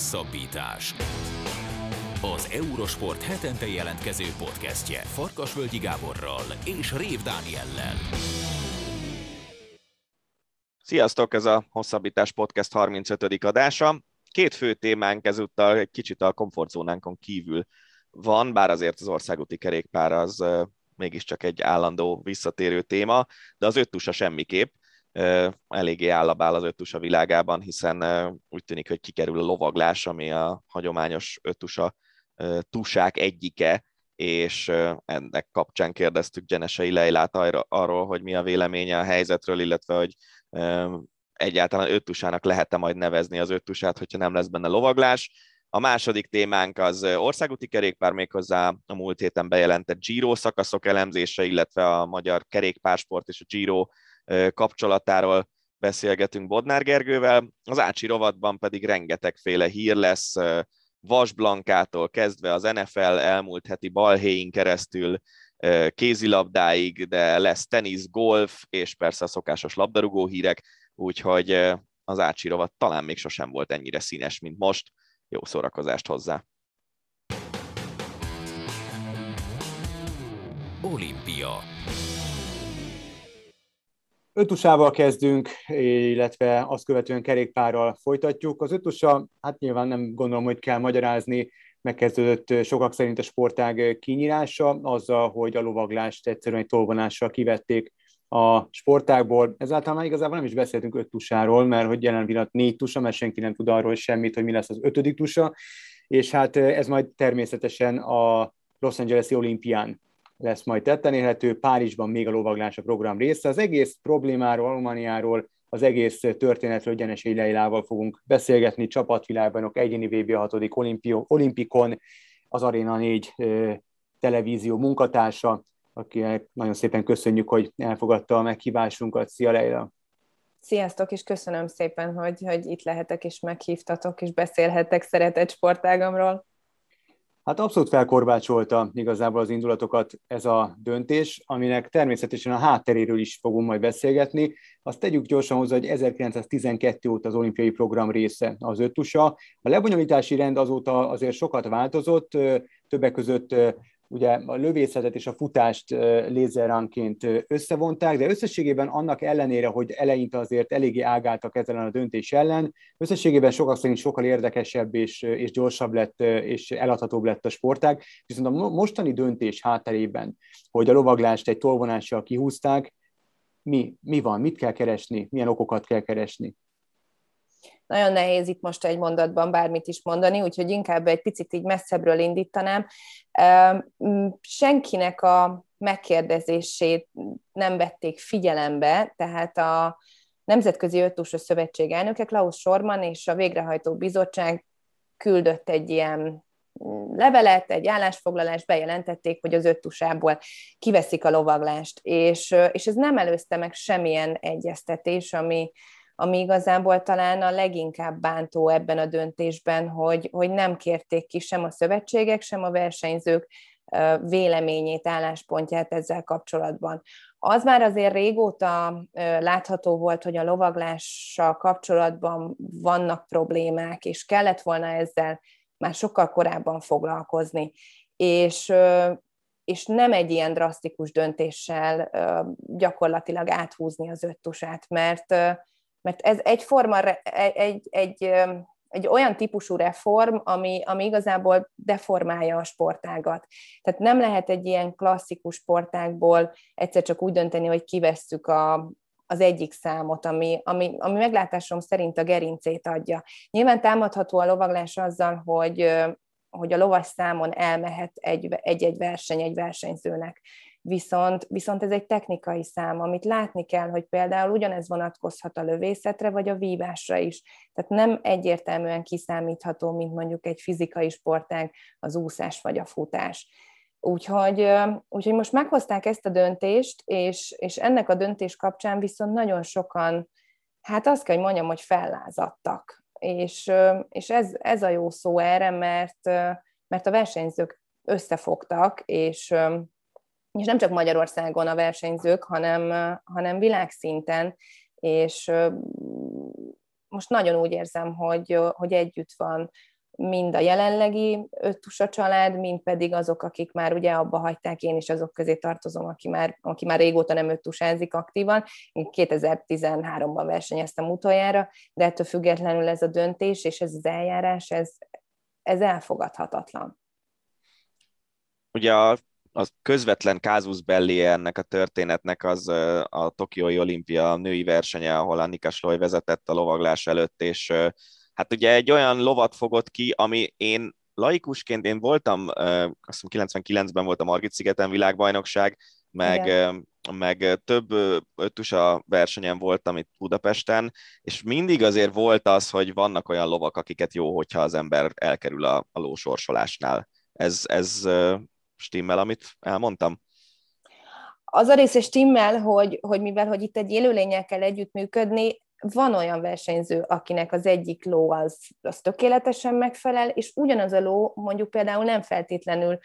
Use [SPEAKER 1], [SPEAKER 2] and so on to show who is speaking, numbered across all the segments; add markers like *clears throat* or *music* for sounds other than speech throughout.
[SPEAKER 1] Hosszabbítás. Az Eurosport hetente jelentkező podcastje Farkasvölgyi Gáborral és Rév Dániellel.
[SPEAKER 2] Sziasztok, ez a Hosszabbítás Podcast 35. adása. Két fő témánk ezúttal egy kicsit a komfortzónánkon kívül van, bár azért az országúti kerékpár az mégiscsak egy állandó visszatérő téma, de az öttusa semmiképp eléggé állabál az öttusa világában, hiszen úgy tűnik, hogy kikerül a lovaglás, ami a hagyományos öttusa tusák egyike, és ennek kapcsán kérdeztük Genesei Leilát arról, hogy mi a véleménye a helyzetről, illetve hogy egyáltalán öttusának lehet-e majd nevezni az öttusát, hogyha nem lesz benne lovaglás. A második témánk az országúti kerékpár, méghozzá a múlt héten bejelentett Giro szakaszok elemzése, illetve a magyar kerékpársport és a Giro kapcsolatáról beszélgetünk Bodnár Gergővel. Az Ácsi rovatban pedig rengetegféle hír lesz, Vasblankától kezdve az NFL elmúlt heti balhéin keresztül kézilabdáig, de lesz tenisz, golf, és persze a szokásos labdarúgó hírek, úgyhogy az Ácsi rovat talán még sosem volt ennyire színes, mint most. Jó szórakozást hozzá!
[SPEAKER 1] Olimpia
[SPEAKER 3] Ötusával kezdünk, illetve azt követően kerékpárral folytatjuk. Az ötusa, hát nyilván nem gondolom, hogy kell magyarázni, megkezdődött sokak szerint a sportág kinyírása, azzal, hogy a lovaglást egyszerűen egy tolvonással kivették a sportágból. Ezáltal már igazából nem is beszéltünk öt mert hogy jelen pillanat négy tusa, mert senki nem tud arról semmit, hogy mi lesz az ötödik tusa, és hát ez majd természetesen a Los Angeles-i olimpián lesz majd tetten érhető, Párizsban még a lovaglás a program része. Az egész problémáról, Almaniáról, az egész történetről Gyenes Leilával fogunk beszélgetni, csapatvilágbanok, egyéni VB 6. olimpikon, az Arena 4 televízió munkatársa, akinek nagyon szépen köszönjük, hogy elfogadta a meghívásunkat. Szia Leila!
[SPEAKER 4] Sziasztok, és köszönöm szépen, hogy, hogy itt lehetek, és meghívtatok, és beszélhetek szeretett sportágamról.
[SPEAKER 3] Hát abszolút felkorbácsolta igazából az indulatokat ez a döntés, aminek természetesen a hátteréről is fogunk majd beszélgetni. Azt tegyük gyorsan hozzá, hogy 1912 óta az olimpiai program része az öttusa. A lebonyolítási rend azóta azért sokat változott, többek között ugye a lövészetet és a futást lézerránként összevonták, de összességében annak ellenére, hogy eleinte azért eléggé ágáltak ezen a döntés ellen, összességében sokak szerint sokkal érdekesebb és, és gyorsabb lett, és eladhatóbb lett a sportág, viszont a mostani döntés hátterében, hogy a lovaglást egy tolvonással kihúzták, mi, mi van, mit kell keresni, milyen okokat kell keresni?
[SPEAKER 4] Nagyon nehéz itt most egy mondatban bármit is mondani, úgyhogy inkább egy picit így messzebbről indítanám. Senkinek a megkérdezését nem vették figyelembe, tehát a Nemzetközi Öttusa Szövetség elnöke Klaus Sorman és a végrehajtó bizottság küldött egy ilyen levelet, egy állásfoglalást, bejelentették, hogy az öttusából kiveszik a lovaglást, és, és ez nem előzte meg semmilyen egyeztetés, ami, ami igazából talán a leginkább bántó ebben a döntésben, hogy, hogy nem kérték ki sem a szövetségek, sem a versenyzők véleményét, álláspontját ezzel kapcsolatban. Az már azért régóta látható volt, hogy a lovaglással kapcsolatban vannak problémák, és kellett volna ezzel már sokkal korábban foglalkozni. És, és nem egy ilyen drasztikus döntéssel gyakorlatilag áthúzni az öttusát, mert mert ez egyforma, egy, egy, egy, olyan típusú reform, ami, ami igazából deformálja a sportágat. Tehát nem lehet egy ilyen klasszikus sportágból egyszer csak úgy dönteni, hogy kivesszük a, az egyik számot, ami, ami, ami meglátásom szerint a gerincét adja. Nyilván támadható a lovaglás azzal, hogy, hogy a lovas számon elmehet egy-egy verseny egy versenyzőnek viszont, viszont ez egy technikai szám, amit látni kell, hogy például ugyanez vonatkozhat a lövészetre, vagy a vívásra is. Tehát nem egyértelműen kiszámítható, mint mondjuk egy fizikai sportág, az úszás vagy a futás. Úgyhogy, úgyhogy most meghozták ezt a döntést, és, és ennek a döntés kapcsán viszont nagyon sokan, hát azt kell, hogy mondjam, hogy fellázadtak. És, és ez, ez a jó szó erre, mert, mert a versenyzők összefogtak, és, és nem csak Magyarországon a versenyzők, hanem, hanem világszinten, és most nagyon úgy érzem, hogy, hogy együtt van mind a jelenlegi öttusa család, mind pedig azok, akik már ugye abba hagyták, én is azok közé tartozom, aki már, aki már régóta nem öttusázik aktívan. Én 2013-ban versenyeztem utoljára, de ettől függetlenül ez a döntés és ez az eljárás, ez, ez elfogadhatatlan.
[SPEAKER 2] Ugye a, a közvetlen kázus belli ennek a történetnek az a Tokiói olimpia női versenye, ahol Annika Sloy vezetett a lovaglás előtt, és hát ugye egy olyan lovat fogott ki, ami én laikusként én voltam, azt hiszem 99-ben volt a Margit szigeten világbajnokság, meg, Igen. meg több ötusa versenyen voltam itt Budapesten, és mindig azért volt az, hogy vannak olyan lovak, akiket jó, hogyha az ember elkerül a, a lósorsolásnál. Ez, ez stimmel, amit elmondtam?
[SPEAKER 4] Az a része stimmel, hogy, hogy mivel hogy itt egy élőlényel kell együttműködni, van olyan versenyző, akinek az egyik ló az, az tökéletesen megfelel, és ugyanaz a ló mondjuk például nem feltétlenül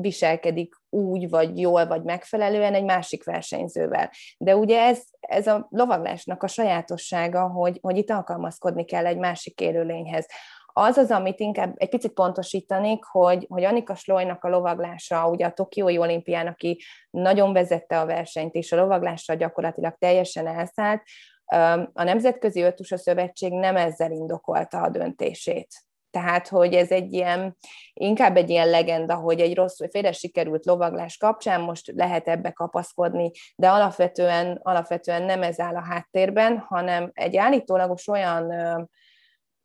[SPEAKER 4] viselkedik úgy, vagy jól, vagy megfelelően egy másik versenyzővel. De ugye ez, ez a lovaglásnak a sajátossága, hogy, hogy itt alkalmazkodni kell egy másik élőlényhez. Az az, amit inkább egy picit pontosítanik, hogy, hogy Annika Slojnak a lovaglása, ugye a Tokiói olimpián, aki nagyon vezette a versenyt, és a lovaglásra gyakorlatilag teljesen elszállt, a Nemzetközi Ötusa Szövetség nem ezzel indokolta a döntését. Tehát, hogy ez egy ilyen, inkább egy ilyen legenda, hogy egy rossz, félre sikerült lovaglás kapcsán most lehet ebbe kapaszkodni, de alapvetően, alapvetően nem ez áll a háttérben, hanem egy állítólagos olyan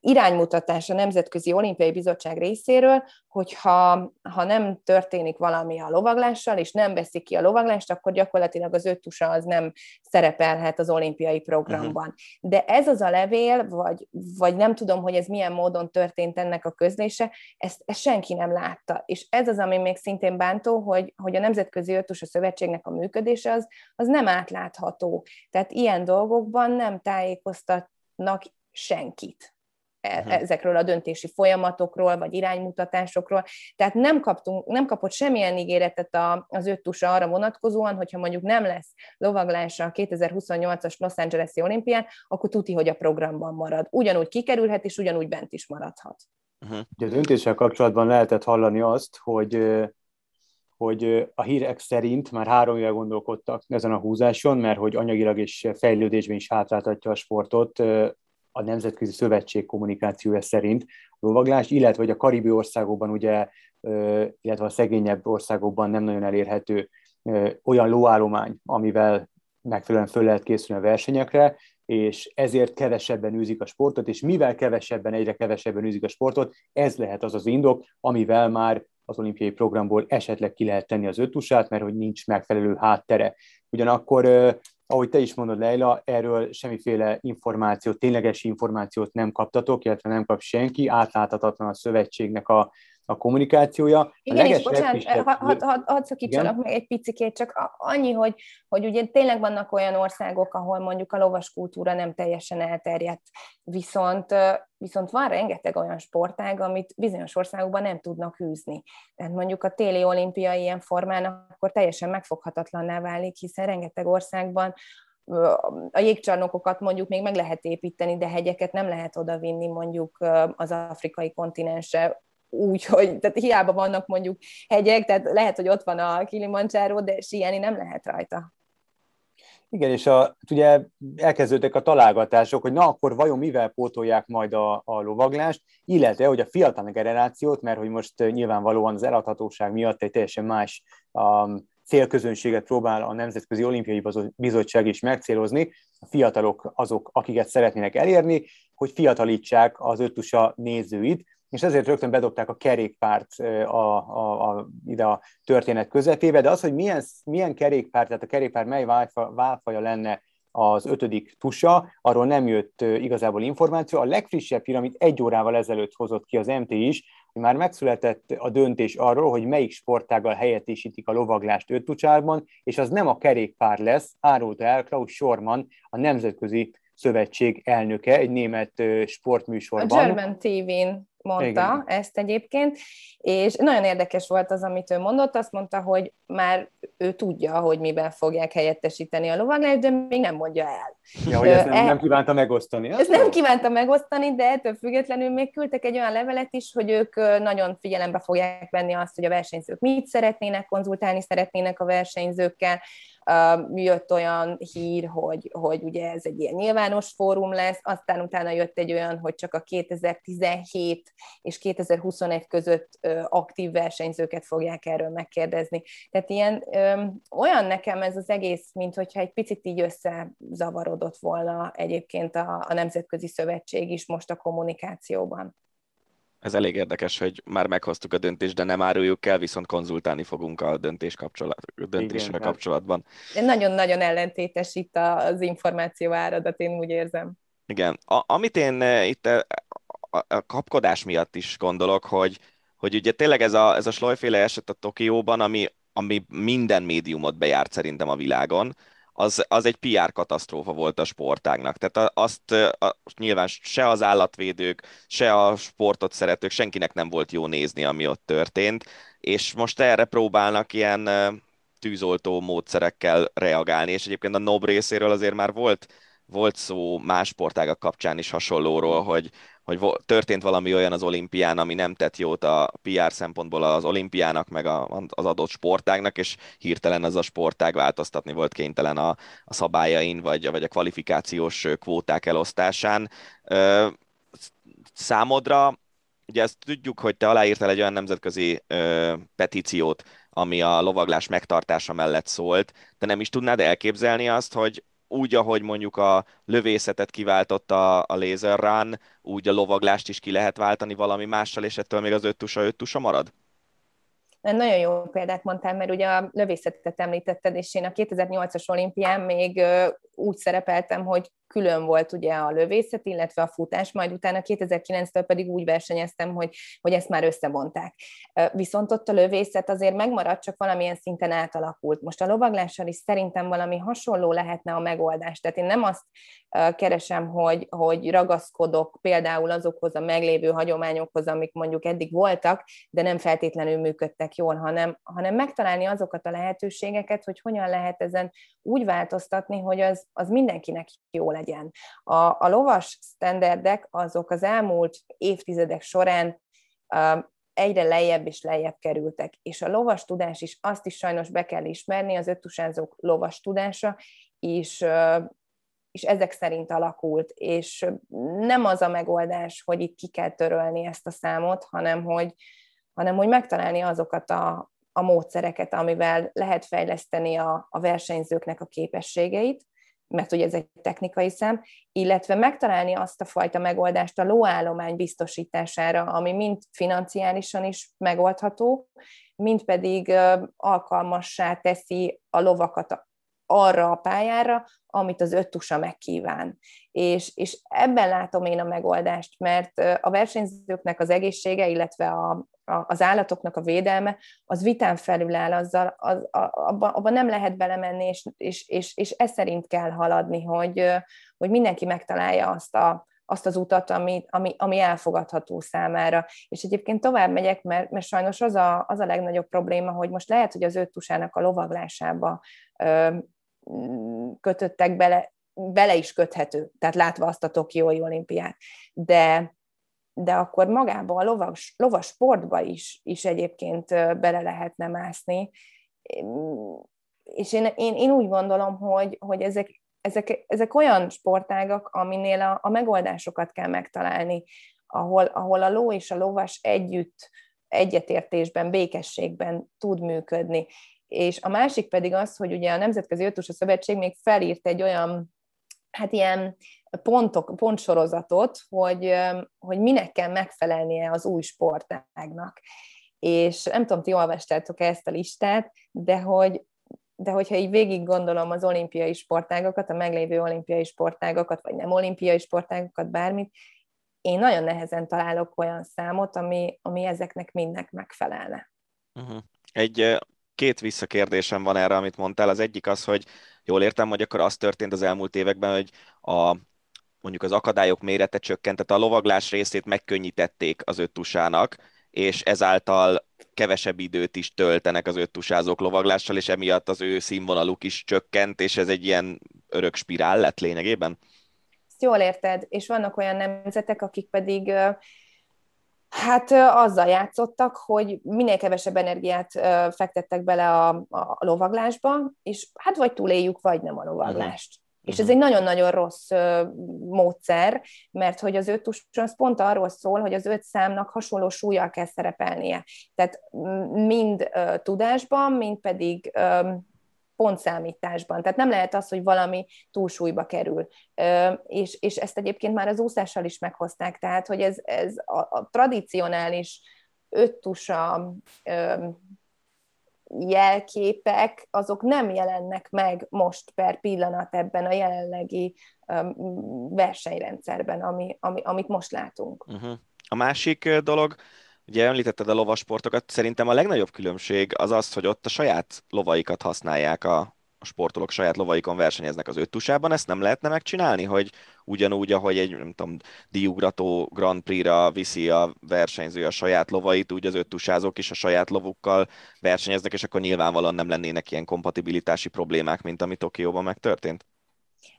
[SPEAKER 4] iránymutatás a Nemzetközi Olimpiai Bizottság részéről, hogyha ha nem történik valami a lovaglással, és nem veszik ki a lovaglást, akkor gyakorlatilag az öttusa az nem szerepelhet az olimpiai programban. Uh-huh. De ez az a levél, vagy, vagy nem tudom, hogy ez milyen módon történt ennek a közlése, ezt, ezt senki nem látta. És ez az, ami még szintén bántó, hogy, hogy a Nemzetközi Öttusa Szövetségnek a működése az, az nem átlátható. Tehát ilyen dolgokban nem tájékoztatnak senkit. Uh-huh. ezekről a döntési folyamatokról, vagy iránymutatásokról. Tehát nem, kaptunk, nem kapott semmilyen ígéretet a, az öttusa arra vonatkozóan, hogyha mondjuk nem lesz lovaglása a 2028-as Los Angeles-i olimpián, akkor tuti, hogy a programban marad. Ugyanúgy kikerülhet, és ugyanúgy bent is maradhat.
[SPEAKER 3] Uh-huh. A döntéssel kapcsolatban lehetett hallani azt, hogy hogy a hírek szerint már három éve gondolkodtak ezen a húzáson, mert hogy anyagilag és fejlődésben is hátráltatja a sportot a Nemzetközi Szövetség kommunikációja szerint a lovaglás, illetve hogy a karibi országokban, ugye, illetve a szegényebb országokban nem nagyon elérhető olyan lóállomány, amivel megfelelően föl lehet készülni a versenyekre, és ezért kevesebben űzik a sportot, és mivel kevesebben, egyre kevesebben űzik a sportot, ez lehet az az indok, amivel már az olimpiai programból esetleg ki lehet tenni az ötusát, mert hogy nincs megfelelő háttere. Ugyanakkor ahogy te is mondod, Leila, erről semmiféle információt, tényleges információt nem kaptatok, illetve nem kap senki, átláthatatlan a szövetségnek a, a kommunikációja.
[SPEAKER 4] Igen, a és bocsánat, hadd had, had, had szakítsanak meg egy picikét, csak annyi, hogy, hogy ugye tényleg vannak olyan országok, ahol mondjuk a lovas kultúra nem teljesen elterjedt, viszont, viszont van rengeteg olyan sportág, amit bizonyos országokban nem tudnak űzni. Tehát mondjuk a téli olimpia ilyen formán akkor teljesen megfoghatatlanná válik, hiszen rengeteg országban a jégcsarnokokat mondjuk még meg lehet építeni, de hegyeket nem lehet odavinni mondjuk az afrikai kontinensre úgy, hogy tehát hiába vannak mondjuk hegyek, tehát lehet, hogy ott van a Kilimanjaro, de síelni nem lehet rajta.
[SPEAKER 3] Igen, és a, ugye elkezdődtek a találgatások, hogy na akkor vajon mivel pótolják majd a, a lovaglást, illetve hogy a fiatal generációt, mert hogy most nyilvánvalóan az eladhatóság miatt egy teljesen más um, célközönséget próbál a Nemzetközi Olimpiai Bizottság is megcélozni, a fiatalok azok, akiket szeretnének elérni, hogy fiatalítsák az öttusa nézőit, és ezért rögtön bedobták a kerékpárt a, a, a, ide a történet közepébe, de az, hogy milyen, milyen kerékpár, tehát a kerékpár mely válfaja lenne az ötödik tusa, arról nem jött igazából információ. A legfrissebb hír, amit egy órával ezelőtt hozott ki az MT is, hogy már megszületett a döntés arról, hogy melyik sportággal helyettesítik a lovaglást öttucsárban, és az nem a kerékpár lesz, árulta el Klaus Schorman, a Nemzetközi Szövetség elnöke egy német sportműsorban.
[SPEAKER 4] A German TV-n mondta Igen. ezt egyébként, és nagyon érdekes volt az, amit ő mondott, azt mondta, hogy már ő tudja, hogy miben fogják helyettesíteni a lovaglást, de még nem mondja el.
[SPEAKER 3] Ja, hogy ezt nem, e- nem kívánta megosztani.
[SPEAKER 4] Ezt nem kívánta megosztani, de ettől függetlenül még küldtek egy olyan levelet is, hogy ők nagyon figyelembe fogják venni azt, hogy a versenyzők mit szeretnének, konzultálni szeretnének a versenyzőkkel, jött olyan hír, hogy, hogy ugye ez egy ilyen nyilvános fórum lesz, aztán utána jött egy olyan, hogy csak a 2017 és 2021 között aktív versenyzőket fogják erről megkérdezni. Tehát ilyen, olyan nekem ez az egész, mint hogyha egy picit így összezavarodott volna egyébként a, a Nemzetközi Szövetség is most a kommunikációban
[SPEAKER 2] ez elég érdekes, hogy már meghoztuk a döntést, de nem áruljuk el, viszont konzultálni fogunk a döntés kapcsolat, döntéssel Igen, hát. kapcsolatban.
[SPEAKER 4] Nagyon-nagyon ellentétes itt az információ áradat, én úgy érzem.
[SPEAKER 2] Igen. A, amit én eh, itt a, eh, a, a kapkodás miatt is gondolok, hogy, hogy ugye tényleg ez a, ez a slojféle eset a Tokióban, ami, ami minden médiumot bejárt szerintem a világon, az, az egy PR katasztrófa volt a sportágnak. Tehát azt a, nyilván se az állatvédők, se a sportot szeretők, senkinek nem volt jó nézni, ami ott történt, és most erre próbálnak ilyen tűzoltó módszerekkel reagálni, és egyébként a NOB részéről azért már volt, volt szó más sportágak kapcsán is hasonlóról, hogy, hogy történt valami olyan az olimpián, ami nem tett jót a PR szempontból az olimpiának, meg a, az adott sportágnak, és hirtelen az a sportág változtatni volt kénytelen a, a szabályain, vagy, vagy a kvalifikációs kvóták elosztásán. Számodra, ugye ezt tudjuk, hogy te aláírtál egy olyan nemzetközi petíciót, ami a lovaglás megtartása mellett szólt, de nem is tudnád elképzelni azt, hogy úgy, ahogy mondjuk a lövészetet kiváltotta a laser run, úgy a lovaglást is ki lehet váltani valami mással, és ettől még az öt tusa, öt tusa marad?
[SPEAKER 4] Nagyon jó példát mondtál, mert ugye a lövészetet említetted, és én a 2008-as olimpián még úgy szerepeltem, hogy külön volt ugye a lövészet, illetve a futás, majd utána 2009-től pedig úgy versenyeztem, hogy, hogy ezt már összevonták. Viszont ott a lövészet azért megmaradt, csak valamilyen szinten átalakult. Most a lovaglással is szerintem valami hasonló lehetne a megoldás. Tehát én nem azt keresem, hogy, hogy ragaszkodok például azokhoz a meglévő hagyományokhoz, amik mondjuk eddig voltak, de nem feltétlenül működtek jól, hanem, hanem megtalálni azokat a lehetőségeket, hogy hogyan lehet ezen úgy változtatni, hogy az, az mindenkinek jó legyen. A, a lovas standardek azok az elmúlt évtizedek során egyre lejjebb és lejjebb kerültek. És a lovas tudás is, azt is sajnos be kell ismerni, az öttusázók lovas tudása, és és ezek szerint alakult, és nem az a megoldás, hogy itt ki kell törölni ezt a számot, hanem hogy, hanem hogy megtalálni azokat a, a módszereket, amivel lehet fejleszteni a, a versenyzőknek a képességeit, mert ugye ez egy technikai szám, illetve megtalálni azt a fajta megoldást a lóállomány biztosítására, ami mind financiálisan is megoldható, mind pedig alkalmassá teszi a lovakat arra a pályára, amit az öt tusa megkíván. És, és ebben látom én a megoldást, mert a versenyzőknek az egészsége, illetve a, az állatoknak a védelme, az vitán felül áll, azzal, az, abban abba nem lehet belemenni, és, és, és, és ez szerint kell haladni, hogy, hogy mindenki megtalálja azt a, azt az utat, ami, ami, ami elfogadható számára. És egyébként tovább megyek, mert, mert sajnos az a, az a legnagyobb probléma, hogy most lehet, hogy az öt tusának a lovaglásába kötöttek bele, bele is köthető, tehát látva azt a Tokiói olimpiát. De, de akkor magába a lovas, lovas sportba is, is egyébként bele lehetne mászni. És én, én, én úgy gondolom, hogy, hogy ezek, ezek, ezek olyan sportágak, aminél a, a megoldásokat kell megtalálni, ahol, ahol a ló és a lovas együtt, egyetértésben, békességben tud működni és a másik pedig az, hogy ugye a Nemzetközi Ötusa Szövetség még felírt egy olyan, hát ilyen pontok, pontsorozatot, hogy, hogy minek kell megfelelnie az új sportágnak. És nem tudom, ti olvastátok ezt a listát, de hogy de hogyha így végig gondolom az olimpiai sportágokat, a meglévő olimpiai sportágokat, vagy nem olimpiai sportágokat, bármit, én nagyon nehezen találok olyan számot, ami, ami ezeknek mindnek megfelelne.
[SPEAKER 2] Uh-huh. Egy két visszakérdésem van erre, amit mondtál. Az egyik az, hogy jól értem, hogy akkor az történt az elmúlt években, hogy a mondjuk az akadályok mérete csökkent, tehát a lovaglás részét megkönnyítették az öttusának, és ezáltal kevesebb időt is töltenek az öttusázók lovaglással, és emiatt az ő színvonaluk is csökkent, és ez egy ilyen örök spirál lett lényegében?
[SPEAKER 4] Ezt jól érted, és vannak olyan nemzetek, akik pedig Hát azzal játszottak, hogy minél kevesebb energiát fektettek bele a, a lovaglásba, és hát vagy túléljük, vagy nem a lovaglást. És ez egy nagyon-nagyon rossz módszer, mert hogy az öt az pont arról szól, hogy az öt számnak hasonló súlyjal kell szerepelnie. Tehát mind tudásban, mind pedig pontszámításban. Tehát nem lehet az, hogy valami túlsúlyba kerül. És, és ezt egyébként már az úszással is meghozták, tehát hogy ez, ez a, a tradicionális öttusa jelképek, azok nem jelennek meg most per pillanat ebben a jelenlegi versenyrendszerben, ami, ami, amit most látunk.
[SPEAKER 2] Uh-huh. A másik dolog, Ugye említetted a lovasportokat, szerintem a legnagyobb különbség az az, hogy ott a saját lovaikat használják a, a sportolók saját lovaikon versenyeznek az öttusában, ezt nem lehetne megcsinálni, hogy ugyanúgy, ahogy egy, nem tudom, diugrató Grand Prix-ra viszi a versenyző a saját lovait, úgy az öttusázók is a saját lovukkal versenyeznek, és akkor nyilvánvalóan nem lennének ilyen kompatibilitási problémák, mint ami Tokióban megtörtént.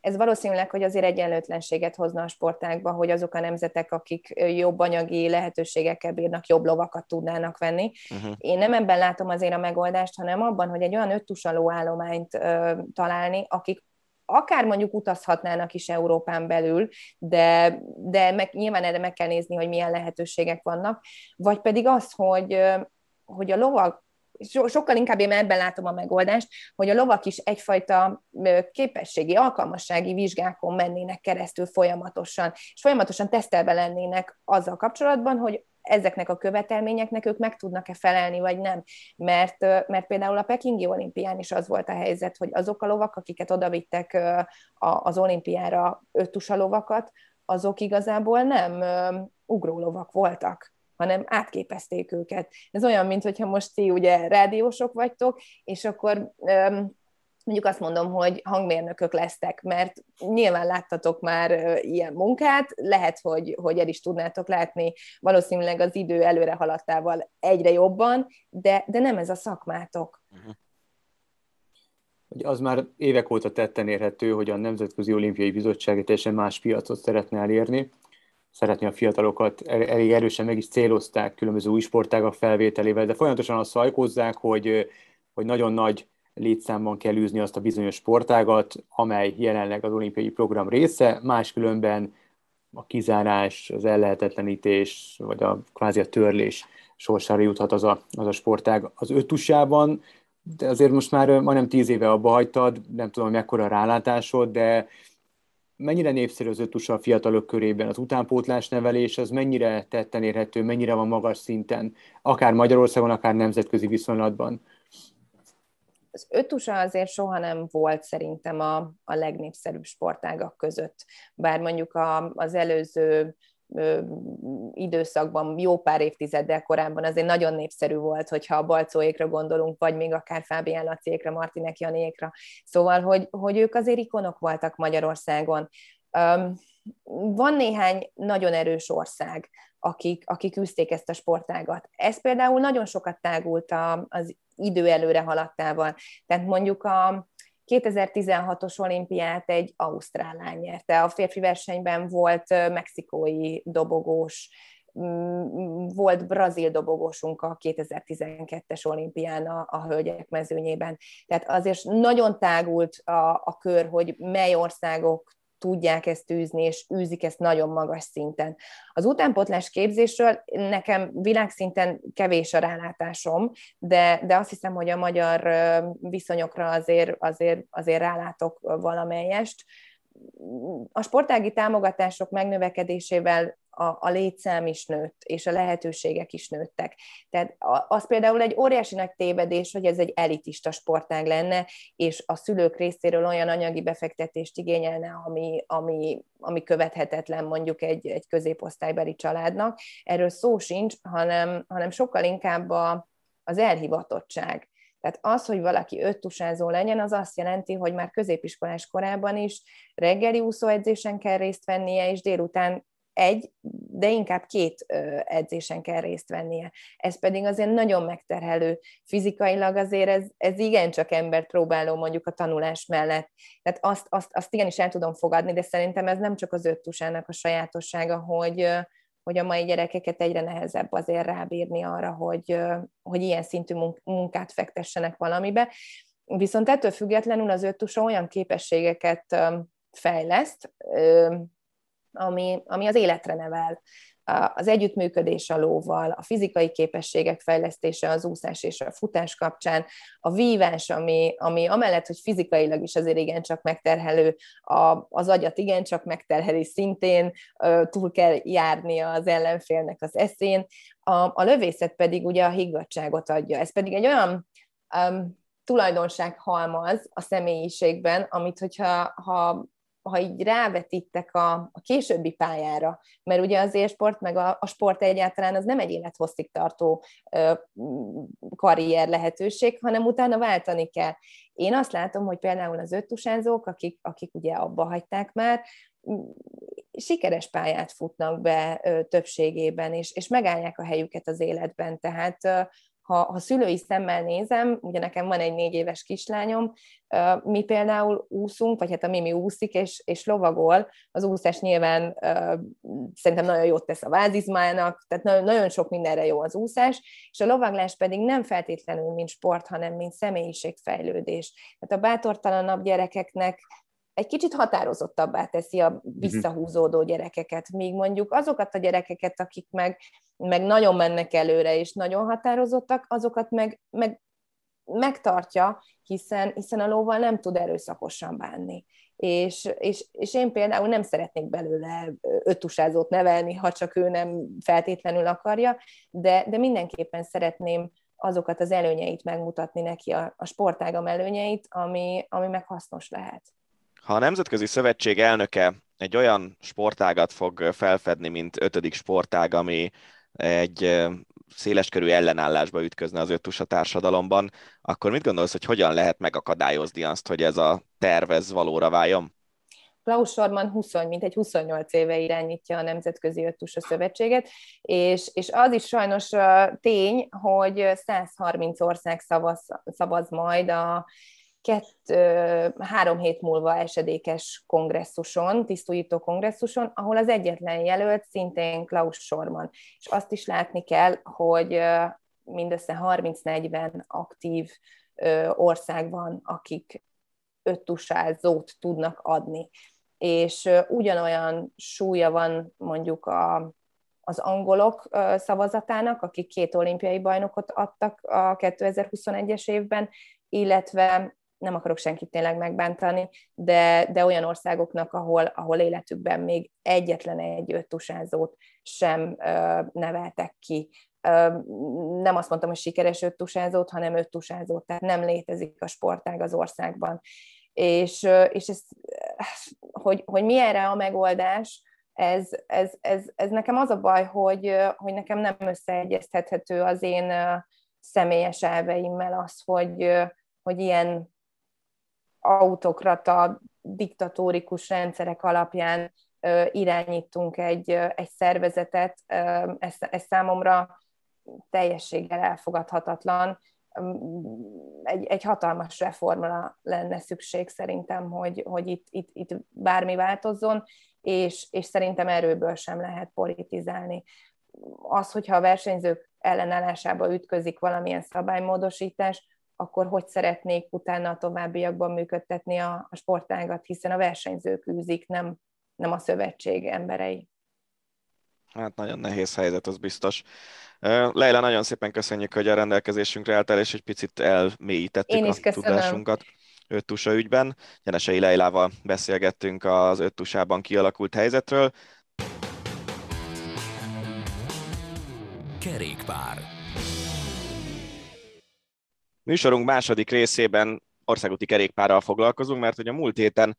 [SPEAKER 4] Ez valószínűleg, hogy azért egyenlőtlenséget hozna a sportákba, hogy azok a nemzetek, akik jobb anyagi lehetőségekkel bírnak, jobb lovakat tudnának venni. Uh-huh. Én nem ebben látom azért a megoldást, hanem abban, hogy egy olyan öttusaló állományt ö, találni, akik akár mondjuk utazhatnának is Európán belül, de, de meg, nyilván erre meg kell nézni, hogy milyen lehetőségek vannak, vagy pedig az, hogy, hogy a lovak so, sokkal inkább én ebben látom a megoldást, hogy a lovak is egyfajta képességi, alkalmassági vizsgákon mennének keresztül folyamatosan, és folyamatosan tesztelve lennének azzal kapcsolatban, hogy ezeknek a követelményeknek ők meg tudnak-e felelni, vagy nem. Mert, mert például a Pekingi olimpián is az volt a helyzet, hogy azok a lovak, akiket odavittek az olimpiára öttusa lovakat, azok igazából nem ugrólovak voltak hanem átképezték őket. Ez olyan, mint hogyha most ti ugye rádiósok vagytok, és akkor mondjuk azt mondom, hogy hangmérnökök lesztek, mert nyilván láttatok már ilyen munkát, lehet, hogy, hogy el is tudnátok látni, valószínűleg az idő előre haladtával egyre jobban, de, de nem ez a szakmátok. Uh-huh.
[SPEAKER 3] Az már évek óta tetten érhető, hogy a Nemzetközi Olimpiai Bizottság teljesen más piacot szeretne elérni, szeretné a fiatalokat, elég erősen meg is célozták különböző új sportágak felvételével, de folyamatosan azt szajkozzák, hogy, hogy nagyon nagy létszámban kell űzni azt a bizonyos sportágat, amely jelenleg az olimpiai program része, máskülönben a kizárás, az ellehetetlenítés, vagy a kvázi a törlés sorsára juthat az a, az a sportág. Az ötusában, de azért most már majdnem tíz éve abba hagytad, nem tudom, mekkora rálátásod, de mennyire népszerű az ötusa a fiatalok körében? Az utánpótlás nevelés az mennyire tetten érhető, mennyire van magas szinten, akár Magyarországon, akár nemzetközi viszonylatban?
[SPEAKER 4] Az ötusa azért soha nem volt szerintem a, a legnépszerűbb sportágak között. Bár mondjuk a, az előző időszakban, jó pár évtizeddel korábban azért nagyon népszerű volt, hogyha a Balcóékra gondolunk, vagy még akár Fábián Laciékra, Martinek Janiékra. Szóval, hogy, hogy ők azért ikonok voltak Magyarországon. Van néhány nagyon erős ország, akik, akik üzték ezt a sportágat. Ez például nagyon sokat tágult az idő előre haladtával. Tehát mondjuk a, 2016-os olimpiát egy ausztrál lány nyerte. A férfi versenyben volt mexikói dobogós, volt brazil dobogósunk a 2012-es olimpián a, a hölgyek mezőnyében. Tehát azért nagyon tágult a, a kör, hogy mely országok tudják ezt űzni, és űzik ezt nagyon magas szinten. Az utánpotlás képzésről nekem világszinten kevés a rálátásom, de, de azt hiszem, hogy a magyar viszonyokra azért, azért, azért rálátok valamelyest. A sportági támogatások megnövekedésével a, a létszám is nőtt, és a lehetőségek is nőttek. Tehát az például egy óriási nagy tévedés, hogy ez egy elitista sportág lenne, és a szülők részéről olyan anyagi befektetést igényelne, ami, ami, ami követhetetlen mondjuk egy, egy középosztálybeli családnak. Erről szó sincs, hanem, hanem sokkal inkább a, az elhivatottság. Tehát az, hogy valaki öttusázó legyen, az azt jelenti, hogy már középiskolás korában is reggeli úszóedzésen kell részt vennie, és délután egy, de inkább két edzésen kell részt vennie. Ez pedig azért nagyon megterhelő. Fizikailag azért ez, ez igencsak embert próbáló mondjuk a tanulás mellett. Tehát azt, azt, azt igenis el tudom fogadni, de szerintem ez nem csak az öttusának a sajátossága, hogy, hogy a mai gyerekeket egyre nehezebb azért rábírni arra, hogy, hogy ilyen szintű munkát fektessenek valamibe. Viszont ettől függetlenül az öttusa olyan képességeket fejleszt, ami, ami az életre nevel. Az együttműködés a lóval, a fizikai képességek fejlesztése az úszás és a futás kapcsán, a vívás, ami, ami amellett, hogy fizikailag is azért igencsak megterhelő, a, az agyat igencsak megterheli szintén, túl kell járnia az ellenfélnek az eszén, a, a lövészet pedig ugye a higgadságot adja. Ez pedig egy olyan um, tulajdonság halmaz a személyiségben, amit hogyha ha ha így rávetítek a, a későbbi pályára, mert ugye az élsport, meg a, a sport egyáltalán az nem egy élethosszig tartó ö, karrier lehetőség, hanem utána váltani kell. Én azt látom, hogy például az öttusázók, akik, akik ugye abba hagyták már, sikeres pályát futnak be ö, többségében, és, és megállják a helyüket az életben. Tehát ö, ha, ha szülői szemmel nézem, ugye nekem van egy négy éves kislányom, mi például úszunk, vagy hát a Mimi úszik és, és lovagol, az úszás nyilván szerintem nagyon jót tesz a vázizmának, tehát nagyon, sok mindenre jó az úszás, és a lovaglás pedig nem feltétlenül mint sport, hanem mint személyiségfejlődés. Tehát a bátortalanabb gyerekeknek egy kicsit határozottabbá teszi a mhm. visszahúzódó gyerekeket, míg mondjuk azokat a gyerekeket, akik meg, meg nagyon mennek előre, és nagyon határozottak, azokat meg, meg megtartja, hiszen, hiszen a lóval nem tud erőszakosan bánni. És, és, és én például nem szeretnék belőle öttusázót nevelni, ha csak ő nem feltétlenül akarja, de, de mindenképpen szeretném azokat az előnyeit megmutatni neki, a, a sportágam előnyeit, ami, ami meg hasznos lehet.
[SPEAKER 2] Ha a Nemzetközi Szövetség elnöke egy olyan sportágat fog felfedni, mint ötödik sportág, ami egy széleskörű ellenállásba ütközne az öttusa társadalomban, akkor mit gondolsz, hogy hogyan lehet megakadályozni azt, hogy ez a terv ez valóra váljon?
[SPEAKER 4] Klaus Sorman 20, mint egy 28 éve irányítja a Nemzetközi Öttusa Szövetséget, és, és az is sajnos tény, hogy 130 ország szavaz, szavaz majd a kett, három hét múlva esedékes kongresszuson, tisztújító kongresszuson, ahol az egyetlen jelölt szintén Klaus Sorman. És azt is látni kell, hogy mindössze 30-40 aktív ország van, akik öttusázót tudnak adni. És ugyanolyan súlya van mondjuk a, az angolok szavazatának, akik két olimpiai bajnokot adtak a 2021-es évben, illetve nem akarok senkit tényleg megbántani, de, de olyan országoknak, ahol, ahol életükben még egyetlen egy öttusázót sem ö, neveltek ki. Ö, nem azt mondtam, hogy sikeres öttusázót, hanem öttusázót, tehát nem létezik a sportág az országban. És, és ez, hogy, hogy mi erre a megoldás, ez, ez, ez, ez nekem az a baj, hogy, hogy nekem nem összeegyeztethető az én személyes elveimmel az, hogy, hogy ilyen autokrata, diktatórikus rendszerek alapján irányítunk egy, egy szervezetet, ez, ez számomra teljességgel elfogadhatatlan. Egy, egy hatalmas reformra lenne szükség szerintem, hogy, hogy itt, itt, itt bármi változzon, és, és szerintem erőből sem lehet politizálni. Az, hogyha a versenyzők ellenállásába ütközik valamilyen szabálymódosítás, akkor hogy szeretnék utána a továbbiakban működtetni a, a sportágat, hiszen a versenyzők űzik, nem, nem a szövetség emberei.
[SPEAKER 2] Hát nagyon nehéz helyzet, az biztos. Leila, nagyon szépen köszönjük, hogy a rendelkezésünkre álltál, és egy picit elmélyítettük a köszönöm. tudásunkat öttusa ügyben. Gyenesei Leilával beszélgettünk az öttusában kialakult helyzetről.
[SPEAKER 1] Kerékpár.
[SPEAKER 2] Műsorunk második részében országúti kerékpárral foglalkozunk, mert hogy a múlt héten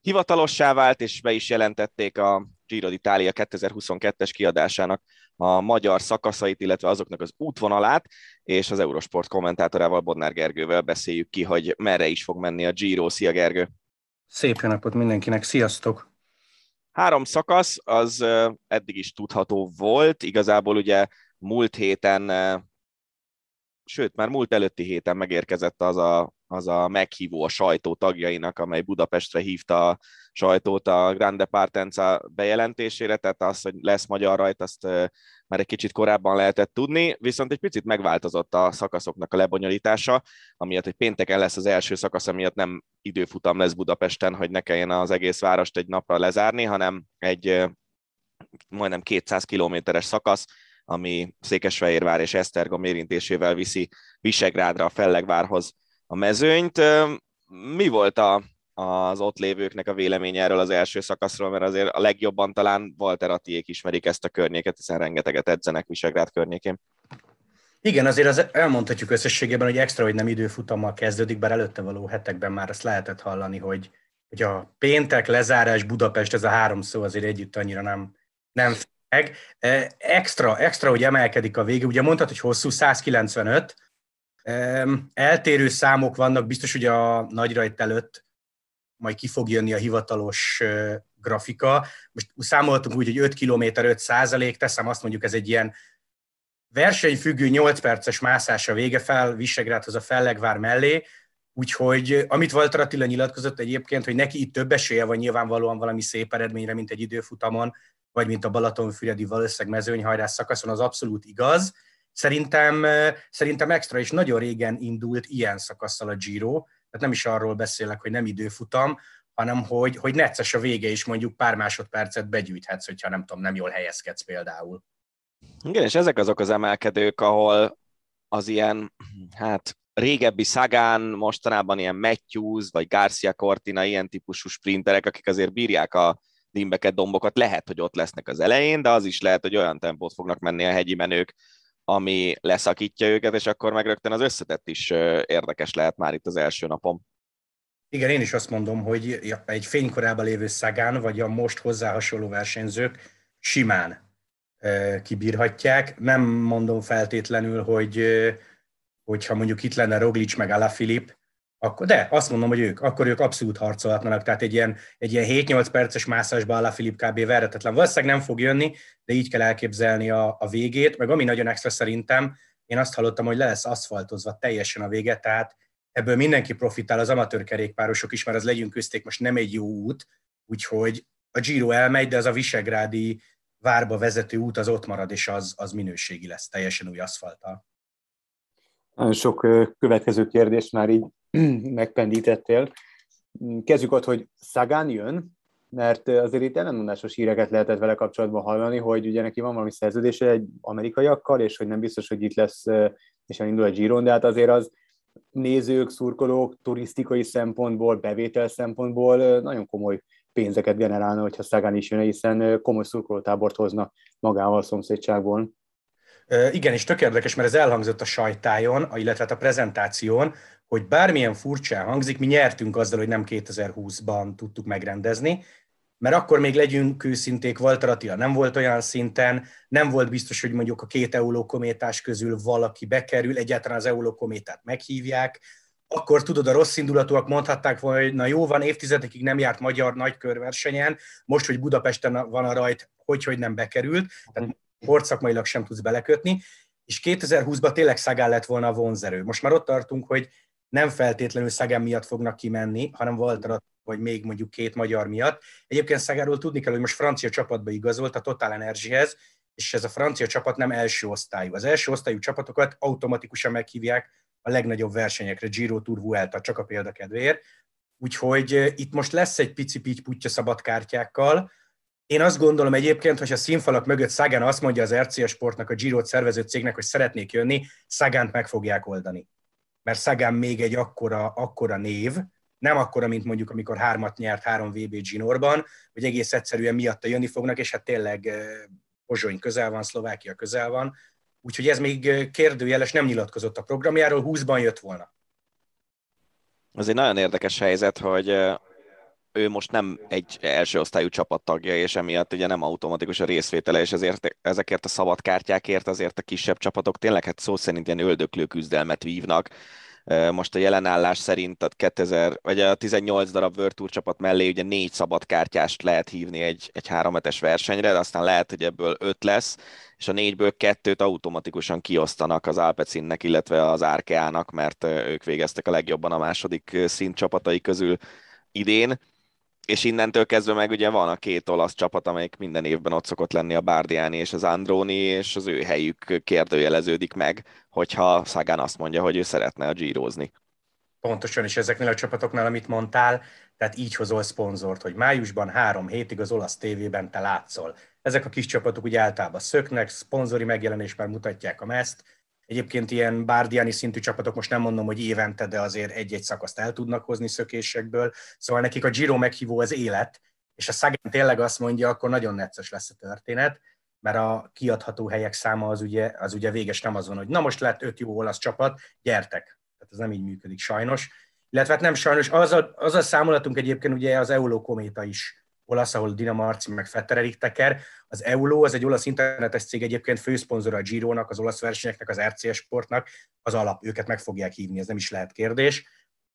[SPEAKER 2] hivatalossá vált, és be is jelentették a Giro d'Italia 2022-es kiadásának a magyar szakaszait, illetve azoknak az útvonalát, és az Eurosport kommentátorával Bodnár Gergővel beszéljük ki, hogy merre is fog menni a Giro. Szia Gergő!
[SPEAKER 5] Szép jó napot mindenkinek, sziasztok!
[SPEAKER 2] Három szakasz, az eddig is tudható volt, igazából ugye múlt héten, sőt, már múlt előtti héten megérkezett az a, az a meghívó a sajtó tagjainak, amely Budapestre hívta a sajtót a Grande Partenza bejelentésére, tehát az, hogy lesz magyar rajt, azt már egy kicsit korábban lehetett tudni, viszont egy picit megváltozott a szakaszoknak a lebonyolítása, amiatt, hogy pénteken lesz az első szakasz, amiatt nem időfutam lesz Budapesten, hogy ne kelljen az egész várost egy napra lezárni, hanem egy majdnem 200 kilométeres szakasz, ami Székesfehérvár és Esztergom érintésével viszi Visegrádra, a Fellegvárhoz a mezőnyt. Mi volt a, az ott lévőknek a véleménye erről az első szakaszról, mert azért a legjobban talán Walter Attiék ismerik ezt a környéket, hiszen rengeteget edzenek Visegrád környékén.
[SPEAKER 5] Igen, azért az elmondhatjuk összességében, hogy extra, hogy nem időfutammal kezdődik, bár előtte való hetekben már azt lehetett hallani, hogy, hogy a péntek, lezárás, Budapest, ez a három szó azért együtt annyira nem, nem meg. Extra, extra, hogy emelkedik a vége, ugye mondtad, hogy hosszú, 195, eltérő számok vannak, biztos, hogy a nagyrajt előtt majd ki fog jönni a hivatalos grafika. Most számoltunk úgy, hogy 5 km 5 százalék, teszem azt mondjuk, ez egy ilyen versenyfüggő 8 perces mászás a vége fel Visegrádhoz a Fellegvár mellé, úgyhogy amit Walter Attila nyilatkozott egyébként, hogy neki itt több esélye van nyilvánvalóan valami szép eredményre, mint egy időfutamon, vagy mint a Balatonfüredi valószínűleg mezőnyhajrás szakaszon, az abszolút igaz. Szerintem, szerintem extra is nagyon régen indult ilyen szakasszal a Giro, tehát nem is arról beszélek, hogy nem időfutam, hanem hogy, hogy necces a vége is mondjuk pár másodpercet begyűjthetsz, hogyha nem tudom, nem jól helyezkedsz például.
[SPEAKER 2] Igen, és ezek azok az emelkedők, ahol az ilyen, hát régebbi Szagán, mostanában ilyen Matthews, vagy Garcia Cortina, ilyen típusú sprinterek, akik azért bírják a dimbeket, dombokat, lehet, hogy ott lesznek az elején, de az is lehet, hogy olyan tempót fognak menni a hegyi menők, ami leszakítja őket, és akkor meg rögtön az összetett is érdekes lehet már itt az első napon.
[SPEAKER 5] Igen, én is azt mondom, hogy egy fénykorában lévő Szagán, vagy a most hozzá hasonló versenyzők simán kibírhatják. Nem mondom feltétlenül, hogy hogyha mondjuk itt lenne Roglic meg Alaphilipp, akkor, de azt mondom, hogy ők, akkor ők abszolút harcolhatnak, tehát egy ilyen, egy ilyen 7-8 perces mászásba a Filip kb. verhetetlen. Valószínűleg nem fog jönni, de így kell elképzelni a, a végét, meg ami nagyon extra szerintem, én azt hallottam, hogy le lesz aszfaltozva teljesen a vége, tehát ebből mindenki profitál, az amatőr kerékpárosok is, mert az legyünk közték most nem egy jó út, úgyhogy a Giro elmegy, de az a Visegrádi várba vezető út az ott marad, és az, az minőségi lesz, teljesen új aszfalttal.
[SPEAKER 3] Nagyon sok következő kérdés már így *clears throat* megpendítettél. Kezdjük ott, hogy Szagán jön, mert azért itt ellenmondásos híreket lehetett vele kapcsolatban hallani, hogy ugye neki van valami szerződése egy amerikaiakkal, és hogy nem biztos, hogy itt lesz, és elindul a Giron, de hát azért az nézők, szurkolók, turisztikai szempontból, bevétel szempontból nagyon komoly pénzeket generálna, hogyha Szagán is jön, hiszen komoly szurkolótábort hoznak magával a szomszédságból.
[SPEAKER 5] Igen, és tök érdekes, mert ez elhangzott a sajtájon, illetve hát a prezentáción, hogy bármilyen furcsán hangzik, mi nyertünk azzal, hogy nem 2020-ban tudtuk megrendezni, mert akkor még legyünk őszinték, Walter Attila nem volt olyan szinten, nem volt biztos, hogy mondjuk a két eulókométás közül valaki bekerül, egyáltalán az eulókométát meghívják, akkor tudod, a rossz indulatúak mondhatták volna, hogy na jó van, évtizedekig nem járt magyar nagykörversenyen, most, hogy Budapesten van a rajt, hogy, hogy nem bekerült, tehát sportszakmailag sem tudsz belekötni, és 2020-ban tényleg Szagán lett volna a vonzerő. Most már ott tartunk, hogy nem feltétlenül Szagán miatt fognak kimenni, hanem Walter vagy még mondjuk két magyar miatt. Egyébként Szagáról tudni kell, hogy most francia csapatba igazolt a Total Energyhez, és ez a francia csapat nem első osztályú. Az első osztályú csapatokat automatikusan meghívják a legnagyobb versenyekre, Giro Tour Vuelta, csak a példakedvéért. Úgyhogy itt most lesz egy pici pitty putya szabadkártyákkal, én azt gondolom egyébként, hogy a színfalak mögött Szagán azt mondja az RCA Sportnak, a Giro-t szervező cégnek, hogy szeretnék jönni, Szagánt meg fogják oldani. Mert Szagán még egy akkora, akkora név, nem akkora, mint mondjuk, amikor hármat nyert három VB Ginorban, hogy egész egyszerűen miatta jönni fognak, és hát tényleg Pozsony közel van, Szlovákia közel van, úgyhogy ez még kérdőjeles, nem nyilatkozott a programjáról, 20-ban jött volna.
[SPEAKER 2] Az egy nagyon érdekes helyzet, hogy ő most nem egy első osztályú csapattagja, és emiatt ugye nem automatikus a részvétele, és ezért ezekért a szabad kártyákért azért a kisebb csapatok tényleg hát szó szerint ilyen öldöklő küzdelmet vívnak. Most a jelenállás szerint a 2000, vagy a 18 darab World Tour csapat mellé ugye négy szabad kártyást lehet hívni egy, egy hárometes versenyre, de aztán lehet, hogy ebből öt lesz, és a négyből kettőt automatikusan kiosztanak az Alpecinnek, illetve az Arkeának, mert ők végeztek a legjobban a második szint csapatai közül idén és innentől kezdve meg ugye van a két olasz csapat, amelyik minden évben ott szokott lenni a Bárdiáni és az Androni, és az ő helyük kérdőjeleződik meg, hogyha Szagán azt mondja, hogy ő szeretne a gyírozni.
[SPEAKER 5] Pontosan, és ezeknél a csapatoknál, amit mondtál, tehát így hozol szponzort, hogy májusban három hétig az olasz tévében te látszol. Ezek a kis csapatok ugye általában szöknek, szponzori megjelenésben mutatják a meszt, Egyébként ilyen bárdiáni szintű csapatok, most nem mondom, hogy évente, de azért egy-egy szakaszt el tudnak hozni szökésekből. Szóval nekik a Giro meghívó az élet, és a Sagan tényleg azt mondja, akkor nagyon necces lesz a történet, mert a kiadható helyek száma az ugye, az ugye véges nem az van, hogy na most lett öt jó olasz csapat, gyertek. Tehát ez nem így működik sajnos. Illetve hát nem sajnos, az a, az a számolatunk egyébként ugye az Euló kométa is olasz, ahol Dina Marci meg Fettererik teker. Az EULO, az egy olasz internetes cég egyébként főszponzora a Giro-nak, az olasz versenyeknek, az RCS sportnak, az alap, őket meg fogják hívni, ez nem is lehet kérdés.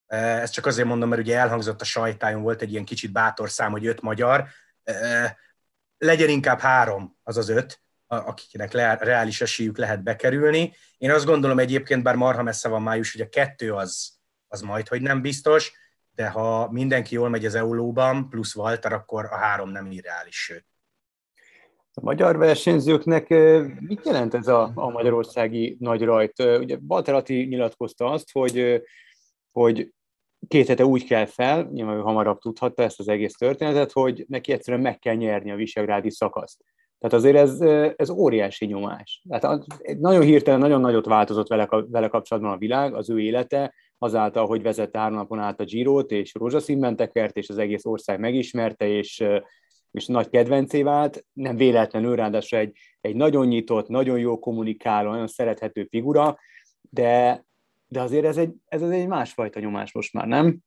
[SPEAKER 5] Ezt csak azért mondom, mert ugye elhangzott a sajtájon, volt egy ilyen kicsit bátor szám, hogy öt magyar, legyen inkább három, az az öt, akiknek reális esélyük lehet bekerülni. Én azt gondolom egyébként, bár marha messze van május, hogy a kettő az, az majd, hogy nem biztos, de ha mindenki jól megy az EULO-ban, plusz Walter, akkor a három nem irreális, sőt.
[SPEAKER 3] A magyar versenyzőknek mit jelent ez a, a magyarországi nagy rajt? Ugye Walter Atti nyilatkozta azt, hogy, hogy két hete úgy kell fel, nyilván ő hamarabb tudhatta ezt az egész történetet, hogy neki egyszerűen meg kell nyerni a visegrádi szakaszt. Tehát azért ez, ez óriási nyomás. Tehát nagyon hirtelen, nagyon nagyot változott vele, vele kapcsolatban a világ, az ő élete, azáltal, hogy vezette három napon át a Girot, és rózsaszínben tekert, és az egész ország megismerte, és, és nagy kedvencé vált. Nem véletlenül, ráadásul egy, egy nagyon nyitott, nagyon jó kommunikáló, nagyon szerethető figura, de, de azért ez egy, ez egy másfajta nyomás most már, nem?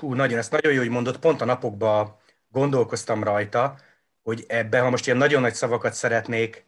[SPEAKER 5] Hú, nagyon, ezt nagyon jó, hogy mondott, pont a napokban gondolkoztam rajta, hogy ebben, ha most ilyen nagyon nagy szavakat szeretnék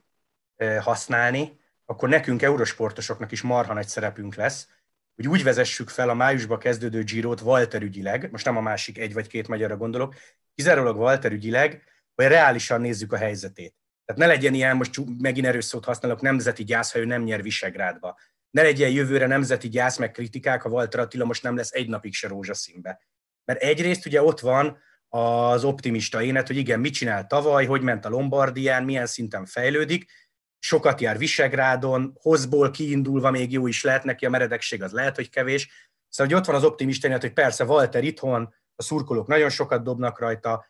[SPEAKER 5] használni, akkor nekünk, eurosportosoknak is marha nagy szerepünk lesz, hogy úgy vezessük fel a májusba kezdődő Girot Walter ügyileg, most nem a másik egy vagy két magyarra gondolok, kizárólag Walter ügyileg, hogy reálisan nézzük a helyzetét. Tehát ne legyen ilyen, most megint erős szót használok, nemzeti gyász, ha ő nem nyer Visegrádba. Ne legyen jövőre nemzeti gyász, meg kritikák, ha Walter Attila most nem lesz egy napig se rózsaszínbe. Mert egyrészt ugye ott van az optimista énet, hogy igen, mit csinál tavaly, hogy ment a Lombardián, milyen szinten fejlődik, sokat jár Visegrádon, hozból kiindulva még jó is lehet neki, a meredekség az lehet, hogy kevés. Szóval hogy ott van az optimista énet, hogy persze Walter itthon, a szurkolók nagyon sokat dobnak rajta,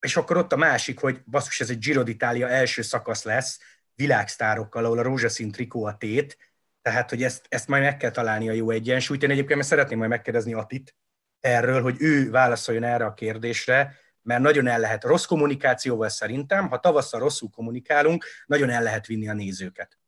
[SPEAKER 5] és akkor ott a másik, hogy basszus, ez egy Giro d'Italia első szakasz lesz, világsztárokkal, ahol a rózsaszín trikó a tét, tehát, hogy ezt, ezt majd meg kell találni a jó egyensúlyt. Én egyébként mert szeretném majd megkérdezni Atit, erről, hogy ő válaszoljon erre a kérdésre, mert nagyon el lehet, rossz kommunikációval szerintem, ha tavasszal rosszul kommunikálunk, nagyon el lehet vinni a nézőket.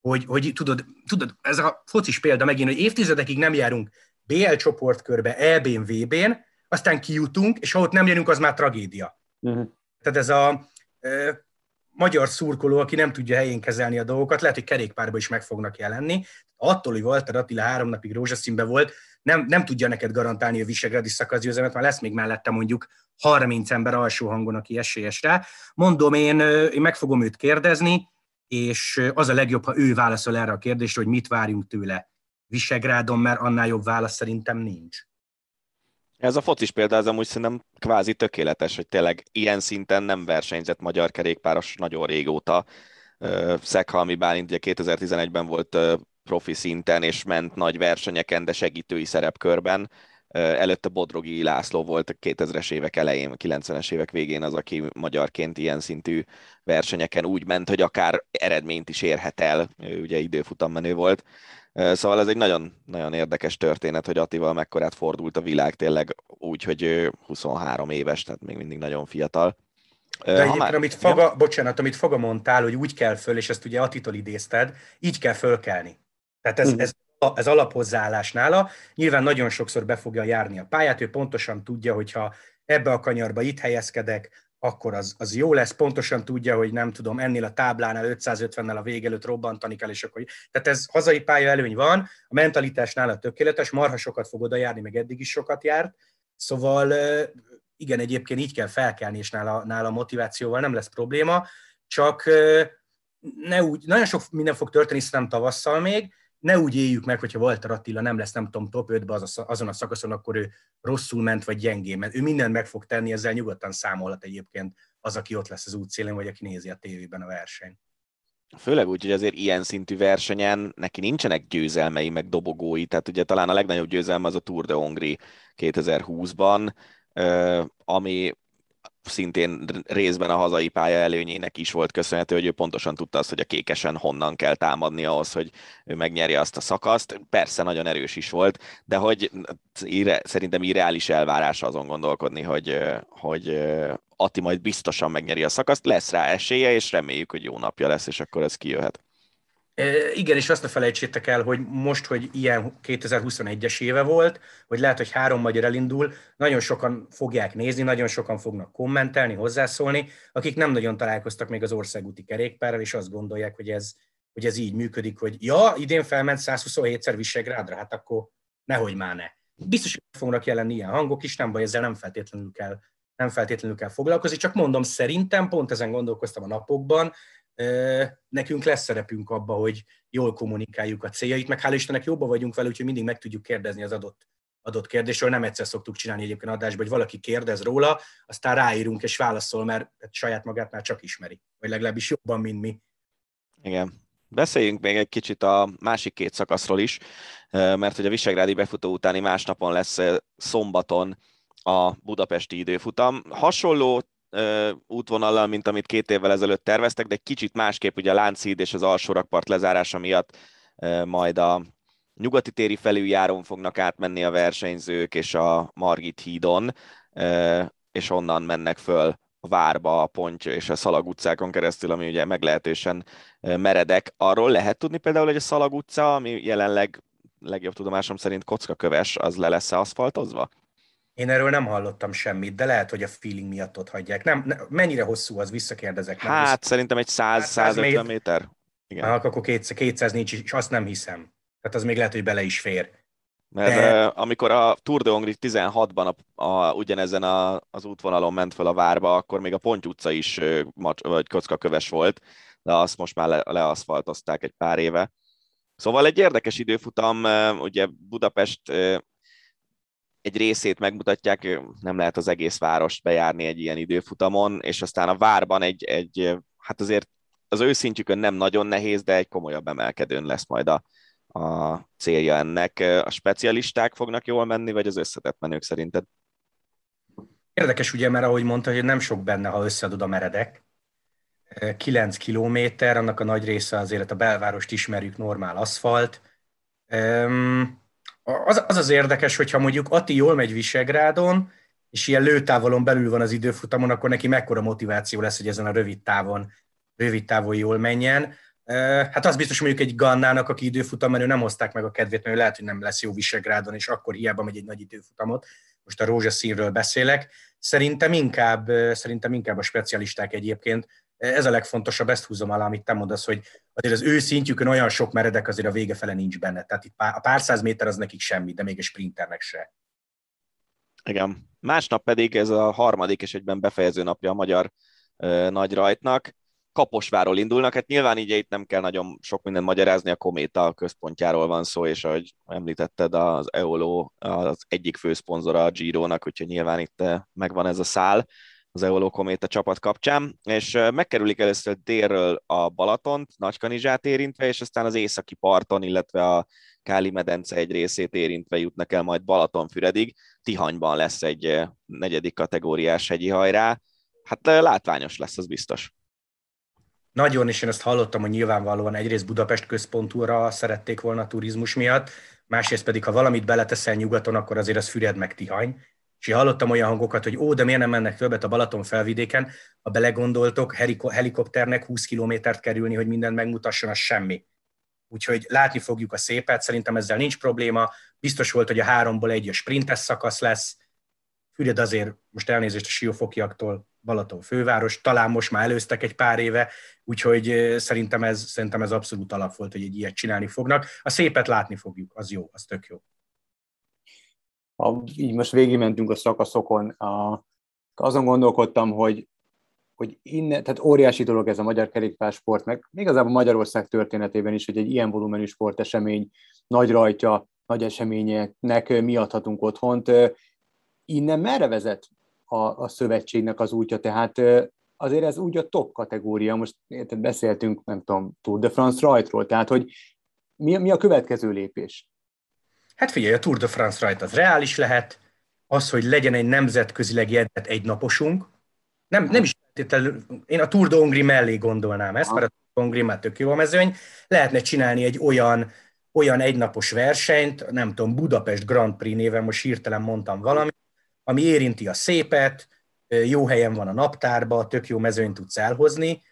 [SPEAKER 5] Hogy, hogy tudod, tudod, ez a focis példa megint, hogy évtizedekig nem járunk BL csoportkörbe, EB-n, VB-n, aztán kijutunk, és ha ott nem jönünk, az már tragédia. Uh-huh. Tehát ez a e, magyar szurkoló, aki nem tudja helyén kezelni a dolgokat, lehet, hogy kerékpárba is meg fognak jelenni. Attól, hogy Walter Attila három napig rózsaszínbe volt, nem, nem tudja neked garantálni a Visegrádi szakaszgyőzelmet, mert lesz még mellette mondjuk 30 ember alsó hangon, aki esélyes rá. Mondom, én, én meg fogom őt kérdezni, és az a legjobb, ha ő válaszol erre a kérdésre, hogy mit várjunk tőle Visegrádon, mert annál jobb válasz szerintem nincs.
[SPEAKER 2] Ez a focis példa, ez amúgy szerintem kvázi tökéletes, hogy tényleg ilyen szinten nem versenyzett magyar kerékpáros nagyon régóta. Szekhalmi Bálint ugye 2011-ben volt profi szinten, és ment nagy versenyeken, de segítői szerepkörben. Előtte Bodrogi László volt a 2000-es évek elején, 90-es évek végén az, aki magyarként ilyen szintű versenyeken úgy ment, hogy akár eredményt is érhet el, ő ugye időfutammenő volt. Szóval ez egy nagyon, nagyon érdekes történet, hogy Attival mekkorát fordult a világ tényleg úgy, hogy ő 23 éves, tehát még mindig nagyon fiatal.
[SPEAKER 5] De egyébként, már... amit Faga, bocsánat, amit Faga mondtál, hogy úgy kell föl, és ezt ugye Attitól idézted, így kell fölkelni. Tehát ez, mm. ez, ez alaphozzáállás nála. Nyilván nagyon sokszor be fogja járni a pályát, ő pontosan tudja, hogyha ebbe a kanyarba itt helyezkedek, akkor az, az jó lesz, pontosan tudja, hogy nem tudom, ennél a táblánál 550-nel a végelőtt robbantani kell, és akkor... Tehát ez hazai pálya előny van, a mentalitás nála tökéletes, marha sokat fog oda járni, meg eddig is sokat járt, szóval igen, egyébként így kell felkelni, és nála, nála motivációval nem lesz probléma, csak ne úgy, nagyon sok minden fog történni szerintem tavasszal még, ne úgy éljük meg, hogyha Walter Attila nem lesz, nem tudom, top 5-be az a, azon a szakaszon, akkor ő rosszul ment, vagy gyengé, mert ő mindent meg fog tenni, ezzel nyugodtan számolhat egyébként az, aki ott lesz az útszélén, vagy aki nézi a tévében a versenyt.
[SPEAKER 2] Főleg úgy, hogy azért ilyen szintű versenyen neki nincsenek győzelmei, meg dobogói, tehát ugye talán a legnagyobb győzelme az a Tour de Hongri 2020-ban, ami szintén részben a hazai pálya előnyének is volt köszönhető, hogy ő pontosan tudta azt, hogy a kékesen honnan kell támadni ahhoz, hogy ő megnyerje azt a szakaszt. Persze nagyon erős is volt, de hogy szerintem irreális elvárás azon gondolkodni, hogy, hogy Ati majd biztosan megnyeri a szakaszt, lesz rá esélye, és reméljük, hogy jó napja lesz, és akkor ez kijöhet.
[SPEAKER 5] Igen, és azt ne felejtsétek el, hogy most, hogy ilyen 2021-es éve volt, hogy lehet, hogy három magyar elindul, nagyon sokan fogják nézni, nagyon sokan fognak kommentelni, hozzászólni, akik nem nagyon találkoztak még az országúti kerékpárral, és azt gondolják, hogy ez, hogy ez így működik, hogy ja, idén felment 127-szer Visegrádra, hát akkor nehogy már ne. Biztos, hogy fognak jelenni ilyen hangok is, nem baj, ezzel nem feltétlenül kell nem feltétlenül kell foglalkozni, csak mondom, szerintem, pont ezen gondolkoztam a napokban, nekünk lesz szerepünk abba, hogy jól kommunikáljuk a céljait, meg hál' Istennek jobban vagyunk vele, úgyhogy mindig meg tudjuk kérdezni az adott, adott kérdésről. Nem egyszer szoktuk csinálni egyébként adásban, hogy valaki kérdez róla, aztán ráírunk és válaszol, mert saját magát már csak ismeri, vagy legalábbis jobban, mint mi.
[SPEAKER 2] Igen. Beszéljünk még egy kicsit a másik két szakaszról is, mert hogy a Visegrádi befutó utáni másnapon lesz szombaton a budapesti időfutam. Hasonló útvonallal, mint amit két évvel ezelőtt terveztek, de egy kicsit másképp ugye a Lánchíd és az alsó rakpart lezárása miatt majd a nyugati téri felüljáron fognak átmenni a versenyzők és a Margit hídon, és onnan mennek föl a várba, a Ponty és a Szalag utcákon keresztül, ami ugye meglehetősen meredek. Arról lehet tudni például, hogy a Szalag utca, ami jelenleg legjobb tudomásom szerint kockaköves, az le lesz aszfaltozva?
[SPEAKER 5] Én erről nem hallottam semmit, de lehet, hogy a feeling miatt ott hagyják. Nem, ne, mennyire hosszú az, visszakérdezek.
[SPEAKER 2] Nem hát vissza... szerintem egy 100-150 méter.
[SPEAKER 5] Igen. Ah, akkor 200, 200 nincs, és azt nem hiszem. Tehát az még lehet, hogy bele is fér.
[SPEAKER 2] Mert de... amikor a Tour de Hongrie 16-ban a, a, ugyanezen a, az útvonalon ment fel a várba, akkor még a Ponty utca is macs, vagy kockaköves volt, de azt most már le, leaszfaltozták egy pár éve. Szóval egy érdekes időfutam, ugye Budapest egy részét megmutatják, nem lehet az egész várost bejárni egy ilyen időfutamon, és aztán a várban egy, egy hát azért az őszintjükön nem nagyon nehéz, de egy komolyabb emelkedőn lesz majd a, a célja ennek. A specialisták fognak jól menni, vagy az összetett menők szerinted?
[SPEAKER 5] Érdekes ugye, mert ahogy mondta, hogy nem sok benne, ha összeadod a meredek. 9 kilométer, annak a nagy része azért a belvárost ismerjük, normál aszfalt. Az, az az érdekes, hogyha mondjuk Ati jól megy Visegrádon, és ilyen lőtávolon belül van az időfutamon, akkor neki mekkora motiváció lesz, hogy ezen a rövid távon, rövid távon jól menjen. Hát az biztos mondjuk egy Gannának, aki időfutam, mert ő nem hozták meg a kedvét, mert lehet, hogy nem lesz jó Visegrádon, és akkor hiába megy egy nagy időfutamot. Most a rózsaszínről beszélek. Szerintem inkább, szerintem inkább a specialisták egyébként ez a legfontosabb, ezt húzom alá, amit te mondasz, hogy azért az ő szintjükön olyan sok meredek azért a vége fele nincs benne. Tehát itt a pár száz méter az nekik semmi, de még egy sprinternek se.
[SPEAKER 2] Igen. Másnap pedig ez a harmadik és egyben befejező napja a magyar ö, nagy rajtnak. Kaposváról indulnak, hát nyilván így itt nem kell nagyon sok mindent magyarázni, a Kométa központjáról van szó, és ahogy említetted, az EOLO az egyik főszponzora a Giro-nak, úgyhogy nyilván itt megvan ez a szál az Eoló Kométa csapat kapcsán, és megkerülik először délről a Balatont, Nagykanizsát érintve, és aztán az északi parton, illetve a Káli medence egy részét érintve jutnak el majd Balatonfüredig. Tihanyban lesz egy negyedik kategóriás hegyi hajrá. Hát látványos lesz, az biztos.
[SPEAKER 5] Nagyon, és én ezt hallottam, hogy nyilvánvalóan egyrészt Budapest központúra szerették volna a turizmus miatt, másrészt pedig, ha valamit beleteszel nyugaton, akkor azért az Füred meg Tihany, és hallottam olyan hangokat, hogy ó, de miért nem mennek többet a Balaton felvidéken, ha belegondoltok, helikopternek 20 kilométert kerülni, hogy mindent megmutasson, az semmi. Úgyhogy látni fogjuk a szépet, szerintem ezzel nincs probléma. Biztos volt, hogy a háromból egy a sprintes szakasz lesz, Füred azért, most elnézést a siófokiaktól, Balaton főváros, talán most már előztek egy pár éve, úgyhogy szerintem ez, szerintem ez abszolút alap volt, hogy egy ilyet csinálni fognak. A szépet látni fogjuk, az jó, az tök jó.
[SPEAKER 3] Ha így most végigmentünk a szakaszokon, a, azon gondolkodtam, hogy hogy innen, tehát óriási dolog ez a magyar kerékpársport, meg igazából Magyarország történetében is, hogy egy ilyen volumenű sportesemény, nagy rajtja, nagy eseményeknek mi adhatunk otthont. Innen merre vezet a, a szövetségnek az útja? Tehát azért ez úgy a top kategória, most érted, beszéltünk, nem tudom, Tour de France rajtról, tehát hogy mi, mi a következő lépés?
[SPEAKER 5] Hát figyelj, a Tour de France rajt az reális lehet, az, hogy legyen egy nemzetközileg jegyzett egynaposunk, nem, nem is feltétlenül, én a Tour de Hongri mellé gondolnám ezt, mert a Tour de Hongri már tök jó a mezőny, lehetne csinálni egy olyan, olyan egynapos versenyt, nem tudom, Budapest Grand Prix néven, most hirtelen mondtam valami, ami érinti a szépet, jó helyen van a naptárba, tök jó mezőnyt tudsz elhozni.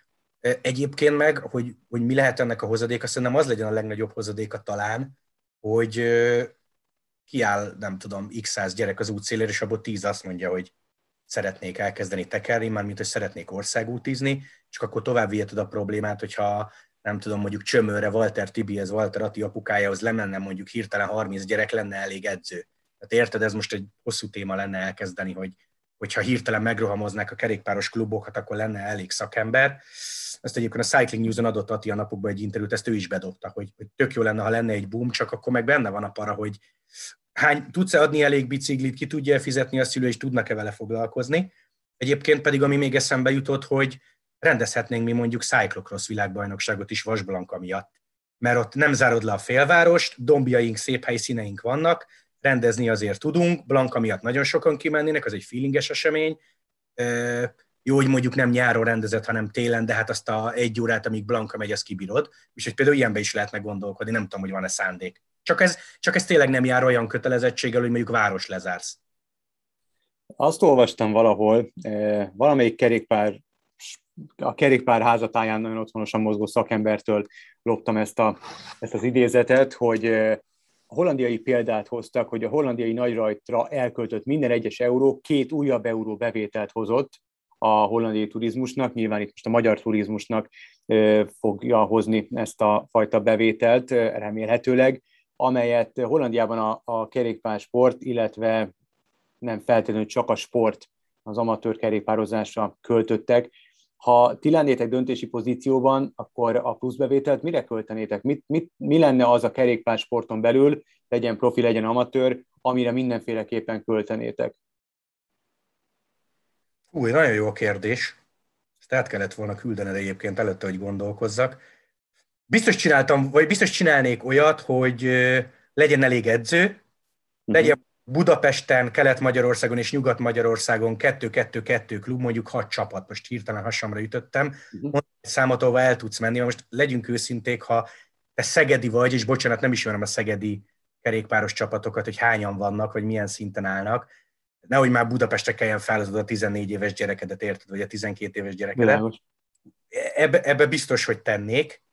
[SPEAKER 5] Egyébként meg, hogy, hogy mi lehet ennek a hozadéka, szerintem az legyen a legnagyobb hozadéka talán, hogy kiáll, nem tudom, x száz gyerek az útszélére, és abból tíz azt mondja, hogy szeretnék elkezdeni tekerni, már mint hogy szeretnék országútizni, csak akkor tovább viheted a problémát, hogyha nem tudom, mondjuk Csömőre Walter Tibi, ez Walter Ati apukájához lemenne mondjuk hirtelen 30 gyerek, lenne elég edző. Tehát érted, ez most egy hosszú téma lenne elkezdeni, hogy hogyha hirtelen megrohamoznák a kerékpáros klubokat, akkor lenne elég szakember. Ezt egyébként a Cycling News-on adott Ati a napokban egy interjút, ezt ő is bedobta, hogy, hogy tök jó lenne, ha lenne egy boom, csak akkor meg benne van a para, hogy hány, tudsz-e adni elég biciklit, ki tudja fizetni a szülő, és tudnak-e vele foglalkozni. Egyébként pedig, ami még eszembe jutott, hogy rendezhetnénk mi mondjuk cyclocross világbajnokságot is Vasblanka miatt. Mert ott nem zárod le a félvárost, dombjaink, szép helyszíneink vannak, rendezni azért tudunk, Blanka miatt nagyon sokan kimennének, az egy feelinges esemény. Jó, hogy mondjuk nem nyáron rendezett, hanem télen, de hát azt a egy órát, amíg Blanka megy, azt kibírod. És hogy például ilyenbe is lehetne gondolkodni, nem tudom, hogy van-e szándék. Csak ez, csak ez tényleg nem jár olyan kötelezettséggel, hogy mondjuk város lezársz.
[SPEAKER 3] Azt olvastam valahol, eh, valamelyik kerékpár, a kerékpár házatáján nagyon otthonosan mozgó szakembertől loptam ezt, a, ezt az idézetet, hogy hollandiai példát hoztak, hogy a hollandiai nagyrajtra elköltött minden egyes euró két újabb euró bevételt hozott a hollandiai turizmusnak, nyilván itt most a magyar turizmusnak fogja hozni ezt a fajta bevételt remélhetőleg, amelyet Hollandiában a, a kerékpársport, illetve nem feltétlenül csak a sport, az amatőr kerékpározásra költöttek. Ha ti lennétek döntési pozícióban, akkor a pluszbevételt mire költenétek? Mit, mit, mi lenne az a kerékpársporton belül, legyen profi, legyen amatőr, amire mindenféleképpen költenétek?
[SPEAKER 5] Új, nagyon jó a kérdés. Ezt át kellett volna küldened egyébként előtte, hogy gondolkozzak. Biztos csináltam, vagy biztos csinálnék olyat, hogy legyen elég edző, uh-huh. legyen Budapesten, Kelet-Magyarországon és Nyugat-Magyarországon kettő-kettő-kettő klub, mondjuk hat csapat, most hirtelen hasamra ütöttem, uh-huh. Számot, ahol el tudsz menni, most legyünk őszinték, ha te szegedi vagy, és bocsánat, nem ismerem a szegedi kerékpáros csapatokat, hogy hányan vannak, vagy milyen szinten állnak, nehogy már Budapestre kelljen felhozod a 14 éves gyerekedet, érted, vagy a 12 éves gyerekedet. Ebbe, ebbe biztos, hogy tennék,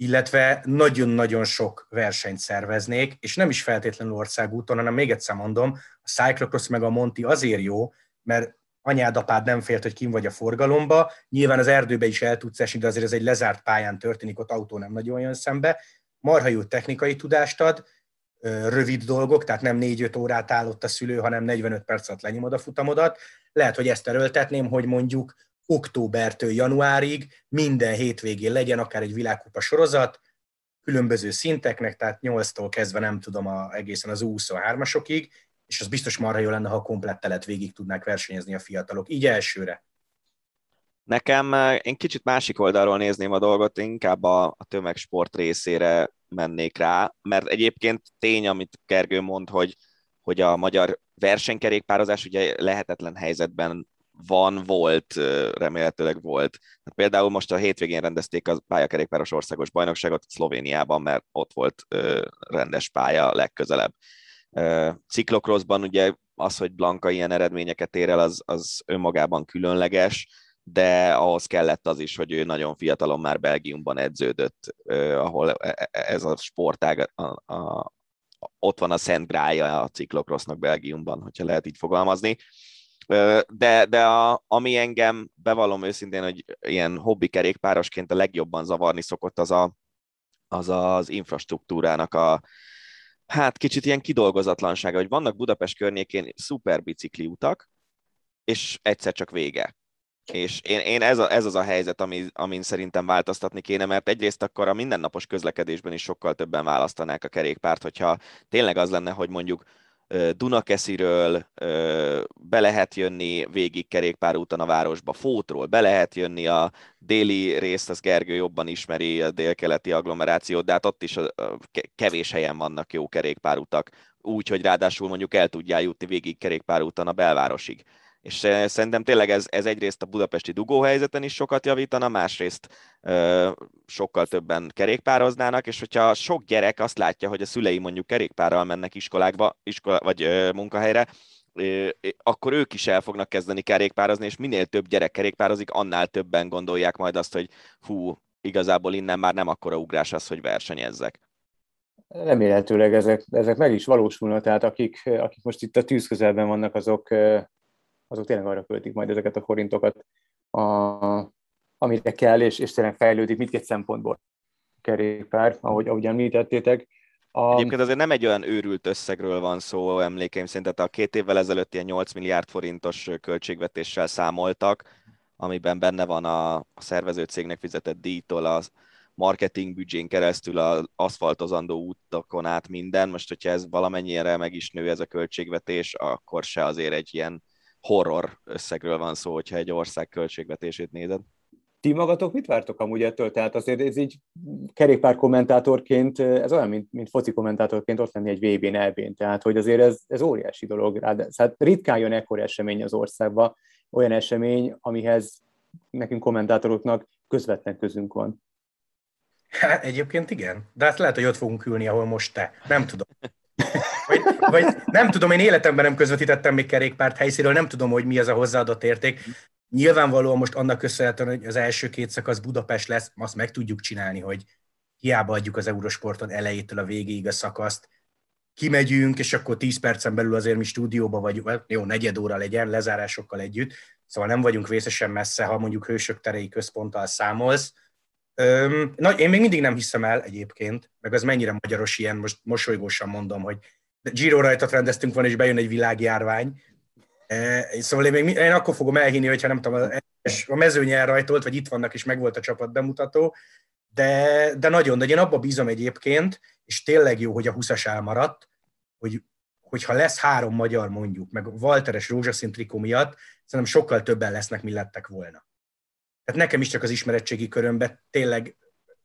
[SPEAKER 5] illetve nagyon-nagyon sok versenyt szerveznék, és nem is feltétlenül országúton, hanem még egyszer mondom, a Cyclocross meg a Monti azért jó, mert anyád, apád nem félt, hogy kim vagy a forgalomba, nyilván az erdőbe is el tudsz esni, de azért ez egy lezárt pályán történik, ott autó nem nagyon jön szembe, marha jó technikai tudást ad, rövid dolgok, tehát nem 4-5 órát állott a szülő, hanem 45 perc alatt lenyomod a futamodat. Lehet, hogy ezt erőltetném, hogy mondjuk októbertől januárig minden hétvégén legyen akár egy világkupa sorozat, különböző szinteknek, tehát 8-tól kezdve nem tudom a, egészen az 23-asokig, és az biztos marha jó lenne, ha komplett telet végig tudnák versenyezni a fiatalok. Így elsőre.
[SPEAKER 2] Nekem, eh, én kicsit másik oldalról nézném a dolgot, inkább a, a tömegsport részére mennék rá, mert egyébként tény, amit Gergő mond, hogy, hogy a magyar versenykerékpározás ugye lehetetlen helyzetben van, volt, remélhetőleg volt. Hát például most a hétvégén rendezték a pályakerékpáros országos bajnokságot Szlovéniában, mert ott volt rendes pálya legközelebb. Ciklokroszban ugye az, hogy Blanka ilyen eredményeket ér el, az, az önmagában különleges, de ahhoz kellett az is, hogy ő nagyon fiatalon már Belgiumban edződött, ahol e, e, ez a sportág a, a, ott van a Szent Grája a ciklokrosznak Belgiumban, hogyha lehet így fogalmazni. De, de a, ami engem bevallom őszintén, hogy ilyen hobbi kerékpárosként a legjobban zavarni szokott az a, az, az infrastruktúrának a, hát kicsit ilyen kidolgozatlansága, hogy vannak Budapest környékén szuper bicikli utak, és egyszer csak vége. És én, én ez, a, ez az a helyzet, ami, amin szerintem változtatni kéne, mert egyrészt akkor a mindennapos közlekedésben is sokkal többen választanák a kerékpárt, hogyha tényleg az lenne, hogy mondjuk Dunakesziről be lehet jönni végig kerékpárúton a városba, Fótról be lehet jönni, a déli részt az Gergő jobban ismeri, a délkeleti agglomerációt, de hát ott is kevés helyen vannak jó kerékpárutak, úgy, hogy ráadásul mondjuk el tudjál jutni végig kerékpárúton a belvárosig és szerintem tényleg ez, ez egyrészt a budapesti dugóhelyzeten is sokat javítana, másrészt ö, sokkal többen kerékpároznának, és hogyha sok gyerek azt látja, hogy a szülei mondjuk kerékpárral mennek iskolákba, iskola, vagy ö, munkahelyre, akkor ők is el fognak kezdeni kerékpározni, és minél több gyerek kerékpározik, annál többen gondolják majd azt, hogy hú, igazából innen már nem akkora ugrás az, hogy versenyezzek.
[SPEAKER 3] Remélhetőleg ezek, ezek meg is valósulnak, tehát akik, akik most itt a tűz közelben vannak, azok azok tényleg arra költik majd ezeket a forintokat, a, amire kell, és, és tényleg fejlődik mindkét szempontból kerékpár, ahogy, ahogy említettétek.
[SPEAKER 2] A... Egyébként azért nem egy olyan őrült összegről van szó, emlékeim szerint, tehát a két évvel ezelőtt ilyen 8 milliárd forintos költségvetéssel számoltak, amiben benne van a, a szervező cégnek fizetett díjtól az marketing büdzsén keresztül az aszfaltozandó útokon át minden. Most, hogyha ez valamennyire meg is nő ez a költségvetés, akkor se azért egy ilyen horror összegről van szó, hogyha egy ország költségvetését nézed.
[SPEAKER 3] Ti magatok mit vártok amúgy ettől? Tehát azért ez így kerékpár kommentátorként, ez olyan, mint, mint foci kommentátorként ott lenni egy VB-n, elbén. Tehát, hogy azért ez, ez óriási dolog. Rád, hát ritkán jön ekkor esemény az országba, olyan esemény, amihez nekünk kommentátoroknak közvetlen közünk van.
[SPEAKER 5] Hát egyébként igen, de hát lehet, hogy ott fogunk ülni, ahol most te. Nem tudom. *laughs* Vagy, vagy nem tudom, én életemben nem közvetítettem még kerékpárt helyszínről, nem tudom, hogy mi az a hozzáadott érték. Nyilvánvalóan most annak köszönhetően, hogy az első két szakasz Budapest lesz, azt meg tudjuk csinálni, hogy hiába adjuk az Eurosporton elejétől a végéig a szakaszt, kimegyünk, és akkor 10 percen belül azért mi stúdióba vagyunk, jó, negyed óra legyen, lezárásokkal együtt, szóval nem vagyunk vészesen messze, ha mondjuk hősök terei központtal számolsz, Öm, na, én még mindig nem hiszem el egyébként, meg az mennyire magyaros ilyen, most mosolygósan mondom, hogy Giro rajtat rendeztünk volna, és bejön egy világjárvány. E, szóval én, még, én akkor fogom elhinni, hogyha nem tudom, a mezőny elrajtolt, vagy itt vannak, és megvolt a csapat bemutató, de, de nagyon, de én abba bízom egyébként, és tényleg jó, hogy a 20-as elmaradt, hogy, hogyha lesz három magyar mondjuk, meg Walteres rózsaszín trikó miatt, szerintem sokkal többen lesznek, mi lettek volna. Tehát nekem is csak az ismeretségi körömbe tényleg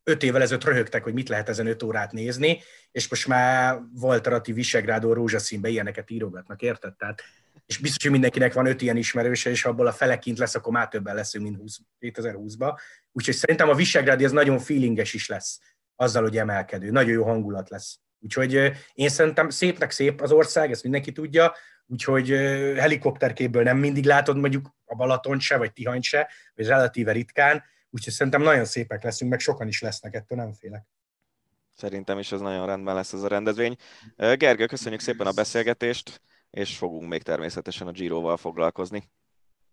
[SPEAKER 5] öt évvel ezelőtt röhögtek, hogy mit lehet ezen öt órát nézni, és most már Walter Atti Visegrádó rózsaszínbe ilyeneket írogatnak, érted? Tehát, és biztos, hogy mindenkinek van öt ilyen ismerőse, és abból a felekint lesz, akkor már többen leszünk, mint 20, 2020-ba. Úgyhogy szerintem a Visegrádi ez nagyon feelinges is lesz, azzal, hogy emelkedő. Nagyon jó hangulat lesz. Úgyhogy én szerintem szépnek szép az ország, ezt mindenki tudja, úgyhogy helikopterképből nem mindig látod mondjuk a Balaton se, vagy Tihany se, vagy relatíve ritkán, úgyhogy szerintem nagyon szépek leszünk, meg sokan is lesznek, ettől nem félek.
[SPEAKER 2] Szerintem is ez nagyon rendben lesz ez a rendezvény. Gergő, köszönjük szépen a beszélgetést, és fogunk még természetesen a Giro-val foglalkozni.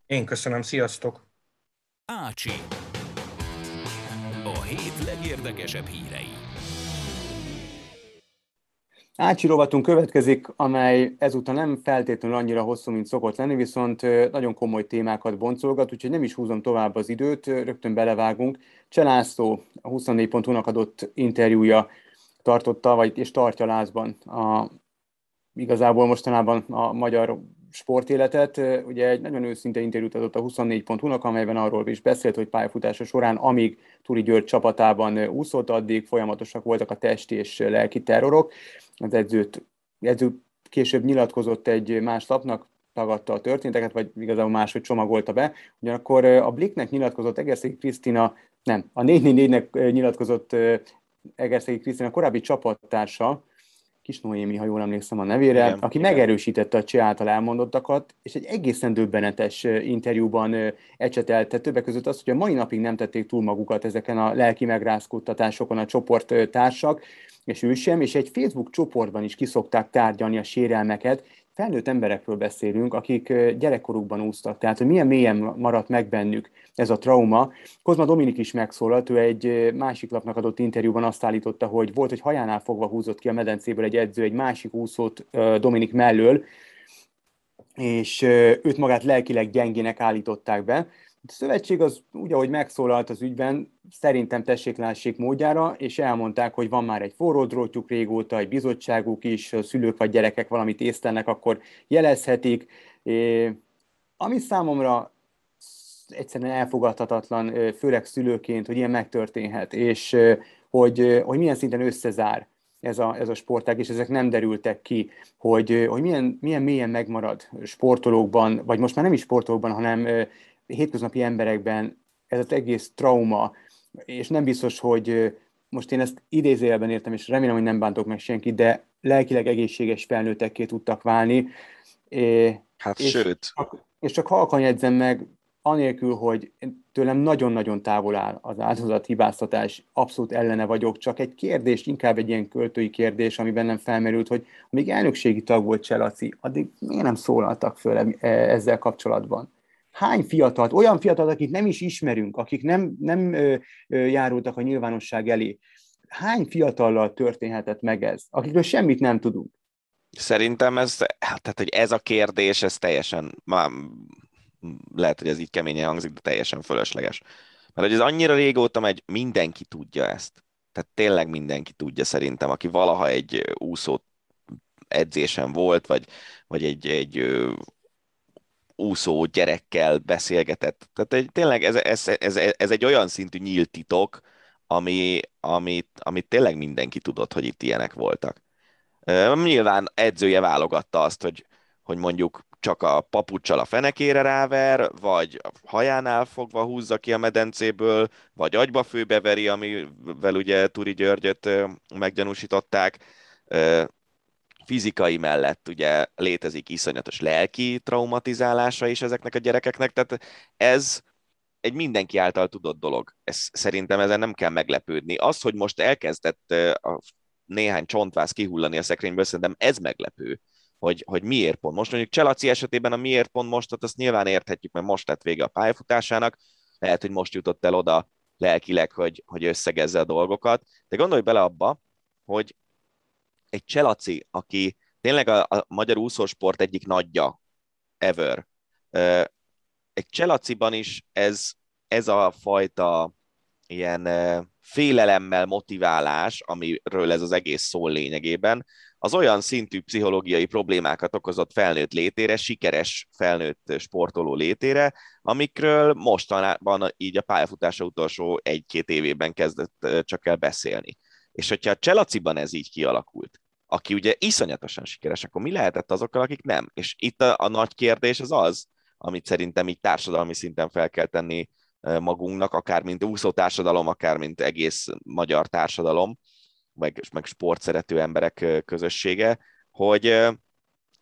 [SPEAKER 5] Én köszönöm, sziasztok!
[SPEAKER 1] Ácsi. A hét legérdekesebb hírei.
[SPEAKER 3] Ácsi rovatunk következik, amely ezúttal nem feltétlenül annyira hosszú, mint szokott lenni, viszont nagyon komoly témákat boncolgat, úgyhogy nem is húzom tovább az időt, rögtön belevágunk. Cselászló a 24.hu-nak adott interjúja tartotta, vagy és tartja lázban a, igazából mostanában a magyar sportéletet. Ugye egy nagyon őszinte interjút adott a 24.hu-nak, amelyben arról is beszélt, hogy pályafutása során, amíg Turi György csapatában úszott, addig folyamatosak voltak a testi és lelki terrorok. Az edzőt, edző később nyilatkozott egy más lapnak, tagadta a történteket, vagy igazából máshogy csomagolta be. Ugyanakkor a Bliknek nyilatkozott Egerszegi Krisztina, nem, a 444-nek nyilatkozott Egerszegi Krisztina korábbi csapattársa, Kis Noémi, ha jól emlékszem a nevére,
[SPEAKER 2] Igen,
[SPEAKER 3] aki
[SPEAKER 2] igen.
[SPEAKER 3] megerősítette a Cseh által elmondottakat, és egy egészen döbbenetes interjúban ecsetelte többek között azt, hogy a mai napig nem tették túl magukat ezeken a lelki megrázkódtatásokon a csoport ö, társak, és ő sem, és egy Facebook csoportban is kiszokták tárgyalni a sérelmeket, felnőtt emberekről beszélünk, akik gyerekkorukban úsztak, tehát hogy milyen mélyen maradt meg bennük ez a trauma. Kozma Dominik is megszólalt, ő egy másik lapnak adott interjúban azt állította, hogy volt, hogy hajánál fogva húzott ki a medencéből egy edző egy másik úszót Dominik mellől, és őt magát lelkileg gyengének állították be. A szövetség az úgy, ahogy megszólalt az ügyben, szerintem tessék módjára, és elmondták, hogy van már egy forró drótjuk régóta, egy bizottságuk is, szülők vagy gyerekek valamit észlelnek, akkor jelezhetik. É, ami számomra egyszerűen elfogadhatatlan, főleg szülőként, hogy ilyen megtörténhet, és hogy, hogy milyen szinten összezár ez a, ez a sportág, és ezek nem derültek ki, hogy, hogy milyen, milyen mélyen megmarad sportolókban, vagy most már nem is sportolókban, hanem hétköznapi emberekben ez az egész trauma, és nem biztos, hogy most én ezt idézőjelben értem, és remélem, hogy nem bántok meg senkit, de lelkileg egészséges felnőttekké tudtak válni.
[SPEAKER 2] Hát
[SPEAKER 3] És-
[SPEAKER 2] sőt,
[SPEAKER 3] és csak halkan jegyzem meg, anélkül, hogy tőlem nagyon-nagyon távol áll az áldozat hibáztatás, abszolút ellene vagyok, csak egy kérdés, inkább egy ilyen költői kérdés, ami bennem felmerült, hogy amíg elnökségi tag volt Cselaci, addig miért nem szólaltak föl e- ezzel kapcsolatban? Hány fiatalt, olyan fiatalt, akik nem is ismerünk, akik nem, nem ö, ö, járultak a nyilvánosság elé, hány fiatallal történhetett meg ez, akikről semmit nem tudunk?
[SPEAKER 2] Szerintem ez, hát, tehát, hogy ez a kérdés, ez teljesen, már lehet, hogy ez így keményen hangzik, de teljesen fölösleges. Mert hogy ez annyira régóta megy, mindenki tudja ezt. Tehát tényleg mindenki tudja szerintem, aki valaha egy úszó edzésen volt, vagy, vagy egy, egy úszó gyerekkel beszélgetett. Tehát egy, tényleg ez, ez, ez, ez egy olyan szintű nyílt titok, ami, amit, amit tényleg mindenki tudott, hogy itt ilyenek voltak. Nyilván edzője válogatta azt, hogy, hogy mondjuk csak a papucsal a fenekére ráver, vagy a hajánál fogva húzza ki a medencéből, vagy agyba főbeveri, amivel ugye Turi Györgyöt meggyanúsították. Fizikai mellett ugye létezik iszonyatos lelki traumatizálása is ezeknek a gyerekeknek, tehát ez egy mindenki által tudott dolog. Ez, szerintem ezen nem kell meglepődni. Az, hogy most elkezdett a néhány csontváz kihullani a szekrényből, szerintem ez meglepő, hogy, hogy miért pont most. Mondjuk Cselaci esetében a miért pont most, azt nyilván érthetjük, mert most lett vége a pályafutásának, lehet, hogy most jutott el oda lelkileg, hogy, hogy összegezze a dolgokat, de gondolj bele abba, hogy egy Cselaci, aki tényleg a, a magyar úszósport egyik nagyja ever, egy Cselaciban is ez, ez a fajta ilyen félelemmel motiválás, amiről ez az egész szól lényegében, az olyan szintű pszichológiai problémákat okozott felnőtt létére, sikeres felnőtt sportoló létére, amikről mostanában így a pályafutása utolsó egy-két évében kezdett csak el beszélni. És hogyha a Cselaciban ez így kialakult, aki ugye iszonyatosan sikeres, akkor mi lehetett azokkal, akik nem? És itt a, a nagy kérdés az az, amit szerintem így társadalmi szinten fel kell tenni magunknak, akár mint úszó társadalom, akár mint egész magyar társadalom, meg, meg sportszerető emberek közössége, hogy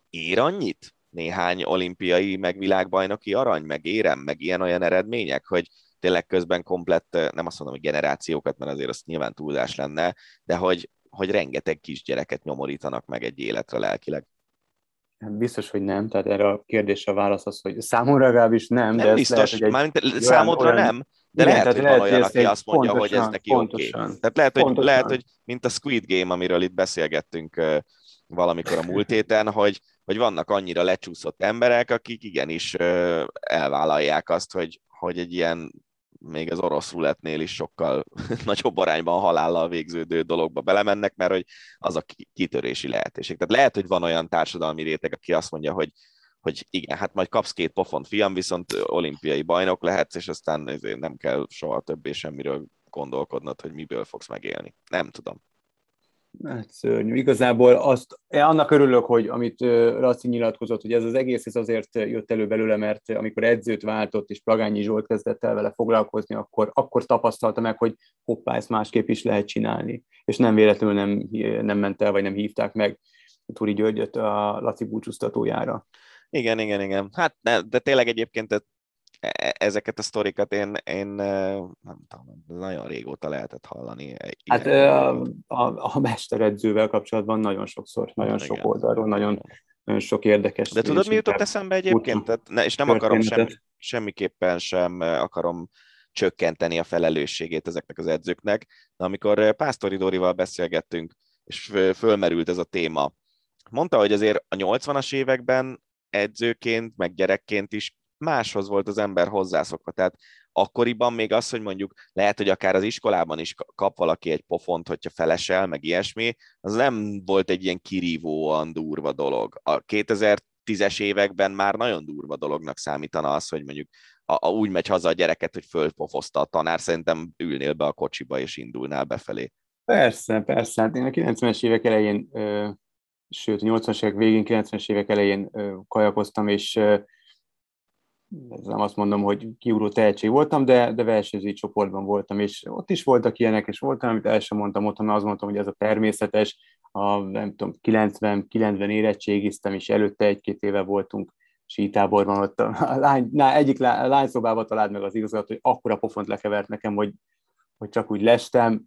[SPEAKER 2] ér annyit néhány olimpiai, meg világbajnoki arany, meg érem, meg ilyen-olyan eredmények, hogy tényleg közben komplett, nem azt mondom, hogy generációkat, mert azért az nyilván túlzás lenne, de hogy, hogy rengeteg kisgyereket nyomorítanak meg egy életre lelkileg.
[SPEAKER 3] Hát biztos, hogy nem, tehát erre a kérdésre a válasz az, hogy számomra legalábbis nem, de
[SPEAKER 2] Nem
[SPEAKER 3] ez
[SPEAKER 2] biztos,
[SPEAKER 3] lehet, hogy egy...
[SPEAKER 2] mármint számodra
[SPEAKER 3] olyan-
[SPEAKER 2] nem, de
[SPEAKER 3] Igen,
[SPEAKER 2] lehet, hogy
[SPEAKER 3] lehet,
[SPEAKER 2] van olyan, aki azt mondja, hogy ez
[SPEAKER 3] pontosan,
[SPEAKER 2] neki oké.
[SPEAKER 3] pontosan,
[SPEAKER 2] Tehát lehet hogy,
[SPEAKER 3] pontosan.
[SPEAKER 2] lehet, hogy mint a Squid Game, amiről itt beszélgettünk valamikor a múlt héten, hogy, hogy vannak annyira lecsúszott emberek, akik igenis elvállalják azt, hogy, hogy egy ilyen még az orosz rulettnél is sokkal *laughs* nagyobb arányban halállal végződő dologba belemennek, mert hogy az a ki- kitörési lehetőség. Tehát lehet, hogy van olyan társadalmi réteg, aki azt mondja, hogy hogy igen, hát majd kapsz két pofont, fiam, viszont olimpiai bajnok lehetsz, és aztán nem kell soha többé semmiről gondolkodnod, hogy miből fogsz megélni. Nem tudom.
[SPEAKER 3] Hát szörnyű. Igazából azt, annak örülök, hogy amit Laci nyilatkozott, hogy ez az egész ez azért jött elő belőle, mert amikor edzőt váltott, és Plagányi Zsolt kezdett el vele foglalkozni, akkor, akkor tapasztalta meg, hogy hoppá, ezt másképp is lehet csinálni. És nem véletlenül nem, nem ment el, vagy nem hívták meg Turi Györgyöt a Laci búcsúztatójára.
[SPEAKER 2] Igen, igen, igen. Hát ne, de tényleg egyébként ezeket a sztorikat én, én nem tudom, nagyon régóta lehetett hallani.
[SPEAKER 3] Hát a, a, a mesteredzővel kapcsolatban nagyon sokszor, nagyon Igen. sok oldalról, nagyon, nagyon sok érdekes.
[SPEAKER 2] De tudod, mi jutott eszembe egyébként? Tehát, ne, és nem akarom sem, semmiképpen sem akarom csökkenteni a felelősségét ezeknek az edzőknek, de amikor Pásztori Dórival beszélgettünk, és fölmerült ez a téma, mondta, hogy azért a 80-as években edzőként, meg gyerekként is máshoz volt az ember hozzászokva. Tehát akkoriban még az, hogy mondjuk lehet, hogy akár az iskolában is kap valaki egy pofont, hogyha felesel, meg ilyesmi, az nem volt egy ilyen kirívóan durva dolog. A 2010-es években már nagyon durva dolognak számítana az, hogy mondjuk a, a úgy megy haza a gyereket, hogy fölpofozta a tanár, szerintem ülnél be a kocsiba és indulnál befelé.
[SPEAKER 3] Persze, persze. Hát én a 90-es évek elején, ö, sőt, a 80-as évek végén, 90-es évek elején ö, kajakoztam, és ö, nem azt mondom, hogy kiugró tehetség voltam, de, de versenyzői csoportban voltam, és ott is voltak ilyenek, és voltam, amit el sem mondtam otthon, azt mondtam, hogy ez a természetes, a, nem tudom, 90, 90 érettségiztem, és előtte egy-két éve voltunk sítáborban, ott a lány, na, egyik lá, lányszobába talált meg az igazat, hogy akkora pofont lekevert nekem, hogy, hogy csak úgy lestem,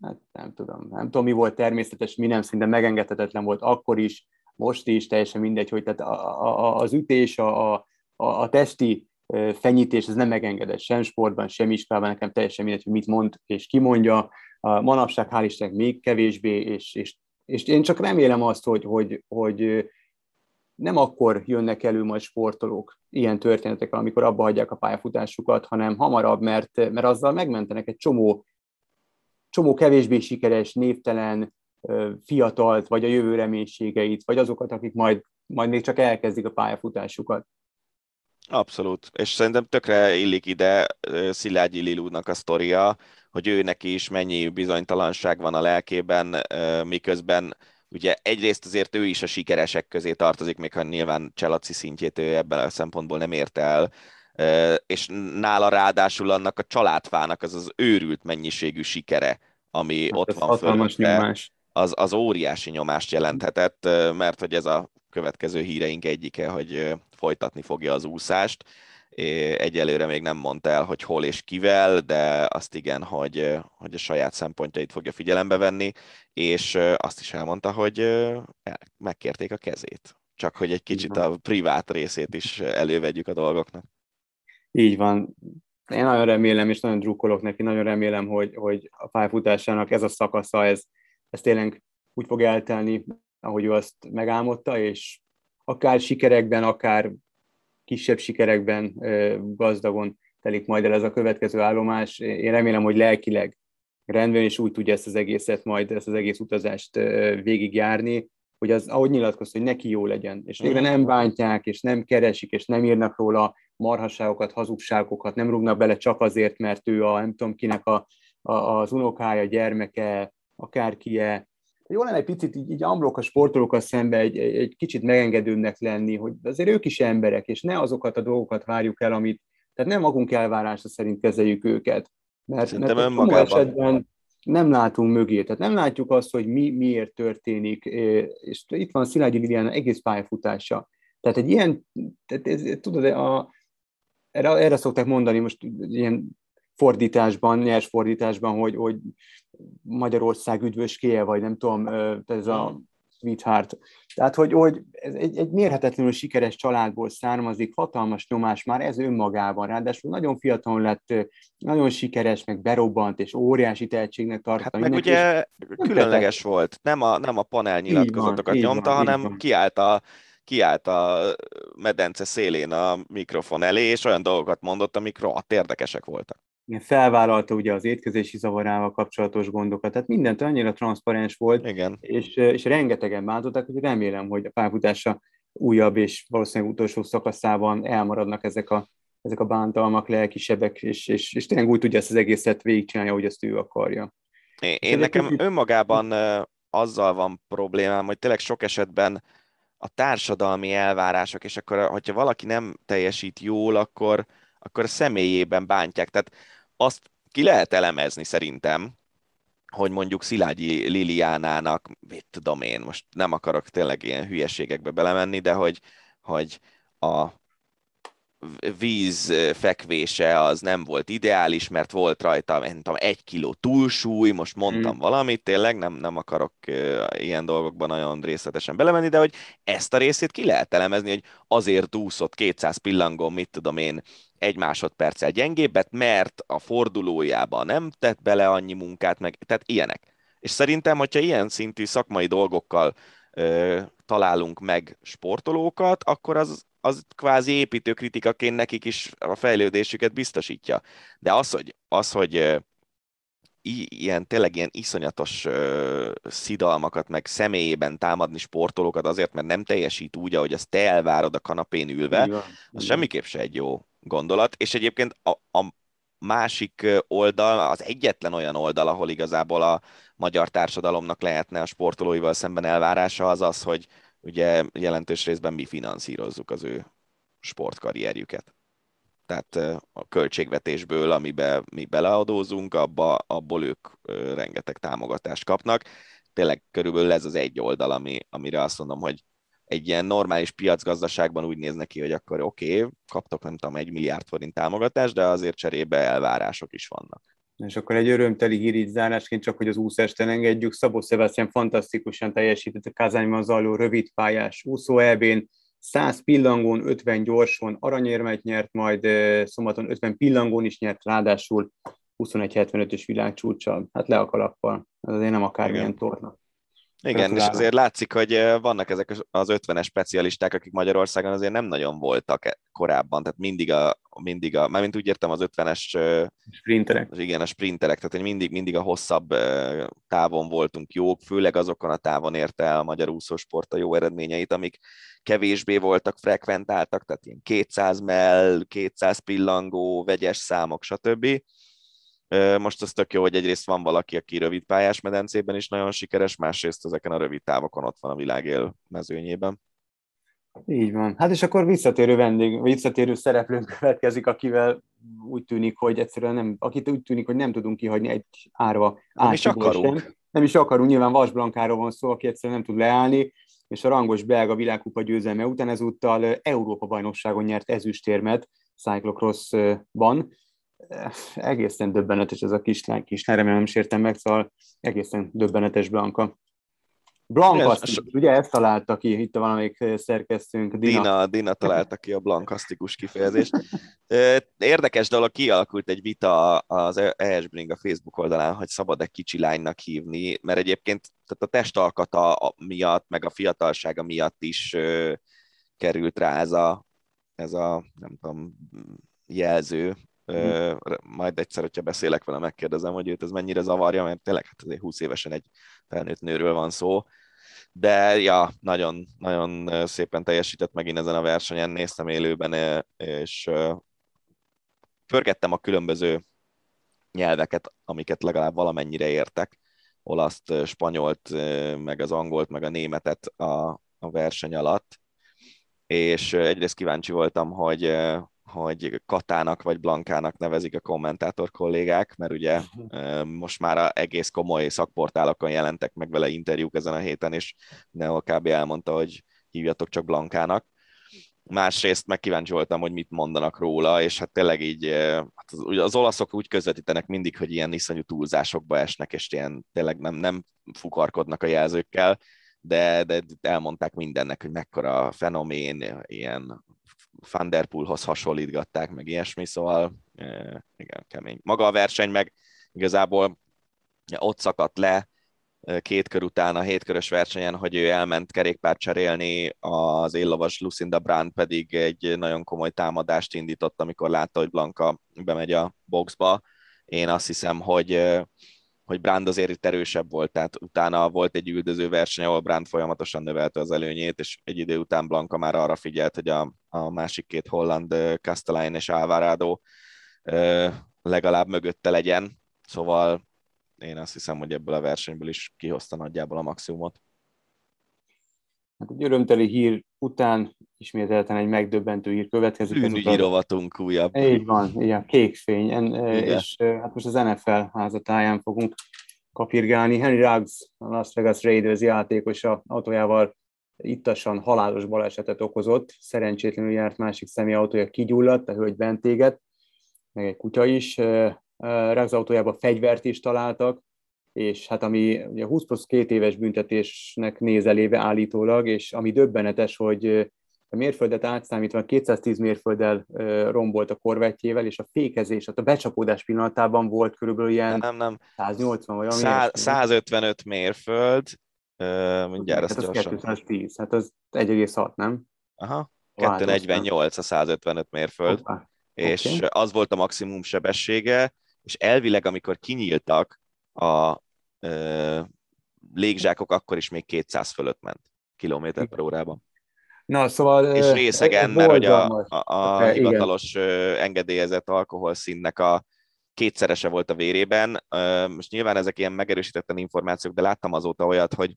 [SPEAKER 3] hát nem tudom, nem tudom, mi volt természetes, mi nem, szinte megengedhetetlen volt akkor is, most is, teljesen mindegy, hogy tehát a, a, az ütés, a, a a, a testi fenyítés, ez nem megengedett sem sportban, sem iskolában, nekem teljesen mindegy, hogy mit mond és kimondja. A manapság hál' Istennek még kevésbé, és, és, és én csak remélem azt, hogy, hogy, hogy nem akkor jönnek elő majd sportolók ilyen történetek, amikor abba hagyják a pályafutásukat, hanem hamarabb, mert, mert azzal megmentenek egy csomó, csomó kevésbé sikeres, névtelen fiatalt, vagy a jövő reménységeit, vagy azokat, akik majd, majd még csak elkezdik a pályafutásukat.
[SPEAKER 2] Abszolút, és szerintem tökre illik ide Szilágyi Lilúnak a sztoria, hogy ő neki is mennyi bizonytalanság van a lelkében, miközben ugye egyrészt azért ő is a sikeresek közé tartozik, még ha nyilván Cselaci szintjét ő ebben a szempontból nem ért el, és nála ráadásul annak a családfának az az őrült mennyiségű sikere, ami hát ott van fölötte, az, az óriási nyomást jelenthetett, mert hogy ez a következő híreink egyike, hogy folytatni fogja az úszást. Egyelőre még nem mondta el, hogy hol és kivel, de azt igen, hogy, hogy a saját szempontjait fogja figyelembe venni, és azt is elmondta, hogy megkérték a kezét. Csak hogy egy kicsit a privát részét is elővegyük a dolgoknak.
[SPEAKER 3] Így van. Én nagyon remélem, és nagyon drukkolok neki, nagyon remélem, hogy, hogy a pályafutásának ez a szakasza, ez, ez tényleg úgy fog eltelni, ahogy ő azt megálmodta, és akár sikerekben, akár kisebb sikerekben gazdagon telik majd el ez a következő állomás. Én remélem, hogy lelkileg rendben, és úgy tudja ezt az egészet, majd ezt az egész utazást végigjárni, hogy az, ahogy nyilatkozta, hogy neki jó legyen. És végre nem bántják, és nem keresik, és nem írnak róla marhasságokat, hazugságokat, nem rúgnak bele csak azért, mert ő a nem tudom kinek a, a, az unokája, gyermeke, akárkie, jó lenne egy picit így, így amblok a sportolókkal szembe egy, egy, egy kicsit megengedőnek lenni, hogy azért ők is emberek, és ne azokat a dolgokat várjuk el, amit, tehát nem magunk elvárása szerint kezeljük őket. Mert, mert a esetben nem látunk mögé, tehát nem látjuk azt, hogy mi miért történik, és itt van Szilágyi Liliana egész pályafutása. Tehát egy ilyen, tehát ez, tudod, a, erre, erre szokták mondani most ilyen fordításban, nyers fordításban, hogy, hogy Magyarország üdvöskéje, vagy nem tudom, ez a sweetheart. Tehát, hogy, hogy ez egy, egy mérhetetlenül sikeres családból származik, hatalmas nyomás már ez önmagában, ráadásul nagyon fiatalon lett, nagyon sikeres, meg berobbant, és óriási tehetségnek tartott.
[SPEAKER 2] Hát meg ugye különleges volt, nem a, nem a panel nyilatkozatokat van, nyomta, van, hanem kiállt a, kiállt a medence szélén a mikrofon elé, és olyan dolgokat mondott, amik rohadt érdekesek voltak
[SPEAKER 3] felvállalta ugye az étkezési zavarával kapcsolatos gondokat, tehát mindent annyira transzparens volt,
[SPEAKER 2] Igen.
[SPEAKER 3] És, és rengetegen bántották, hogy remélem, hogy a pályafutása újabb és valószínűleg utolsó szakaszában elmaradnak ezek a, ezek a bántalmak, lelkisebbek, és, és, és tényleg úgy tudja ezt az egészet végigcsinálni, ahogy ezt ő akarja.
[SPEAKER 2] Én, én nekem kicsit... önmagában azzal van problémám, hogy tényleg sok esetben a társadalmi elvárások, és akkor, hogyha valaki nem teljesít jól, akkor, akkor a személyében bántják. Tehát azt ki lehet elemezni szerintem, hogy mondjuk Szilágyi Liliánának, mit tudom én, most nem akarok tényleg ilyen hülyeségekbe belemenni, de hogy, hogy a víz fekvése az nem volt ideális, mert volt rajta, nem tudom, egy kiló túlsúly, most mondtam mm. valamit, tényleg nem, nem akarok ilyen dolgokban nagyon részletesen belemenni, de hogy ezt a részét ki lehet elemezni, hogy azért úszott 200 pillangón, mit tudom én, egy másodperccel gyengébbet, mert a fordulójába nem tett bele annyi munkát, meg, tehát ilyenek. És szerintem, hogyha ilyen szintű szakmai dolgokkal ö, találunk meg sportolókat, akkor az, az kvázi építőkritikaként nekik is a fejlődésüket biztosítja. De az, hogy, az, hogy ilyen, tényleg ilyen iszonyatos uh, szidalmakat, meg személyében támadni sportolókat azért, mert nem teljesít úgy, ahogy azt te elvárod a kanapén ülve, Igen. az semmiképp se egy jó gondolat. És egyébként a, a másik oldal, az egyetlen olyan oldal, ahol igazából a magyar társadalomnak lehetne a sportolóival szemben elvárása, az az, hogy ugye jelentős részben mi finanszírozzuk az ő sportkarrierjüket. Tehát a költségvetésből, amiben mi beleadózunk, abba, abból ők rengeteg támogatást kapnak. Tényleg körülbelül ez az egy oldal, ami, amire azt mondom, hogy egy ilyen normális piacgazdaságban úgy néz neki, hogy akkor oké, okay, kaptok nem tudom, egy milliárd forint támogatást, de azért cserébe elvárások is vannak.
[SPEAKER 3] És akkor egy örömteli hír zárásként, csak hogy az úszást engedjük. Szabó Sebastian fantasztikusan teljesített a Kazányban zajló rövidpályás úszó elbén, 100 pillangón, 50 gyorson aranyérmet nyert, majd szombaton 50 pillangón is nyert, ráadásul 21-75-ös világcsúcsal. Hát le a kalappal. Ez azért nem akármilyen torna.
[SPEAKER 2] Igen, és azért látszik, hogy vannak ezek az 50-es specialisták, akik Magyarországon azért nem nagyon voltak e- korábban, tehát mindig a, mindig a mármint úgy értem az 50-es
[SPEAKER 3] sprinterek.
[SPEAKER 2] Igen, a sprinterek, tehát hogy mindig, mindig a hosszabb távon voltunk jók, főleg azokon a távon érte el a magyar úszósport a jó eredményeit, amik kevésbé voltak frekventáltak, tehát ilyen 200 mell, 200 pillangó, vegyes számok, stb most az tök jó, hogy egyrészt van valaki, aki rövid pályás medencében is nagyon sikeres, másrészt ezeken a rövid távokon ott van a világél mezőnyében.
[SPEAKER 3] Így van. Hát és akkor visszatérő vendég, visszatérő szereplőnk *laughs* következik, akivel úgy tűnik, hogy egyszerűen nem, akit úgy tűnik, hogy nem tudunk kihagyni egy árva
[SPEAKER 2] Nem is akarunk. Sem.
[SPEAKER 3] Nem is akarunk, nyilván Vas Blankáról van szó, aki egyszerűen nem tud leállni, és a rangos belga világkupa győzelme után ezúttal Európa bajnokságon nyert ezüstérmet cyclocrossban egészen döbbenetes ez a kislány, kislány, remélem nem sértem meg, szóval egészen döbbenetes Blanka. Blankasztikus, ugye ezt találta ki itt valamelyik szerkesztőnk.
[SPEAKER 2] Dina. Dina, Dina találta ki a blankasztikus kifejezést. Érdekes dolog, kialakult egy vita az ESBring a Facebook oldalán, hogy szabad-e kicsi lánynak hívni, mert egyébként tehát a testalkata miatt, meg a fiatalsága miatt is került rá ez a, ez a nem tudom, jelző, Uh, majd egyszer, hogyha beszélek vele, megkérdezem, hogy őt ez mennyire zavarja, mert tényleg hát azért 20 évesen egy felnőtt nőről van szó. De ja, nagyon, nagyon szépen teljesített megint ezen a versenyen, néztem élőben, és pörgettem a különböző nyelveket, amiket legalább valamennyire értek, olaszt, spanyolt, meg az angolt, meg a németet a, a verseny alatt, és egyrészt kíváncsi voltam, hogy hogy Katának vagy Blankának nevezik a kommentátor kollégák, mert ugye most már a egész komoly szakportálokon jelentek meg vele interjúk ezen a héten, és Neo kb. elmondta, hogy hívjatok csak Blankának. Másrészt meg kíváncsi voltam, hogy mit mondanak róla, és hát tényleg így hát az, az olaszok úgy közvetítenek mindig, hogy ilyen iszonyú túlzásokba esnek, és ilyen tényleg nem, nem fukarkodnak a jelzőkkel, de, de elmondták mindennek, hogy mekkora fenomén, ilyen Van Der Poelhoz hasonlítgatták, meg ilyesmi, szóval igen, kemény. Maga a verseny meg igazából ott szakadt le két kör után a hétkörös versenyen, hogy ő elment kerékpárt cserélni, az éllovas Lucinda Brand pedig egy nagyon komoly támadást indított, amikor látta, hogy Blanka bemegy a boxba. Én azt hiszem, hogy hogy Brand azért itt erősebb volt, tehát utána volt egy üldöző verseny, ahol Brand folyamatosan növelte az előnyét, és egy idő után Blanka már arra figyelt, hogy a, a másik két holland, Castelline és Alvarado legalább mögötte legyen, szóval én azt hiszem, hogy ebből a versenyből is kihozta nagyjából a maximumot.
[SPEAKER 3] Hát egy örömteli hír után ismételten egy megdöbbentő hír következik.
[SPEAKER 2] Bűnügyi rovatunk újabb.
[SPEAKER 3] Így van, igen, kékfény, en, és hát most az NFL házatáján fogunk kapirgálni. Henry Ruggs, a Las Vegas Raiders játékosa autójával ittasan halálos balesetet okozott, szerencsétlenül járt másik személy autója kigyulladt, a hölgy bent éget, meg egy kutya is. Ruggs autójában fegyvert is találtak, és hát ami ugye 20 plusz két éves büntetésnek néz eléve állítólag, és ami döbbenetes, hogy a mérföldet átszámítva 210 mérfölddel rombolt a korvetjével, és a fékezés, a becsapódás pillanatában volt körülbelül ilyen
[SPEAKER 2] nem, nem.
[SPEAKER 3] 180 vagy
[SPEAKER 2] ami 155 mérföld, mindjárt
[SPEAKER 3] hát azt gyorsan. 210, hát az 1,6, nem?
[SPEAKER 2] Aha, 248 a 155 mérföld, Hoppá. és okay. az volt a maximum sebessége, és elvileg, amikor kinyíltak a ö, légzsákok, akkor is még 200 fölött ment kilométer per órában.
[SPEAKER 3] Na, szóval...
[SPEAKER 2] És részegen, mert hogy a, a, a okay, hivatalos igen. engedélyezett alkoholszínnek a kétszerese volt a vérében. Most nyilván ezek ilyen megerősítetlen információk, de láttam azóta olyat, hogy,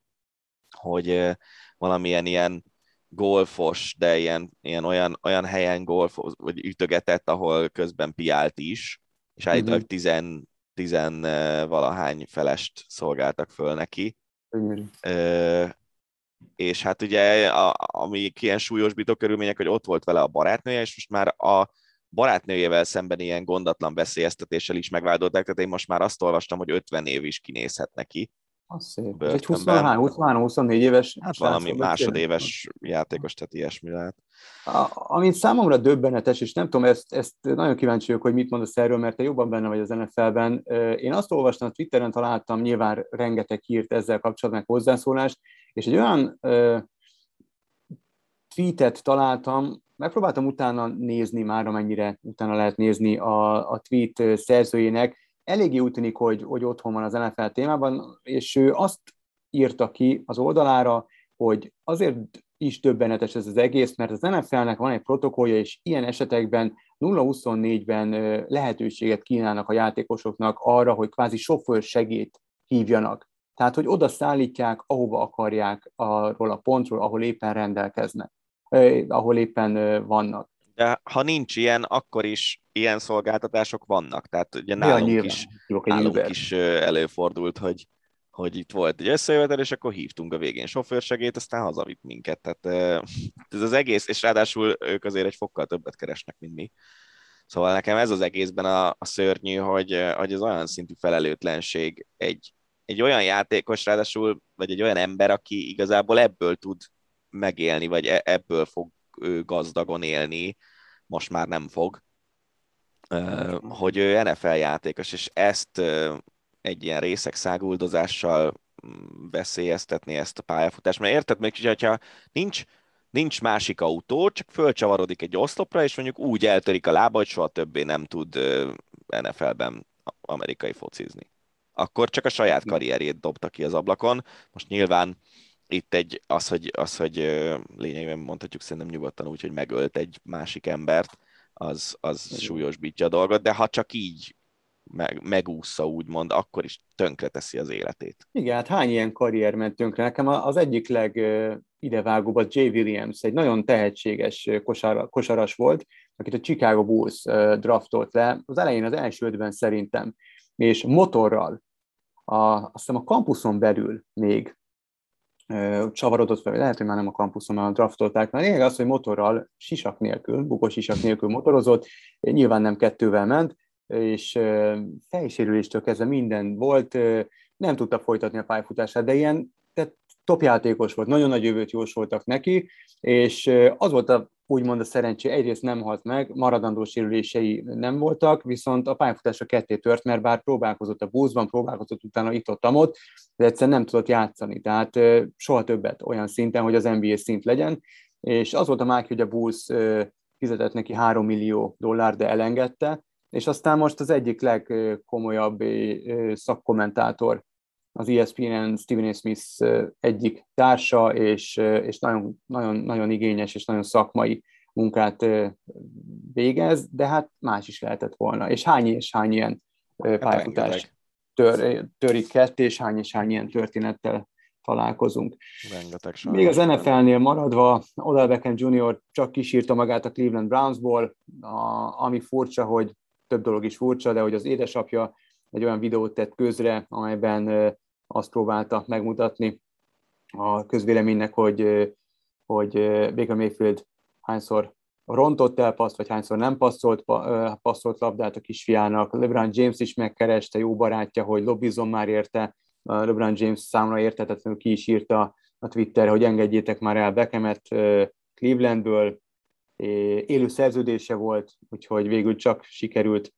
[SPEAKER 2] hogy valamilyen ilyen golfos, de ilyen, ilyen olyan, olyan helyen golf, vagy ütögetett, ahol közben piált is, és állítólag uh-huh. tizen, tizen valahány felest szolgáltak föl neki. Uh-huh és hát ugye, a, ami ilyen súlyosbító körülmények, hogy ott volt vele a barátnője, és most már a barátnőjével szemben ilyen gondatlan veszélyeztetéssel is megvádolták, tehát én most már azt olvastam, hogy 50 év is kinézhet neki.
[SPEAKER 3] Az szép. Egy 23, 23, 24 éves
[SPEAKER 2] Hát valami másodéves játékos, tehát ilyesmi lehet.
[SPEAKER 3] A, ami számomra döbbenetes, és nem tudom, ezt, ezt nagyon kíváncsi vagyok, hogy mit mondasz erről, mert te jobban benne vagy az NFL-ben. Én azt olvastam, Twitteren találtam nyilván rengeteg hírt ezzel kapcsolatban, hozzászólást, és egy olyan ö, tweetet találtam, megpróbáltam utána nézni már, amennyire utána lehet nézni a, a tweet szerzőjének, eléggé úgy tűnik, hogy, hogy otthon van az NFL témában, és ő azt írta ki az oldalára, hogy azért is többenetes ez az egész, mert az NFL-nek van egy protokollja, és ilyen esetekben 0-24-ben lehetőséget kínálnak a játékosoknak arra, hogy kvázi sofőr segít hívjanak. Tehát, hogy oda szállítják, ahova akarják arról a pontról, ahol éppen rendelkeznek, eh, ahol éppen vannak.
[SPEAKER 2] De ha nincs ilyen, akkor is ilyen szolgáltatások vannak. Tehát ugye nálunk, ja, is, nálunk is előfordult, hogy, hogy itt volt egy összejövetel, és akkor hívtunk a végén sofőrsegét, aztán hazavitt minket. Tehát ez az egész, és ráadásul ők azért egy fokkal többet keresnek, mint mi. Szóval nekem ez az egészben a, a szörnyű, hogy, hogy az olyan szintű felelőtlenség egy, egy olyan játékos, ráadásul, vagy egy olyan ember, aki igazából ebből tud megélni, vagy e, ebből fog gazdagon élni, most már nem fog, hogy ő NFL játékos, és ezt egy ilyen részek száguldozással mm, veszélyeztetni ezt a pályafutást. Mert érted, még hogyha nincs, nincs másik autó, csak fölcsavarodik egy oszlopra, és mondjuk úgy eltörik a lába, hogy soha többé nem tud NFL-ben amerikai focizni. Akkor csak a saját karrierjét dobta ki az ablakon. Most nyilván itt egy, az, hogy, az, hogy lényegében mondhatjuk szerintem nyugodtan úgy, hogy megölt egy másik embert, az, az súlyosbítja a dolgot, de ha csak így meg, megúszza, úgymond, akkor is tönkre teszi az életét.
[SPEAKER 3] Igen, hát hány ilyen karrier ment tönkre? Nekem az egyik legidevágóbb az Jay Williams, egy nagyon tehetséges kosar, kosaras volt, akit a Chicago Bulls draftolt le, az elején az első ötben szerintem, és motorral, a, azt hiszem a kampuszon belül még csavarodott fel, lehet, hogy már nem a kampuszon, már draftolták, mert lényeg az, hogy motorral, sisak nélkül, bukós sisak nélkül motorozott, nyilván nem kettővel ment, és fejsérüléstől kezdve minden volt, nem tudta folytatni a pályafutását, de ilyen tehát top játékos volt, nagyon nagy jövőt jósoltak neki, és az volt a úgymond a szerencsé, egyrészt nem halt meg, maradandó sérülései nem voltak, viszont a pályafutása ketté tört, mert bár próbálkozott a búzban, próbálkozott utána itt ott, ott de egyszerűen nem tudott játszani, tehát soha többet olyan szinten, hogy az NBA szint legyen, és az volt a márk, hogy a Bulls fizetett neki 3 millió dollár, de elengedte, és aztán most az egyik legkomolyabb szakkommentátor az ESPN-en Stephen A. Smith egyik társa, és, és nagyon, nagyon, nagyon igényes és nagyon szakmai munkát végez, de hát más is lehetett volna. És hány és hány ilyen hát pályafutás tör, törik ketté, és hány és hány ilyen történettel találkozunk.
[SPEAKER 2] Rengeteg
[SPEAKER 3] Még az NFL-nél maradva, Odell Beckham Jr. csak kisírta magát a Cleveland Brownsból, a, ami furcsa, hogy több dolog is furcsa, de hogy az édesapja egy olyan videót tett közre, amelyben azt próbálta megmutatni a közvéleménynek, hogy, hogy Baker Mayfield hányszor rontott el paszt, vagy hányszor nem passzolt, passzolt labdát a kisfiának. LeBron James is megkereste, jó barátja, hogy lobbizom már érte. LeBron James számra értetetlenül ki is írta a Twitter, hogy engedjétek már el Beckhamet Clevelandből. Élő szerződése volt, úgyhogy végül csak sikerült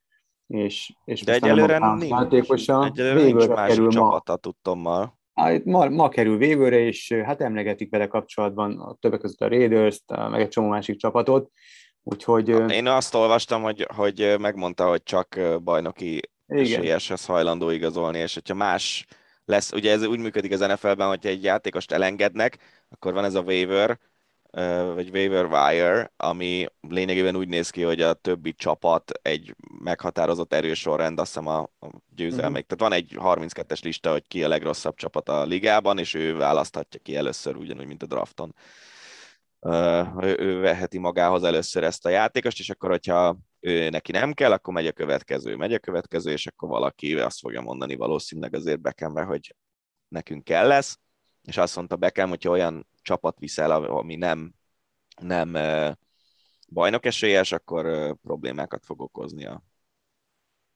[SPEAKER 3] és, és
[SPEAKER 2] De egyelőre nincs, egyelőre nincs más kerül csapata tudtommal.
[SPEAKER 3] Ma, ma kerül vévőre, és hát emlegetik vele kapcsolatban a többek között a raiders meg egy csomó másik csapatot. Úgyhogy...
[SPEAKER 2] Én azt olvastam, hogy, hogy megmondta, hogy csak bajnoki esélyeshez hajlandó igazolni, és hogyha más lesz, ugye ez úgy működik az NFL-ben, hogyha egy játékost elengednek, akkor van ez a waiver, vagy waiver wire, ami lényegében úgy néz ki, hogy a többi csapat egy meghatározott erősorrend, azt hiszem a, győzelmek. Uh-huh. Tehát van egy 32-es lista, hogy ki a legrosszabb csapat a ligában, és ő választhatja ki először, ugyanúgy, mint a drafton. Ő, ő veheti magához először ezt a játékost, és akkor, hogyha ő neki nem kell, akkor megy a következő, megy a következő, és akkor valaki azt fogja mondani valószínűleg azért Beckhamre, hogy nekünk kell lesz, és azt mondta Beckham, hogyha olyan csapat viszel, ami nem, nem bajnok esélyes, akkor problémákat fog okozni a,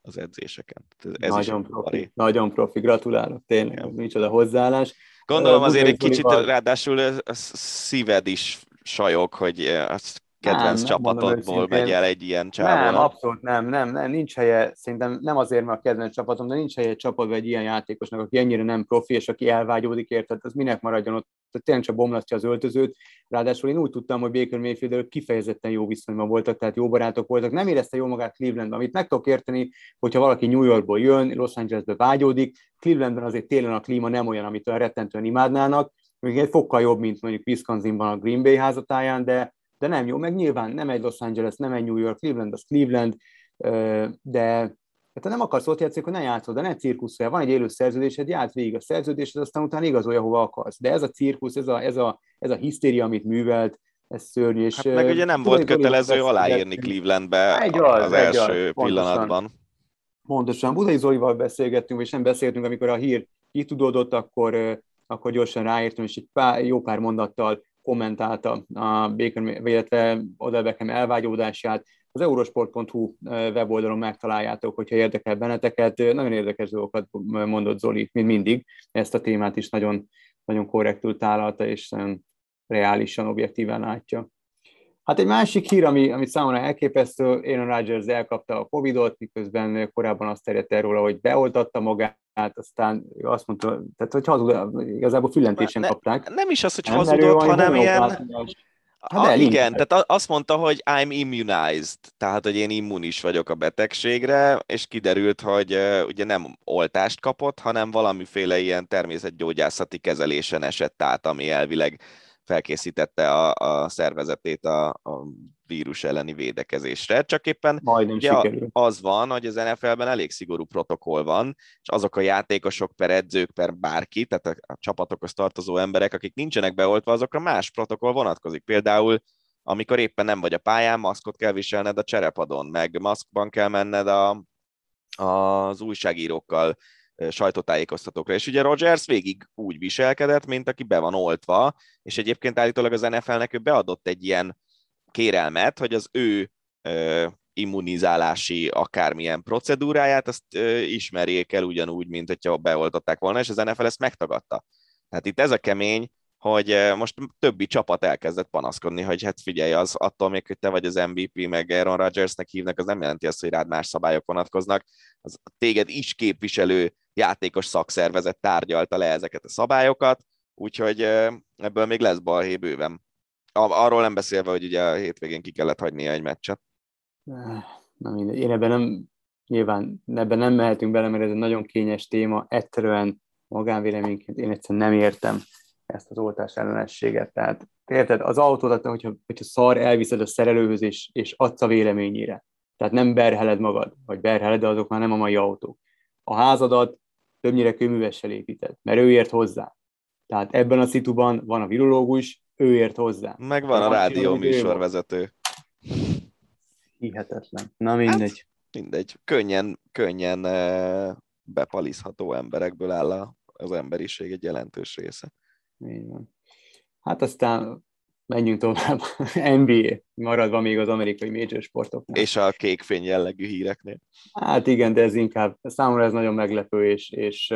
[SPEAKER 2] az edzéseken.
[SPEAKER 3] Ez nagyon, profi, nagyon profi, gratulálok, tényleg, ja. micsoda hozzáállás.
[SPEAKER 2] Gondolom azért egy kicsit, ráadásul a szíved is sajog, hogy azt kedvenc nem, csapatodból megy el egy ilyen csávó.
[SPEAKER 3] Nem, abszolút nem, nem, nem, nincs helye, szerintem nem azért, mert a kedvenc csapatom, de nincs helye egy csapatban egy ilyen játékosnak, aki ennyire nem profi, és aki elvágyódik érted, az minek maradjon ott, tehát tényleg csak bomlasztja az öltözőt. Ráadásul én úgy tudtam, hogy Baker Mayfield kifejezetten jó viszonyban voltak, tehát jó barátok voltak, nem érezte jó magát Clevelandben, amit meg tudok érteni, hogyha valaki New Yorkból jön, Los Angelesbe vágyódik, Clevelandben azért télen a klíma nem olyan, amit olyan rettentően imádnának, még egy fokkal jobb, mint mondjuk Wisconsinban a Green Bay házatáján, de de nem jó, meg nyilván nem egy Los Angeles, nem egy New York, Cleveland, az Cleveland, de Hát ha nem akarsz ott játszani, akkor ne játszod, de ne cirkuszol. Van egy élő szerződésed, játsz végig a szerződésed, aztán utána igazolja, hova akarsz. De ez a cirkusz, ez a, ez a, ez a hisztéria, amit művelt, ez szörnyű. És,
[SPEAKER 2] hát meg ugye nem volt kötelező aláírni Clevelandbe egy az, az első az, pillanatban. Pontosan,
[SPEAKER 3] pontosan. Budai Zolival beszélgettünk, és nem beszéltünk, amikor a hír kitudódott, akkor, akkor gyorsan ráértem, és egy pár, jó pár mondattal kommentálta a Baker, illetve Odell Beckham elvágyódását. Az eurosport.hu weboldalon megtaláljátok, hogyha érdekel benneteket. Nagyon érdekes dolgokat mondott Zoli, mint mindig. Ezt a témát is nagyon, nagyon korrektül tálalta, és reálisan, objektíven látja. Hát egy másik hír, ami, ami számomra elképesztő, Aaron Rodgers elkapta a Covid-ot, miközben korábban azt terjedt el róla, hogy beoltatta magát, aztán azt mondta, tehát hogy hazud, igazából füllentésen
[SPEAKER 2] ne,
[SPEAKER 3] kapták.
[SPEAKER 2] Nem is az, hogy nem, hazudott, hanem ilyen... Hát ah, igen, tehát azt mondta, hogy I'm immunized, tehát hogy én immunis vagyok a betegségre, és kiderült, hogy uh, ugye nem oltást kapott, hanem valamiféle ilyen természetgyógyászati kezelésen esett át, ami elvileg felkészítette a, a szervezetét a, a vírus elleni védekezésre, csak éppen ugye az van, hogy az NFL-ben elég szigorú protokoll van, és azok a játékosok per edzők per bárki, tehát a, a csapatokhoz tartozó emberek, akik nincsenek beoltva, azokra más protokoll vonatkozik. Például amikor éppen nem vagy a pályán, maszkot kell viselned a cserepadon, meg maszkban kell menned a, az újságírókkal sajtótájékoztatókra. És ugye Rogers végig úgy viselkedett, mint aki be van oltva, és egyébként állítólag az NFL-nek ő beadott egy ilyen kérelmet, hogy az ő ö, immunizálási akármilyen procedúráját, azt ö, ismerjék el ugyanúgy, mint hogyha beoltották volna, és az NFL ezt megtagadta. Tehát itt ez a kemény, hogy most többi csapat elkezdett panaszkodni, hogy hát figyelj, az attól még, hogy te vagy az MVP, meg Aaron Rodgersnek hívnak, az nem jelenti azt, hogy rád más szabályok vonatkoznak. Az téged is képviselő játékos szakszervezet tárgyalta le ezeket a szabályokat, úgyhogy ebből még lesz balhé bőven. Arról nem beszélve, hogy ugye a hétvégén ki kellett hagynia egy meccset.
[SPEAKER 3] Na mindegy. Én ebben nem, nyilván ebben nem mehetünk bele, mert ez egy nagyon kényes téma. Egyszerűen magánvéleményként én egyszerűen nem értem ezt az oltás ellenességet. Tehát érted, az autódat, hogyha, hogyha szar, elviszed a szerelőhöz, és, és adsz a véleményére. Tehát nem berheled magad, vagy berheled, de azok már nem a mai autók. A házadat többnyire kőművessel épített, mert ő ért hozzá. Tehát ebben a szituban van a virológus, ő ért hozzá.
[SPEAKER 2] Meg van a rádió műsorvezető.
[SPEAKER 3] Hihetetlen. Na mindegy. Hát,
[SPEAKER 2] mindegy. Könnyen, könnyen eh, bepalizható emberekből áll az emberiség egy jelentős része.
[SPEAKER 3] Így van. Hát aztán menjünk tovább. *laughs* NBA maradva még az amerikai major sportoknál.
[SPEAKER 2] És a kékfény jellegű híreknél.
[SPEAKER 3] Hát igen, de ez inkább, számomra ez nagyon meglepő, és, és,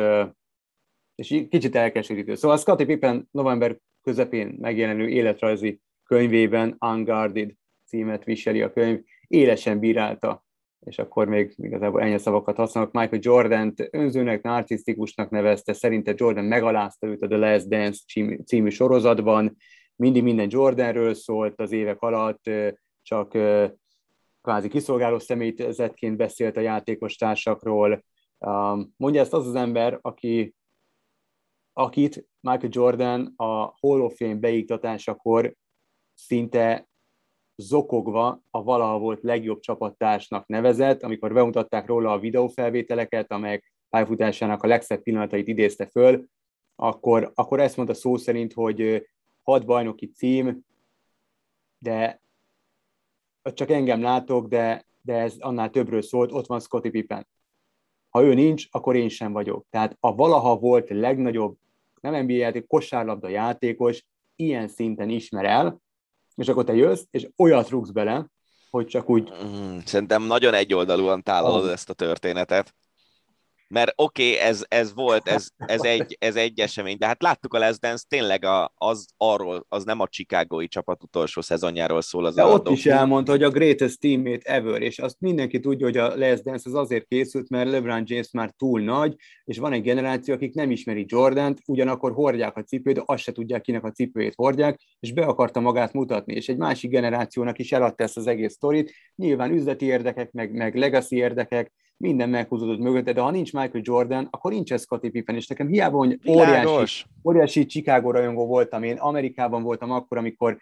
[SPEAKER 3] és kicsit elkeserítő. Szóval Scottie Pippen november közepén megjelenő életrajzi könyvében Unguarded címet viseli a könyv, élesen bírálta, és akkor még igazából ennyi szavakat használok. Michael Jordan-t önzőnek, narcisztikusnak nevezte, szerinte Jordan megalázta őt a The Last Dance című sorozatban, mindig minden Jordanről szólt az évek alatt, csak kvázi kiszolgáló személyzetként beszélt a játékos társakról. Mondja ezt az az ember, aki, akit Michael Jordan a Hall of Fame beiktatásakor szinte zokogva a valaha volt legjobb csapattársnak nevezett, amikor bemutatták róla a videófelvételeket, amelyek pályafutásának a legszebb pillanatait idézte föl, akkor, akkor ezt mondta szó szerint, hogy hat bajnoki cím, de csak engem látok, de, de ez annál többről szólt, ott van Scottie Pippen. Ha ő nincs, akkor én sem vagyok. Tehát a valaha volt legnagyobb, nem NBA játék, kosárlabda játékos, ilyen szinten ismer el, és akkor te jössz, és olyat rúgsz bele, hogy csak úgy...
[SPEAKER 2] Mm, szerintem nagyon egyoldalúan tálalod oh. ezt a történetet mert oké, okay, ez, ez volt, ez, ez, egy, ez egy esemény, de hát láttuk a Les Dance, tényleg a, az arról, az nem a Chicagói csapat utolsó szezonjáról szól az
[SPEAKER 3] De ott is elmondta, hogy a greatest teammate ever, és azt mindenki tudja, hogy a Les Dance az azért készült, mert LeBron James már túl nagy, és van egy generáció, akik nem ismeri Jordant, ugyanakkor hordják a cipőt, de azt se tudják, kinek a cipőjét hordják, és be akarta magát mutatni, és egy másik generációnak is eladta ezt az egész sztorit, nyilván üzleti érdekek, meg, meg legacy érdekek, minden meghúzódott mögötte, de ha nincs Michael Jordan, akkor nincs ez Scottie Pippen, és nekem hiába, hogy óriási, óriási Chicago rajongó voltam én, Amerikában voltam akkor, amikor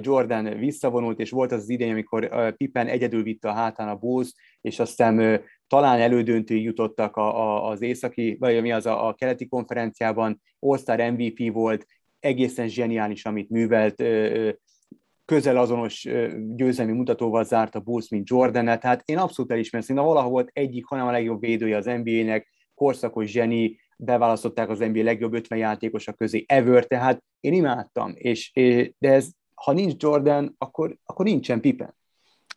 [SPEAKER 3] Jordan visszavonult, és volt az az idény, amikor Pippen egyedül vitte a hátán a Bulls, és aztán talán elődöntőig jutottak a, a, az északi, vagy mi az a, a keleti konferenciában, All-Star MVP volt, egészen zseniális, amit művelt, közel azonos győzelmi mutatóval zárt a Bulls, mint jordan tehát én abszolút elismerem, szinte valahol volt egyik, hanem a legjobb védője az NBA-nek, korszakos zseni, beválasztották az NBA legjobb 50 játékosa közé ever, tehát én imádtam, és, de ez, ha nincs Jordan, akkor, akkor nincsen Pippen.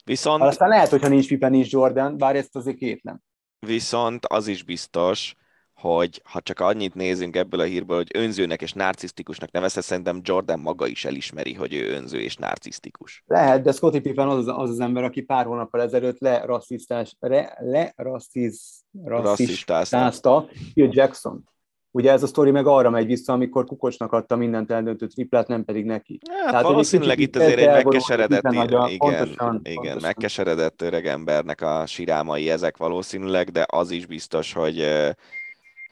[SPEAKER 3] Viszont... Aztán lehet, hogyha nincs Pippen, nincs Jordan, bár ezt azért kétlem.
[SPEAKER 2] Viszont az is biztos, hogy ha csak annyit nézünk ebből a hírből, hogy önzőnek és narcisztikusnak nevezte, szerintem Jordan maga is elismeri, hogy ő önző és narcisztikus.
[SPEAKER 3] Lehet, de Scottie Pippen az az, az ember, aki pár hónappal ezelőtt lerasszistás, le, le rassziz, rasszistázta Phil Jackson. Ugye ez a sztori meg arra megy vissza, amikor Kukocsnak adta mindent eldöntő triplát, nem pedig neki.
[SPEAKER 2] Hát, Tehát valószínűleg itt azért egy megkeseredett, igen, igen, igen megkeseredett öreg embernek a sirámai ezek valószínűleg, de az is biztos, hogy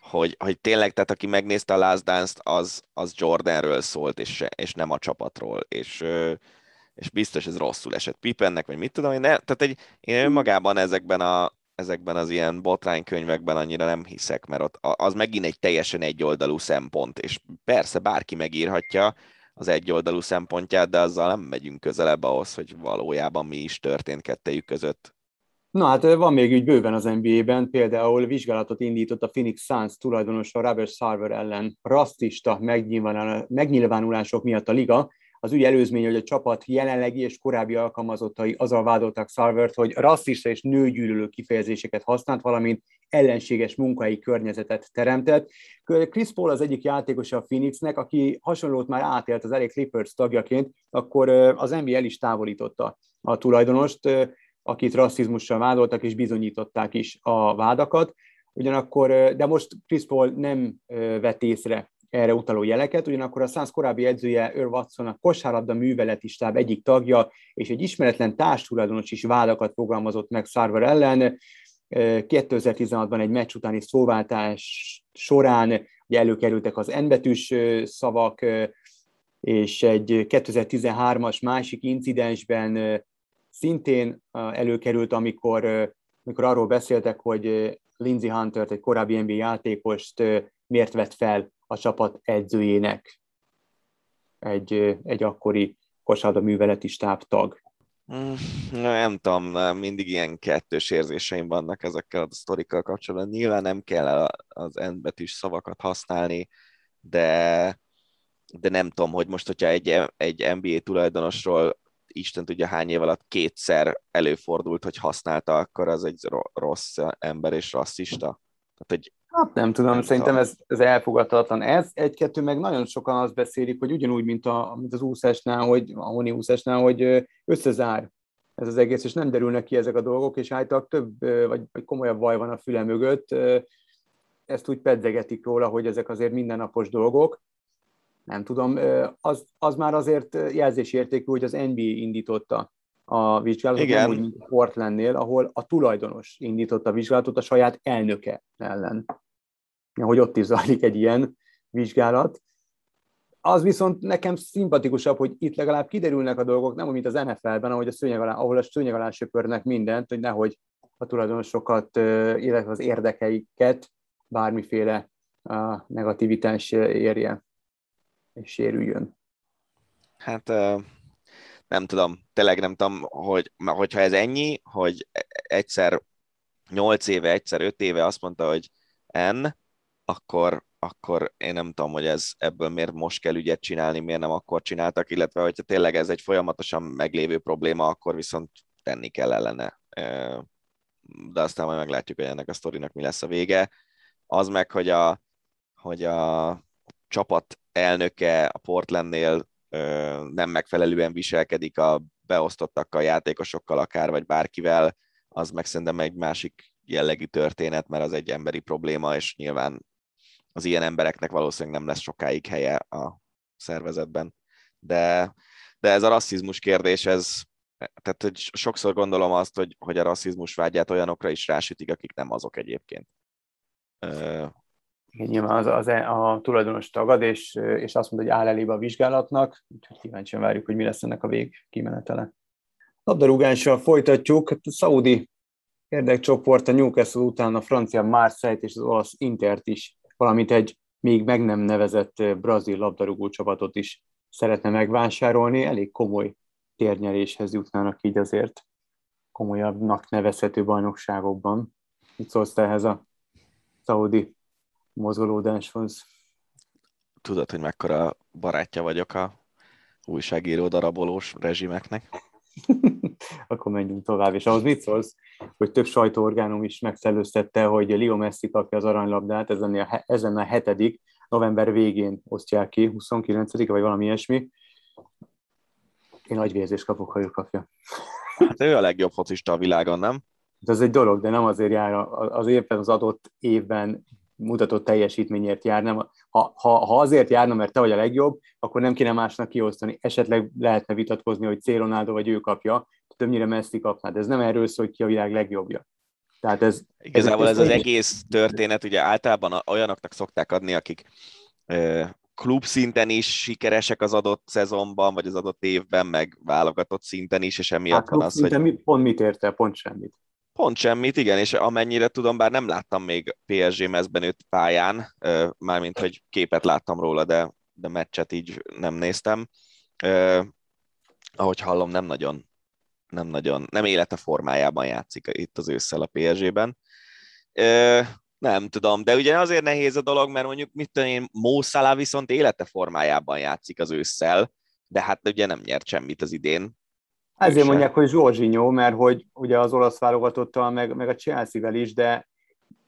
[SPEAKER 2] hogy, hogy tényleg, tehát aki megnézte a Last Dance-t, az, az Jordanről szólt, és, és nem a csapatról, és, és biztos ez rosszul esett Pippennek, vagy mit tudom én, ne, tehát egy, én önmagában ezekben, a, ezekben az ilyen botránykönyvekben annyira nem hiszek, mert ott az megint egy teljesen egyoldalú szempont, és persze bárki megírhatja az egyoldalú szempontját, de azzal nem megyünk közelebb ahhoz, hogy valójában mi is történt kettejük között.
[SPEAKER 3] Na hát van még úgy bőven az NBA-ben, például vizsgálatot indított a Phoenix Suns tulajdonosa Robert Sarver ellen rasszista megnyilvánulások miatt a liga. Az ügy előzmény, hogy a csapat jelenlegi és korábbi alkalmazottai azzal vádoltak Sarvert, hogy rasszista és nőgyűlölő kifejezéseket használt, valamint ellenséges munkai környezetet teremtett. Chris Paul az egyik játékosa a Phoenixnek, aki hasonlót már átélt az elég Clippers tagjaként, akkor az NBA el is távolította a tulajdonost akit rasszizmussal vádoltak, és bizonyították is a vádakat. Ugyanakkor, de most Chris Paul nem vett észre erre utaló jeleket, ugyanakkor a Suns korábbi edzője Earl Watson a kosárlabda műveleti stáb egyik tagja, és egy ismeretlen társtulajdonos is vádakat fogalmazott meg Sarver ellen. 2016-ban egy meccs utáni szóváltás során ugye előkerültek az N-betűs szavak, és egy 2013-as másik incidensben szintén előkerült, amikor, amikor arról beszéltek, hogy Lindsay Hunter, egy korábbi NBA játékost miért vett fel a csapat edzőjének egy, egy akkori kosárda műveleti.
[SPEAKER 2] Mm, nem tudom, mindig ilyen kettős érzéseim vannak ezekkel a sztorikkal kapcsolatban. Nyilván nem kell az N betűs szavakat használni, de, de nem tudom, hogy most, hogyha egy, egy NBA tulajdonosról Isten tudja hány év alatt kétszer előfordult, hogy használta, akkor az egy rossz ember és rasszista. Tehát,
[SPEAKER 3] hogy Hát nem tudom, nem szerintem ez, ez elfogadhatatlan. Ez egy-kettő, meg nagyon sokan azt beszélik, hogy ugyanúgy, mint, a, mint az úszásnál, hogy a honi úszásnál, hogy összezár ez az egész, és nem derülnek ki ezek a dolgok, és általában több, vagy, vagy komolyabb vaj van a füle mögött. Ezt úgy pedzegetik róla, hogy ezek azért mindennapos dolgok. Nem tudom, az, az már azért jelzésértékű, hogy az NBA indította a vizsgálatot, Igen. nem úgy, mint Portlandnél, ahol a tulajdonos indította a vizsgálatot a saját elnöke ellen. Hogy ott is zajlik egy ilyen vizsgálat. Az viszont nekem szimpatikusabb, hogy itt legalább kiderülnek a dolgok, nem mint az NFL-ben, ahogy a szőnyeg alá, ahol a szőnyeg alá söpörnek mindent, hogy nehogy a tulajdonosokat, illetve az érdekeiket bármiféle negativitás érje és sérüljön.
[SPEAKER 2] Hát nem tudom, tényleg nem tudom, hogy hogyha ez ennyi, hogy egyszer nyolc éve, egyszer öt éve azt mondta, hogy N, akkor, akkor én nem tudom, hogy ez ebből miért most kell ügyet csinálni, miért nem akkor csináltak, illetve hogyha tényleg ez egy folyamatosan meglévő probléma, akkor viszont tenni kell ellene. De aztán majd meglátjuk, hogy ennek a sztorinak mi lesz a vége. Az meg, hogy a, hogy a csapat elnöke a Portlandnél nem megfelelően viselkedik a beosztottakkal, játékosokkal akár, vagy bárkivel, az meg szerintem egy másik jellegű történet, mert az egy emberi probléma, és nyilván az ilyen embereknek valószínűleg nem lesz sokáig helye a szervezetben. De, de ez a rasszizmus kérdés, ez, tehát hogy sokszor gondolom azt, hogy, hogy a rasszizmus vágyát olyanokra is rásütik, akik nem azok egyébként.
[SPEAKER 3] Nyilván az, az, e, a tulajdonos tagad, és, és azt mondja, hogy áll elébe a vizsgálatnak, úgyhogy kíváncsian várjuk, hogy mi lesz ennek a vég kimenetele. Labdarúgással folytatjuk. A Saudi érdekcsoport a Newcastle után a francia Marseille-t és az olasz Intert is, valamint egy még meg nem nevezett brazil labdarúgó csapatot is szeretne megvásárolni. Elég komoly térnyeréshez jutnának így azért komolyabbnak nevezhető bajnokságokban. Mit szólsz te ehhez a Saudi mozgolódáshoz.
[SPEAKER 2] Tudod, hogy mekkora barátja vagyok a újságíró darabolós rezsimeknek? *laughs*
[SPEAKER 3] Akkor menjünk tovább. És ahhoz mit szólsz, hogy több sajtóorgánum is megszellőztette, hogy Leo Messi kapja az aranylabdát, ezen a, ezen a hetedik, november végén osztják ki, 29 vagy valami ilyesmi. Én nagy vérzést kapok, ha ő kapja.
[SPEAKER 2] Hát ő a legjobb focista a világon, nem?
[SPEAKER 3] Ez egy dolog, de nem azért jár az éppen az adott évben mutatott teljesítményért járna. Ha, ha, ha azért járna, mert te vagy a legjobb, akkor nem kéne másnak kiosztani. Esetleg lehetne vitatkozni, hogy C. Ronaldo vagy ő kapja, többnyire Messi kapná, de ez nem erről szól, hogy ki a világ legjobbja.
[SPEAKER 2] Tehát ez, Igazából ez, ez, az egész történet, ugye általában olyanoknak szokták adni, akik klub szinten is sikeresek az adott szezonban, vagy az adott évben, meg válogatott szinten is, és emiatt hát, van az, hogy...
[SPEAKER 3] Mi, pont mit érte? Pont semmit.
[SPEAKER 2] Pont semmit, igen, és amennyire tudom, bár nem láttam még PSG mezben őt pályán, mármint, hogy képet láttam róla, de, de meccset így nem néztem. Ahogy hallom, nem nagyon, nem nagyon, nem élete formájában játszik itt az ősszel a PSG-ben. Nem tudom, de ugye azért nehéz a dolog, mert mondjuk mit tudom én, Mo Salah viszont élete formájában játszik az ősszel, de hát ugye nem nyert semmit az idén,
[SPEAKER 3] ezért mondják, hogy Zsorzsinyó, mert hogy ugye az olasz válogatottal, meg, meg a Chelsea-vel is, de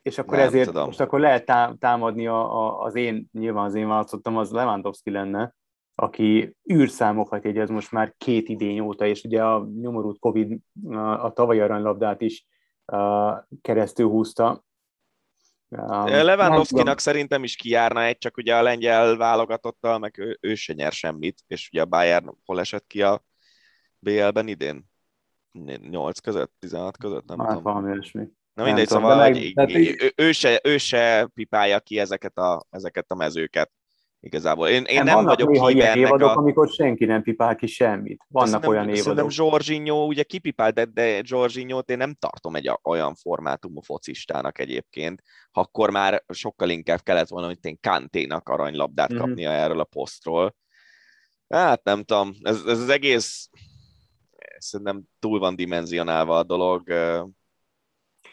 [SPEAKER 3] és akkor nem ezért tudom. most akkor lehet támadni a, a, az én, nyilván az én választottam, az Lewandowski lenne, aki űrszámokat jegyez most már két idény óta, és ugye a nyomorult Covid a, a tavalyi aranylabdát is uh, keresztül húzta.
[SPEAKER 2] Um, Lewandowski-nak szerintem is kijárna egy, csak ugye a lengyel válogatottal, meg ő, ő se nyer semmit, és ugye a Bayern hol esett ki a BL-ben idén? 8 között, 16 között, nem hát, tudom.
[SPEAKER 3] valami ilyesmi.
[SPEAKER 2] Na mindegy, szóval meg, ő, ő, se, ő se pipálja ki ezeket a, ezeket a mezőket. Igazából. Én, én nem, nem vagyok
[SPEAKER 3] híve ennek évadok, a... amikor senki nem pipál ki semmit. Vannak olyan
[SPEAKER 2] évadok. Szerintem Zsorzsinyó ugye kipipál, de, de Zsorzsinyót én nem tartom egy olyan formátumú focistának egyébként. Akkor már sokkal inkább kellett volna, hogy én Kanténak aranylabdát mm-hmm. kapnia erről a posztról. Hát nem tudom, ez, ez az egész szerintem túl van dimenzionálva a dolog.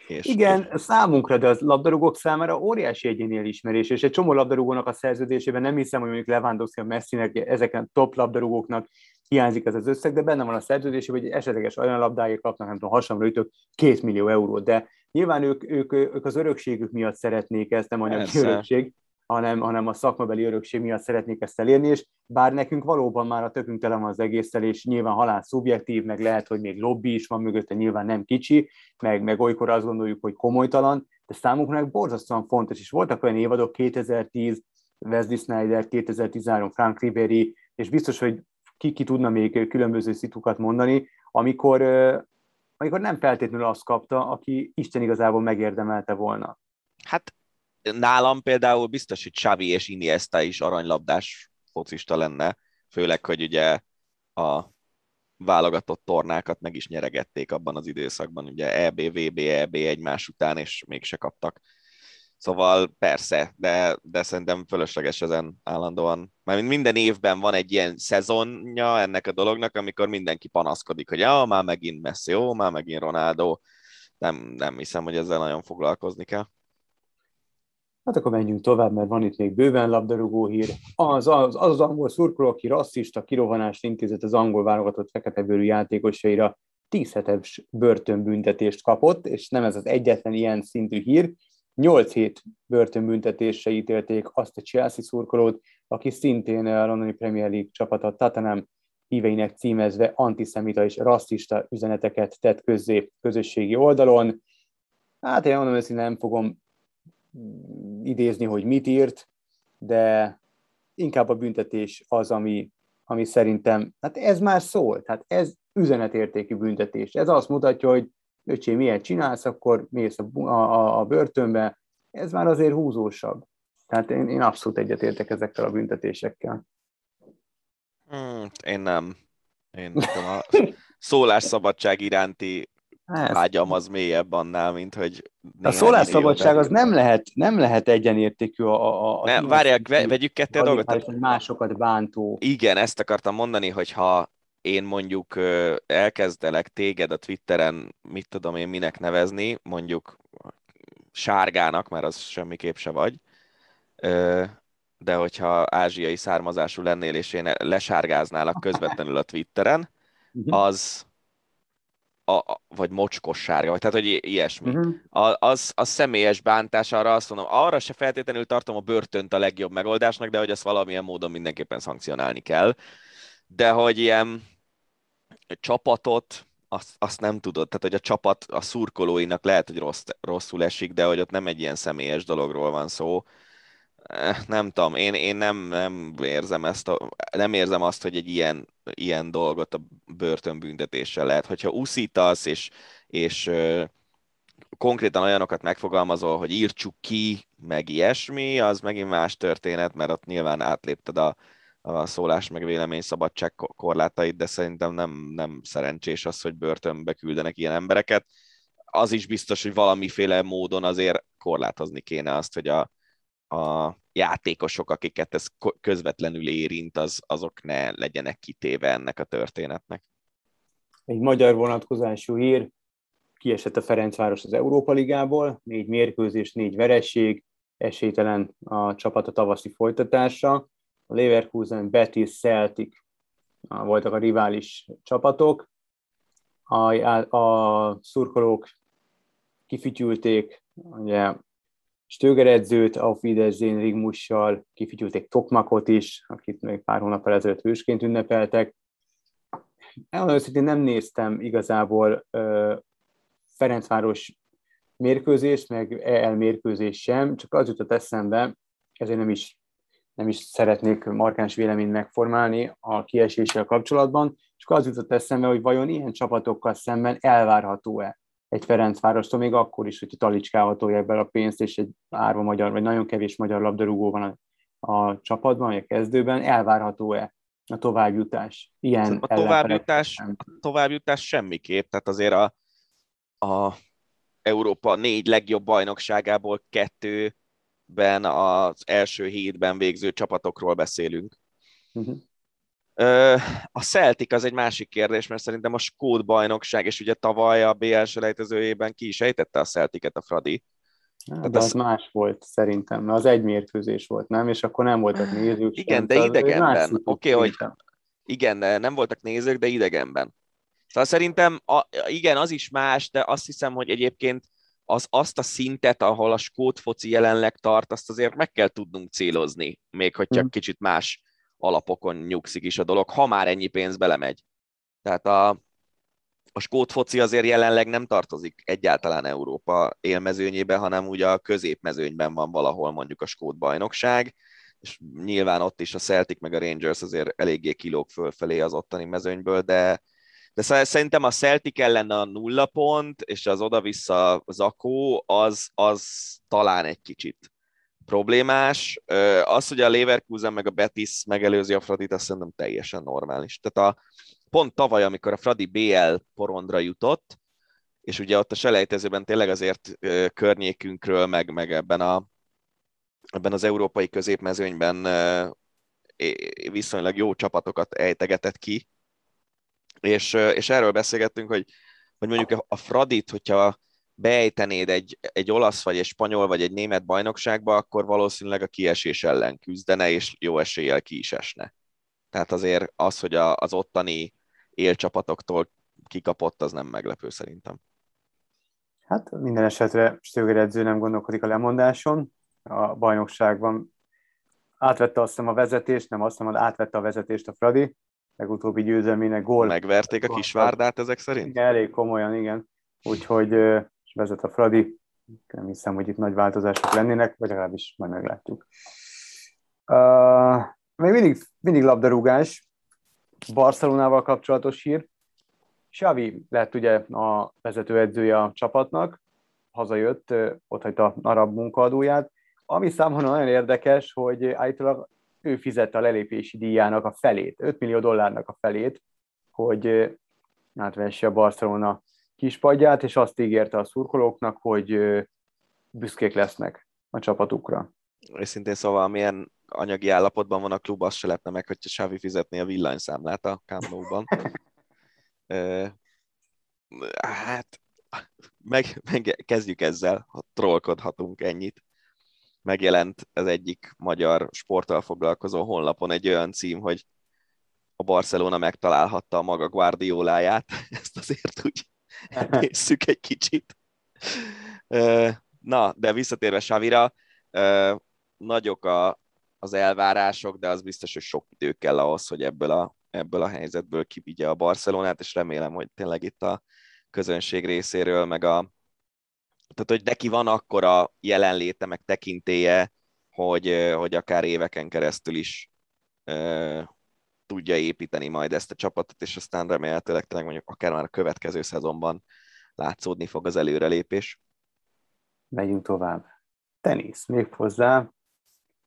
[SPEAKER 3] És Igen, és... számunkra, de az labdarúgók számára óriási egyéni elismerés, és egy csomó labdarúgónak a szerződésében nem hiszem, hogy mondjuk Lewandowski, a Messinek, ezeken top labdarúgóknak hiányzik ez az összeg, de benne van a szerződésében, hogy esetleges olyan labdáért kapnak, nem tudom, hasamra ütök, két millió eurót, de nyilván ők, ők, ők az örökségük miatt szeretnék ezt, nem anyagi örökség, hanem, hanem a szakmabeli örökség miatt szeretnék ezt elérni, és bár nekünk valóban már a tökünk tele van az egészszel, és nyilván halál szubjektív, meg lehet, hogy még lobby is van mögötte, nyilván nem kicsi, meg, meg olykor azt gondoljuk, hogy komolytalan, de számunkra borzasztóan fontos, és voltak olyan évadok 2010, Wesley Snyder, 2013, Frank Ribery, és biztos, hogy ki, ki tudna még különböző szitukat mondani, amikor, amikor nem feltétlenül azt kapta, aki Isten igazából megérdemelte volna.
[SPEAKER 2] Hát nálam például biztos, hogy Xavi és Iniesta is aranylabdás focista lenne, főleg, hogy ugye a válogatott tornákat meg is nyeregették abban az időszakban, ugye EB, VB, EB egymás után, és mégse kaptak. Szóval persze, de, de szerintem fölösleges ezen állandóan. Mert minden évben van egy ilyen szezonja ennek a dolognak, amikor mindenki panaszkodik, hogy ja, már megint Messi, jó, már megint Ronaldo. Nem, nem hiszem, hogy ezzel nagyon foglalkozni kell.
[SPEAKER 3] Hát akkor menjünk tovább, mert van itt még bőven labdarúgó hír. Az az, az, az angol szurkoló, aki rasszista kirovanást intézett az angol válogatott feketebőrű játékosaira, 10 hetes börtönbüntetést kapott, és nem ez az egyetlen ilyen szintű hír. 8 hét börtönbüntetésre ítélték azt a Chelsea szurkolót, aki szintén a Londoni Premier League csapata Tottenham híveinek címezve antiszemita és rasszista üzeneteket tett közzé közösségi oldalon. Hát én mondom, hogy nem fogom idézni, hogy mit írt, de inkább a büntetés az, ami, ami szerintem, hát ez már szól, tehát ez üzenetértékű büntetés. Ez azt mutatja, hogy öcsém, miért csinálsz, akkor mész a, a, a börtönbe, ez már azért húzósabb. Tehát én, én abszolút egyetértek ezekkel a büntetésekkel.
[SPEAKER 2] Hmm, én nem. Én nekem a szólásszabadság iránti Hát. Vágyam az mélyebb annál, mint hogy...
[SPEAKER 3] A szólásszabadság az nem lehet, nem lehet egyenértékű a... a, a
[SPEAKER 2] nem, várják, vegyük ketté a dolgot.
[SPEAKER 3] Másokat bántó.
[SPEAKER 2] Igen, ezt akartam mondani, hogy ha én mondjuk elkezdelek téged a Twitteren, mit tudom én minek nevezni, mondjuk sárgának, mert az semmiképp se vagy, de hogyha ázsiai származású lennél, és én lesárgáználak közvetlenül a Twitteren, mhm. az a, vagy mocskos sárga, vagy tehát, hogy ilyesmi. Uh-huh. A, az, az személyes bántás, arra azt mondom, arra se feltétlenül tartom a börtönt a legjobb megoldásnak, de hogy ezt valamilyen módon mindenképpen szankcionálni kell. De hogy ilyen csapatot, azt, azt nem tudod. Tehát, hogy a csapat a szurkolóinak lehet, hogy rossz, rosszul esik, de hogy ott nem egy ilyen személyes dologról van szó, Eh, nem tudom, én, én nem, nem érzem ezt, a, nem érzem azt, hogy egy ilyen, ilyen dolgot a börtönbüntetéssel lehet. Hogyha uszítasz, és, és konkrétan olyanokat megfogalmazol, hogy írtsuk ki, meg ilyesmi, az megint más történet, mert ott nyilván átlépted a, a szólás meg vélemény szabadság korlátait, de szerintem nem, nem szerencsés az, hogy börtönbe küldenek ilyen embereket. Az is biztos, hogy valamiféle módon azért korlátozni kéne azt, hogy a, a játékosok, akiket ez közvetlenül érint, az, azok ne legyenek kitéve ennek a történetnek.
[SPEAKER 3] Egy magyar vonatkozású hír, kiesett a Ferencváros az Európa Ligából, négy mérkőzés, négy veresség, esélytelen a csapat a tavaszi folytatásra. A Leverkusen, Betis, Celtic voltak a rivális csapatok. A, a, a szurkolók kifütyülték ugye Stöger edzőt, Auf Wiedersehen Rigmussal, kifigyülték Tokmakot is, akit még pár hónap ezelőtt hősként ünnepeltek. Elmondom őszintén nem néztem igazából Ferencváros mérkőzést, meg EL mérkőzés sem, csak az jutott eszembe, ezért nem is, nem is szeretnék markáns véleményt megformálni a kieséssel kapcsolatban, csak az jutott eszembe, hogy vajon ilyen csapatokkal szemben elvárható-e egy Ferencvárostól, még akkor is, hogy talicskával tolják be a pénzt, és egy árva magyar, vagy nagyon kevés magyar labdarúgó van a csapatban, vagy a kezdőben, elvárható-e a továbbjutás? Ilyen
[SPEAKER 2] a továbbjutás, a továbbjutás semmiképp, tehát azért a, a Európa négy legjobb bajnokságából kettőben az első hétben végző csapatokról beszélünk. Uh-huh. A Celtic az egy másik kérdés, mert szerintem a Skót bajnokság, és ugye tavaly a BL selejtezőjében ki is ejtette a Celticet a Fradi.
[SPEAKER 3] Hát, de az, az más volt szerintem, mert az egy mérkőzés volt, nem? És akkor nem voltak nézők.
[SPEAKER 2] Igen, de idegenben. Oké, okay, hogy igen, nem voltak nézők, de idegenben. Szóval szerintem a, igen, az is más, de azt hiszem, hogy egyébként az, azt a szintet, ahol a skót foci jelenleg tart, azt azért meg kell tudnunk célozni, még hogy csak hmm. kicsit más alapokon nyugszik is a dolog, ha már ennyi pénz belemegy. Tehát a, a skót foci azért jelenleg nem tartozik egyáltalán Európa élmezőnyébe, hanem ugye a középmezőnyben van valahol mondjuk a skót bajnokság, és nyilván ott is a Celtic meg a Rangers azért eléggé kilóg fölfelé az ottani mezőnyből, de, de szerintem a Celtic ellen a nulla pont, és az oda-vissza Zakó, az, az talán egy kicsit problémás. Az, hogy a Leverkusen meg a Betis megelőzi a Fradit, azt szerintem teljesen normális. Tehát a, pont tavaly, amikor a Fradi BL porondra jutott, és ugye ott a selejtezőben tényleg azért környékünkről, meg, meg ebben, a, ebben az európai középmezőnyben viszonylag jó csapatokat ejtegetett ki, és, és erről beszélgettünk, hogy, hogy mondjuk a Fradit, hogyha beejtenéd egy, egy olasz, vagy egy spanyol, vagy egy német bajnokságba, akkor valószínűleg a kiesés ellen küzdene, és jó eséllyel ki is esne. Tehát azért az, hogy a, az ottani élcsapatoktól kikapott, az nem meglepő szerintem.
[SPEAKER 3] Hát minden esetre Stöger edző nem gondolkodik a lemondáson. A bajnokságban átvette azt a vezetést, nem azt mondom, átvette a vezetést a Fradi, legutóbbi győzelmének gól.
[SPEAKER 2] Megverték a kisvárdát ezek szerint?
[SPEAKER 3] Igen, elég komolyan, igen. Úgyhogy vezet a Fradi. Nem hiszem, hogy itt nagy változások lennének, vagy legalábbis majd meglátjuk. Uh, még mindig, mindig labdarúgás. Barcelonával kapcsolatos hír. Xavi lett ugye a vezetőedzője a csapatnak, hazajött, ott hagyta arab munkaadóját. Ami számomra nagyon érdekes, hogy állítólag ő fizette a lelépési díjának a felét, 5 millió dollárnak a felét, hogy átvesse a Barcelona kispadját, és azt ígérte a szurkolóknak, hogy büszkék lesznek a csapatukra.
[SPEAKER 2] Őszintén szóval milyen anyagi állapotban van a klub, azt se lepne meg, hogyha Xavi fizetné a villanyszámlát a Camp *laughs* hát, meg, meg, kezdjük ezzel, ha trollkodhatunk ennyit. Megjelent az egyik magyar sporttal foglalkozó honlapon egy olyan cím, hogy a Barcelona megtalálhatta a maga Guardioláját. *laughs* Ezt azért úgy *laughs* emészszük egy kicsit. Na, de visszatérve Savira, nagyok a, az elvárások, de az biztos, hogy sok idő kell ahhoz, hogy ebből a, ebből a helyzetből kivigye a Barcelonát, és remélem, hogy tényleg itt a közönség részéről, meg a tehát, hogy neki van akkora jelenléte, meg tekintéje, hogy, hogy akár éveken keresztül is tudja építeni majd ezt a csapatot, és aztán remélhetőleg tényleg mondjuk akár már a következő szezonban látszódni fog az előrelépés.
[SPEAKER 3] Megyünk tovább. Tenisz, még hozzá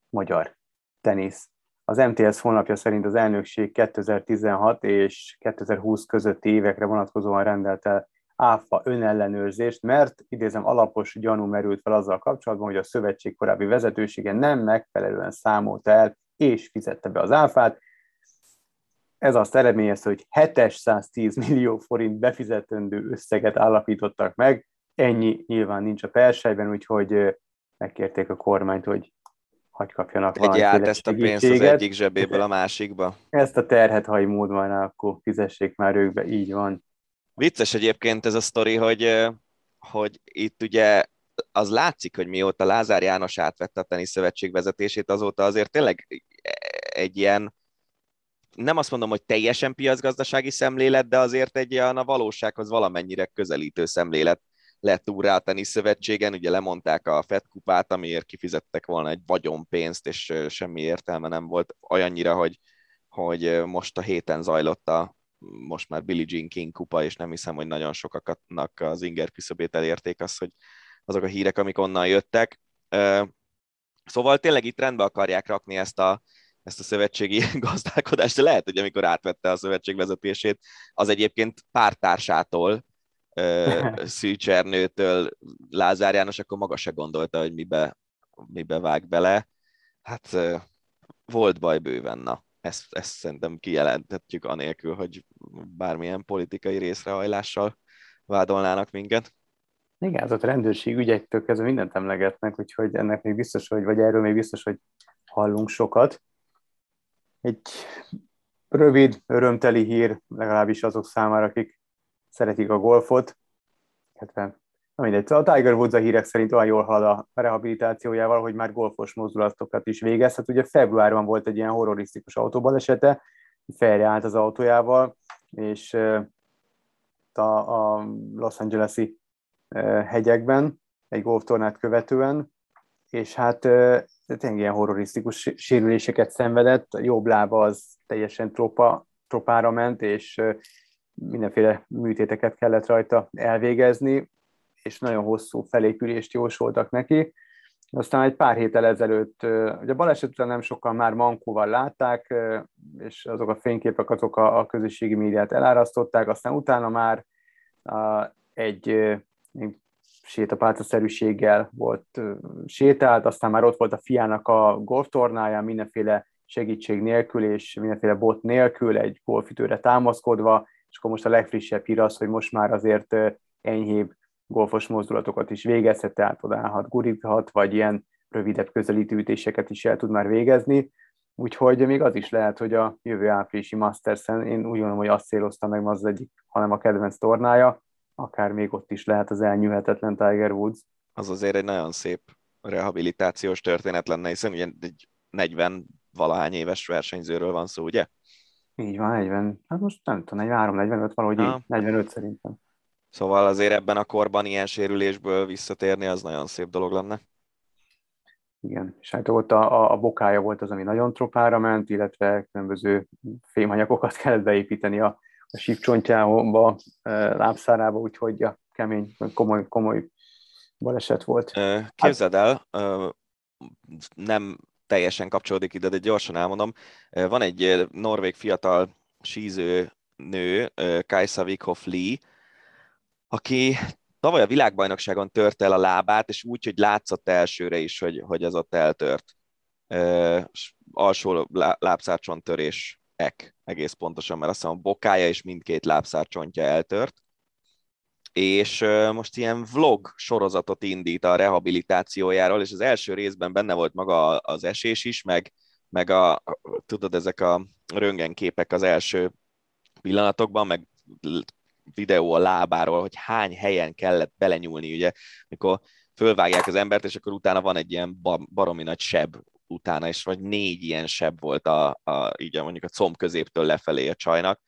[SPEAKER 3] magyar tenisz. Az MTS honlapja szerint az elnökség 2016 és 2020 közötti évekre vonatkozóan rendelt el áfa önellenőrzést, mert idézem alapos gyanú merült fel azzal kapcsolatban, hogy a szövetség korábbi vezetősége nem megfelelően számolt el és fizette be az áfát, ez azt eredményezte, hogy 710 millió forint befizetendő összeget állapítottak meg. Ennyi nyilván nincs a persejben, úgyhogy megkérték a kormányt, hogy hagy kapjanak
[SPEAKER 2] Egy át ezt a pénzt az egyik zsebéből a másikba.
[SPEAKER 3] Ezt a terhet, ha mód van, akkor fizessék már ők be, így van.
[SPEAKER 2] Vicces egyébként ez a sztori, hogy, hogy itt ugye az látszik, hogy mióta Lázár János átvette a teniszszövetség vezetését, azóta azért tényleg egy ilyen nem azt mondom, hogy teljesen piacgazdasági szemlélet, de azért egy olyan a valósághoz valamennyire közelítő szemlélet lett úrá a teniszszövetségen, ugye lemondták a Fed kupát, amiért kifizettek volna egy vagyonpénzt, és semmi értelme nem volt olyannyira, hogy, hogy most a héten zajlott a most már Billie Jean King kupa, és nem hiszem, hogy nagyon sokaknak az inger küszöbét elérték az, hogy azok a hírek, amik onnan jöttek. Szóval tényleg itt rendbe akarják rakni ezt a, ezt a szövetségi *laughs* gazdálkodást, de lehet, hogy amikor átvette a szövetség vezetését, az egyébként pártársától, *laughs* Szűcsernőtől Lázár János, akkor maga se gondolta, hogy mibe, mibe vág bele. Hát volt baj bőven, na. Ezt, ezt szerintem kijelenthetjük anélkül, hogy bármilyen politikai részrehajlással vádolnának minket.
[SPEAKER 3] Igen, az ott rendőrség ügyektől kezdve mindent emlegetnek, úgyhogy ennek még biztos, hogy, vagy erről még biztos, hogy hallunk sokat. Egy rövid, örömteli hír, legalábbis azok számára, akik szeretik a golfot, illetve na mindegy, a Tiger Woods a hírek szerint olyan jól halad a rehabilitációjával, hogy már golfos mozdulatokat is végez. Hát ugye februárban volt egy ilyen horrorisztikus autóbalesete, fejreállt az autójával, és a, a Los Angeles-i hegyekben, egy golftornát követően, és hát tényleg ilyen horrorisztikus sérüléseket szenvedett, a jobb lába az teljesen tropa, tropára ment, és mindenféle műtéteket kellett rajta elvégezni, és nagyon hosszú felépülést jósoltak neki. Aztán egy pár héttel ezelőtt, ugye a baleset után nem sokan már mankóval látták, és azok a fényképek azok a, a közösségi médiát elárasztották, aztán utána már egy sétapálcaszerűséggel volt sétált, aztán már ott volt a fiának a golftornája, mindenféle segítség nélkül és mindenféle bot nélkül, egy golfütőre támaszkodva, és akkor most a legfrissebb hír az, hogy most már azért enyhébb golfos mozdulatokat is végezhet, tehát odaállhat, guríthat, vagy ilyen rövidebb közelítőítéseket is el tud már végezni. Úgyhogy még az is lehet, hogy a jövő áprilisi Masters-en én úgy gondolom, hogy azt célozta meg az egyik, hanem a kedvenc tornája, akár még ott is lehet az elnyűhetetlen Tiger Woods.
[SPEAKER 2] Az azért egy nagyon szép rehabilitációs történet lenne, hiszen ugye egy 40 valahány éves versenyzőről van szó, ugye?
[SPEAKER 3] Így van, 40, hát most nem tudom, 43-45, valahogy ha. így, 45 szerintem.
[SPEAKER 2] Szóval azért ebben a korban ilyen sérülésből visszatérni, az nagyon szép dolog lenne.
[SPEAKER 3] Igen, és hát ott a, a, a bokája volt az, ami nagyon tropára ment, illetve különböző fémanyagokat *laughs* kellett beépíteni a, a sípcsontjába, lábszárába, úgyhogy a kemény, komoly, komoly baleset volt.
[SPEAKER 2] Képzeld el, nem teljesen kapcsolódik ide, de gyorsan elmondom. Van egy norvég fiatal síző nő, Kajsa Wikhoff Lee, aki tavaly a világbajnokságon tört el a lábát, és úgy, hogy látszott elsőre is, hogy, hogy az ott eltört. alsó lábszárcsontörés ek, egész pontosan, mert azt hiszem a bokája és mindkét lábszárcsontja eltört. És most ilyen vlog sorozatot indít a rehabilitációjáról, és az első részben benne volt maga az esés is, meg, meg a, tudod, ezek a röntgenképek az első pillanatokban, meg videó a lábáról, hogy hány helyen kellett belenyúlni, ugye, mikor fölvágják az embert, és akkor utána van egy ilyen baromi nagy seb utána, és vagy négy ilyen seb volt a, a így mondjuk a comb középtől lefelé a csajnak.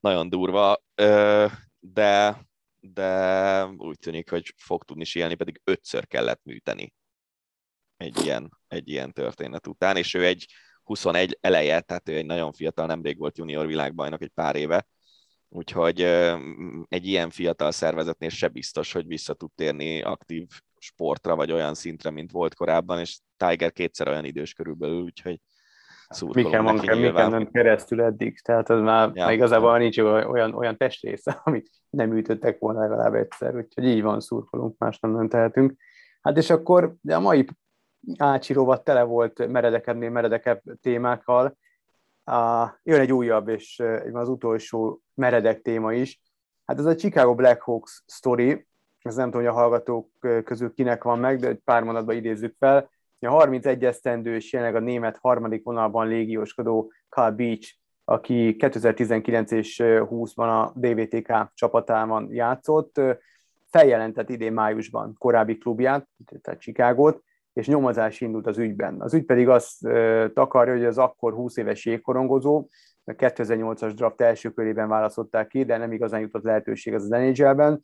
[SPEAKER 2] Nagyon durva, de, de úgy tűnik, hogy fog tudni síelni, pedig ötször kellett műteni egy ilyen, egy ilyen történet után, és ő egy 21 eleje, tehát ő egy nagyon fiatal, nemrég volt junior világbajnok, egy pár éve, úgyhogy egy ilyen fiatal szervezetnél se biztos, hogy vissza tud térni aktív sportra, vagy olyan szintre, mint volt korábban, és Tiger kétszer olyan idős körülbelül, úgyhogy
[SPEAKER 3] neki kell, nyilván. keresztül eddig, tehát az már, ja. igazából nincs olyan, olyan testrésze, *laughs* amit nem ütöttek volna legalább egyszer, úgyhogy így van, szurkolunk, más nem, nem tehetünk. Hát és akkor de a mai Ácsi rovat tele volt meredekebbnél meredekebb témákkal, Uh, jön egy újabb, és uh, az utolsó meredek téma is. Hát ez a Chicago Blackhawks story, ez nem tudom, hogy a hallgatók közül kinek van meg, de egy pár mondatban idézzük fel. A 31 esztendős jelenleg a német harmadik vonalban légióskodó Carl Beach, aki 2019 és 20-ban a DVTK csapatában játszott, feljelentett idén májusban korábbi klubját, tehát Chicagót, és nyomozás indult az ügyben. Az ügy pedig azt takarja, hogy az akkor 20 éves jégkorongozó, a 2008-as draft első körében választották ki, de nem igazán jutott lehetőség az az NHL-ben.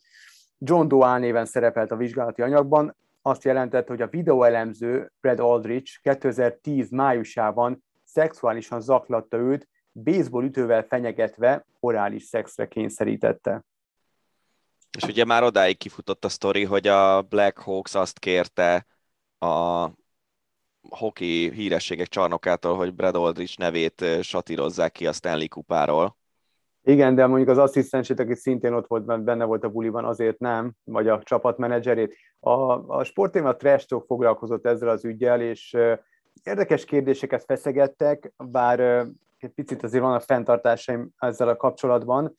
[SPEAKER 3] John Doe néven szerepelt a vizsgálati anyagban, azt jelentett, hogy a videóelemző Brad Aldrich 2010 májusában szexuálisan zaklatta őt, baseball ütővel fenyegetve orális szexre kényszerítette.
[SPEAKER 2] És ugye már odáig kifutott a sztori, hogy a Black Hawks azt kérte a hoki hírességek csarnokától, hogy Brad Aldrich nevét satírozzák ki a Stanley kupáról.
[SPEAKER 3] Igen, de mondjuk az asszisztensét, aki szintén ott volt, benne volt a buliban, azért nem, vagy a csapatmenedzserét. A, a sportéma Trash Talk foglalkozott ezzel az ügyel, és érdekes kérdéseket feszegettek, bár egy picit azért vannak fenntartásaim ezzel a kapcsolatban.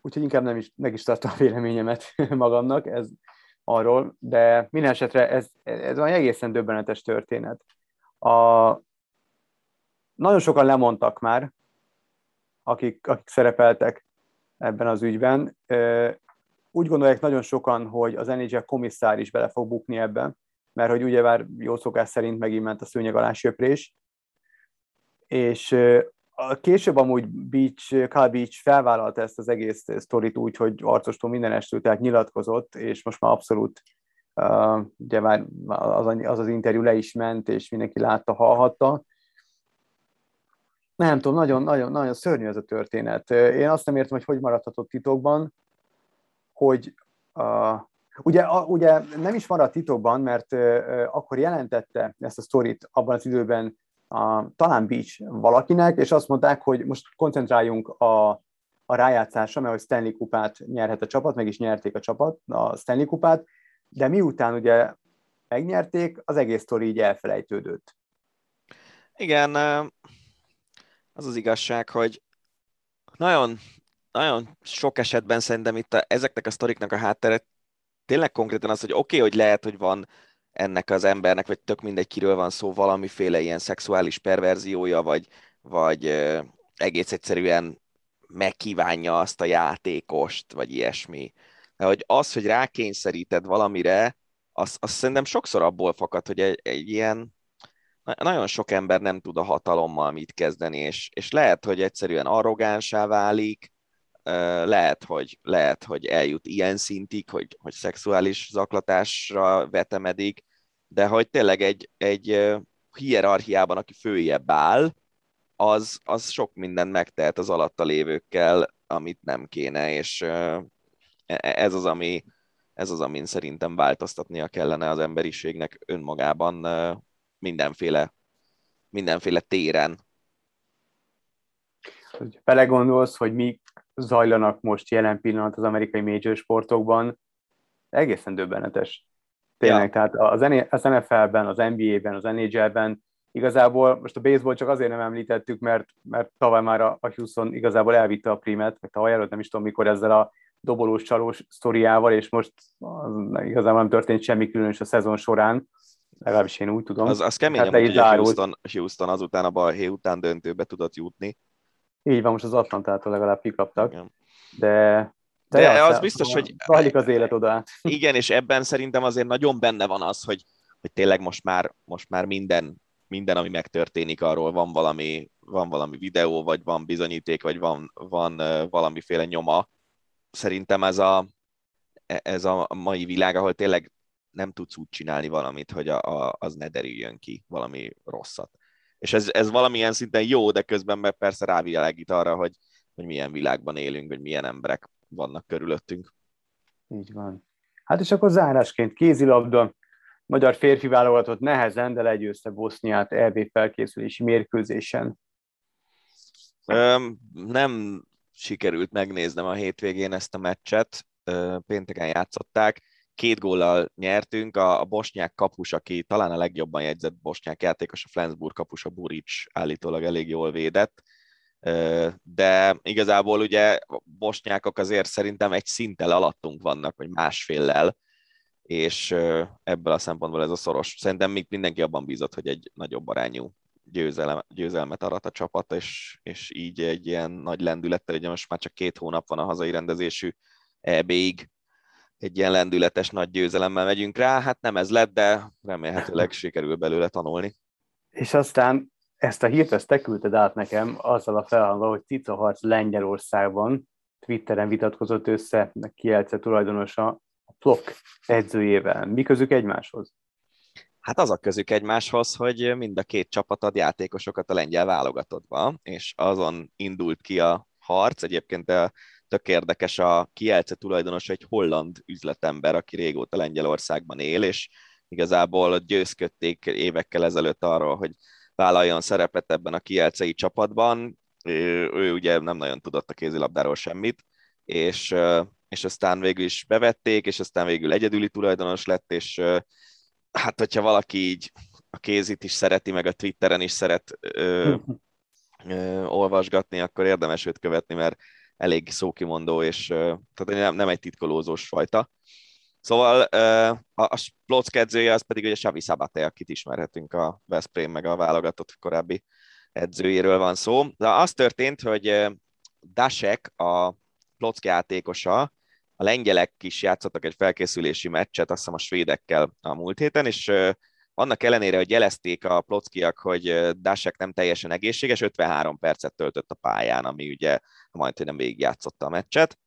[SPEAKER 3] Úgyhogy inkább nem is, meg is tartom a véleményemet *laughs* magamnak ez arról, de minden esetre ez, ez egy egészen döbbenetes történet. A, nagyon sokan lemondtak már, akik, akik szerepeltek ebben az ügyben. Úgy gondolják nagyon sokan, hogy az NHL komisszár is bele fog bukni ebben, mert hogy ugye már jó szokás szerint megint ment a szőnyeg alá söprés, és később amúgy Beach, Carl Beach felvállalta ezt az egész sztorit úgy, hogy arcostól minden estől tehát nyilatkozott, és most már abszolút uh, ugye már az, az az interjú le is ment, és mindenki látta, hallhatta. Nem tudom, nagyon, nagyon, nagyon szörnyű ez a történet. Én azt nem értem, hogy hogy maradhatott titokban, hogy uh, Ugye, a, ugye nem is maradt titokban, mert uh, akkor jelentette ezt a sztorit abban az időben a, talán Beach valakinek, és azt mondták, hogy most koncentráljunk a, a rájátszásra, mert hogy Stanley kupát nyerhet a csapat, meg is nyerték a csapat a Stanley kupát, de miután ugye megnyerték, az egész sztori így elfelejtődött.
[SPEAKER 2] Igen, az az igazság, hogy nagyon, nagyon sok esetben szerintem itt a, ezeknek a sztoriknak a háttere tényleg konkrétan az, hogy oké, okay, hogy lehet, hogy van ennek az embernek, vagy tök mindegy, kiről van szó, valamiféle ilyen szexuális perverziója, vagy, vagy egész egyszerűen megkívánja azt a játékost, vagy ilyesmi. De hogy az, hogy rákényszeríted valamire, az, az szerintem sokszor abból fakad, hogy egy, egy ilyen nagyon sok ember nem tud a hatalommal mit kezdeni, és, és lehet, hogy egyszerűen arrogánsá válik, lehet, hogy, lehet, hogy eljut ilyen szintig, hogy, hogy szexuális zaklatásra vetemedik, de hogy tényleg egy, egy hierarchiában, aki főjebb áll, az, az sok mindent megtehet az alatta lévőkkel, amit nem kéne, és e, ez az, ami, ez az, amin szerintem változtatnia kellene az emberiségnek önmagában mindenféle, mindenféle téren.
[SPEAKER 3] Hogy belegondolsz, hogy mi zajlanak most jelen pillanat az amerikai major sportokban, egészen döbbenetes. Tényleg, ja. tehát az, NFL-ben, az NBA-ben, az NHL-ben igazából most a baseball csak azért nem említettük, mert, mert tavaly már a, a Houston igazából elvitte a primet, vagy tavaly előtt nem is tudom mikor ezzel a dobolós csalós sztoriával, és most az, igazából nem történt semmi különös a szezon során, legalábbis én úgy tudom.
[SPEAKER 2] Az, az kemény, hát hogy a Houston, Houston azután a balhé után döntőbe tudott jutni.
[SPEAKER 3] Így van, most az Atlantától legalább kikaptak. Igen. De
[SPEAKER 2] de, de az biztos, hogy...
[SPEAKER 3] Zajlik az élet oda. *laughs*
[SPEAKER 2] Igen, és ebben szerintem azért nagyon benne van az, hogy, hogy tényleg most már, most már minden, minden, ami megtörténik, arról van valami, van valami videó, vagy van bizonyíték, vagy van, van valamiféle nyoma. Szerintem ez a, ez a mai világ, ahol tényleg nem tudsz úgy csinálni valamit, hogy a, a, az ne derüljön ki valami rosszat. És ez, ez valamilyen szinten jó, de közben meg persze rávilágít arra, hogy, hogy milyen világban élünk, vagy milyen emberek vannak körülöttünk.
[SPEAKER 3] Így van. Hát és akkor zárásként kézilabda, magyar férfi válogatott nehezen, de legyőzte Boszniát EB felkészülési mérkőzésen.
[SPEAKER 2] Öm, nem sikerült megnéznem a hétvégén ezt a meccset, pénteken játszották, két góllal nyertünk, a, a bosnyák kapus, aki talán a legjobban jegyzett bosnyák játékos, a Flensburg kapus, a Buric állítólag elég jól védett, de igazából ugye bosnyákok azért szerintem egy szinttel alattunk vannak, vagy másféllel, és ebből a szempontból ez a szoros. Szerintem még mindenki abban bízott, hogy egy nagyobb arányú győzelem, győzelmet arat a csapat, és, és így egy ilyen nagy lendülettel, ugye most már csak két hónap van a hazai rendezésű EB-ig, egy ilyen lendületes nagy győzelemmel megyünk rá. Hát nem ez lett, de remélhetőleg *laughs* sikerül belőle tanulni.
[SPEAKER 3] És aztán ezt a hírt ezt te küldted át nekem azzal a felhanggal, hogy Cica Harc Lengyelországban Twitteren vitatkozott össze a Kielce tulajdonosa a Plok edzőjével. Mi közük egymáshoz?
[SPEAKER 2] Hát az a közük egymáshoz, hogy mind a két csapat ad játékosokat a lengyel válogatottba, és azon indult ki a harc. Egyébként a tök érdekes, a Kielce tulajdonosa egy holland üzletember, aki régóta Lengyelországban él, és igazából győzködték évekkel ezelőtt arról, hogy vállaljon szerepet ebben a kielcei csapatban. Ő, ő ugye nem nagyon tudott a kézilabdáról semmit, és, és aztán végül is bevették, és aztán végül egyedüli tulajdonos lett, és hát hogyha valaki így a kézit is szereti, meg a Twitteren is szeret ö, ö, olvasgatni, akkor érdemes őt követni, mert elég szókimondó, és tehát nem, nem egy titkolózós fajta. Szóval a, a Plock edzője az pedig ugye Xavi Szabate, akit ismerhetünk a Veszprém meg a válogatott korábbi edzőjéről van szó. De az történt, hogy Dasek, a Plock játékosa, a lengyelek is játszottak egy felkészülési meccset, azt hiszem a svédekkel a múlt héten, és annak ellenére, hogy jelezték a plockiak, hogy Dasek nem teljesen egészséges, 53 percet töltött a pályán, ami ugye majd, hogy végigjátszotta a meccset.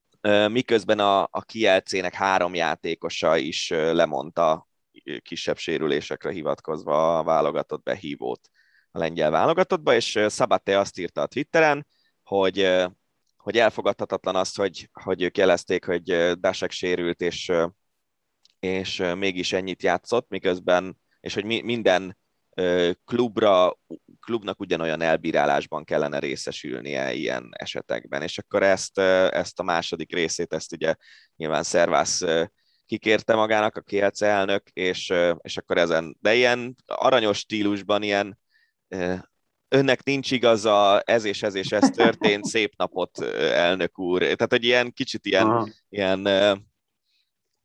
[SPEAKER 2] Miközben a, a Kielcének három játékosa is lemondta kisebb sérülésekre hivatkozva a válogatott behívót a lengyel válogatottba, és Szabate azt írta a Twitteren, hogy, hogy elfogadhatatlan az, hogy, hogy ők jelezték, hogy Dasek sérült, és, és mégis ennyit játszott, miközben, és hogy minden klubra, klubnak ugyanolyan elbírálásban kellene részesülnie ilyen esetekben. És akkor ezt, ezt a második részét, ezt ugye nyilván Szervász kikérte magának a KLC elnök, és, és akkor ezen, de ilyen aranyos stílusban, ilyen önnek nincs igaza, ez és ez és ez történt, *laughs* szép napot, elnök úr. Tehát, hogy ilyen kicsit ilyen, ilyen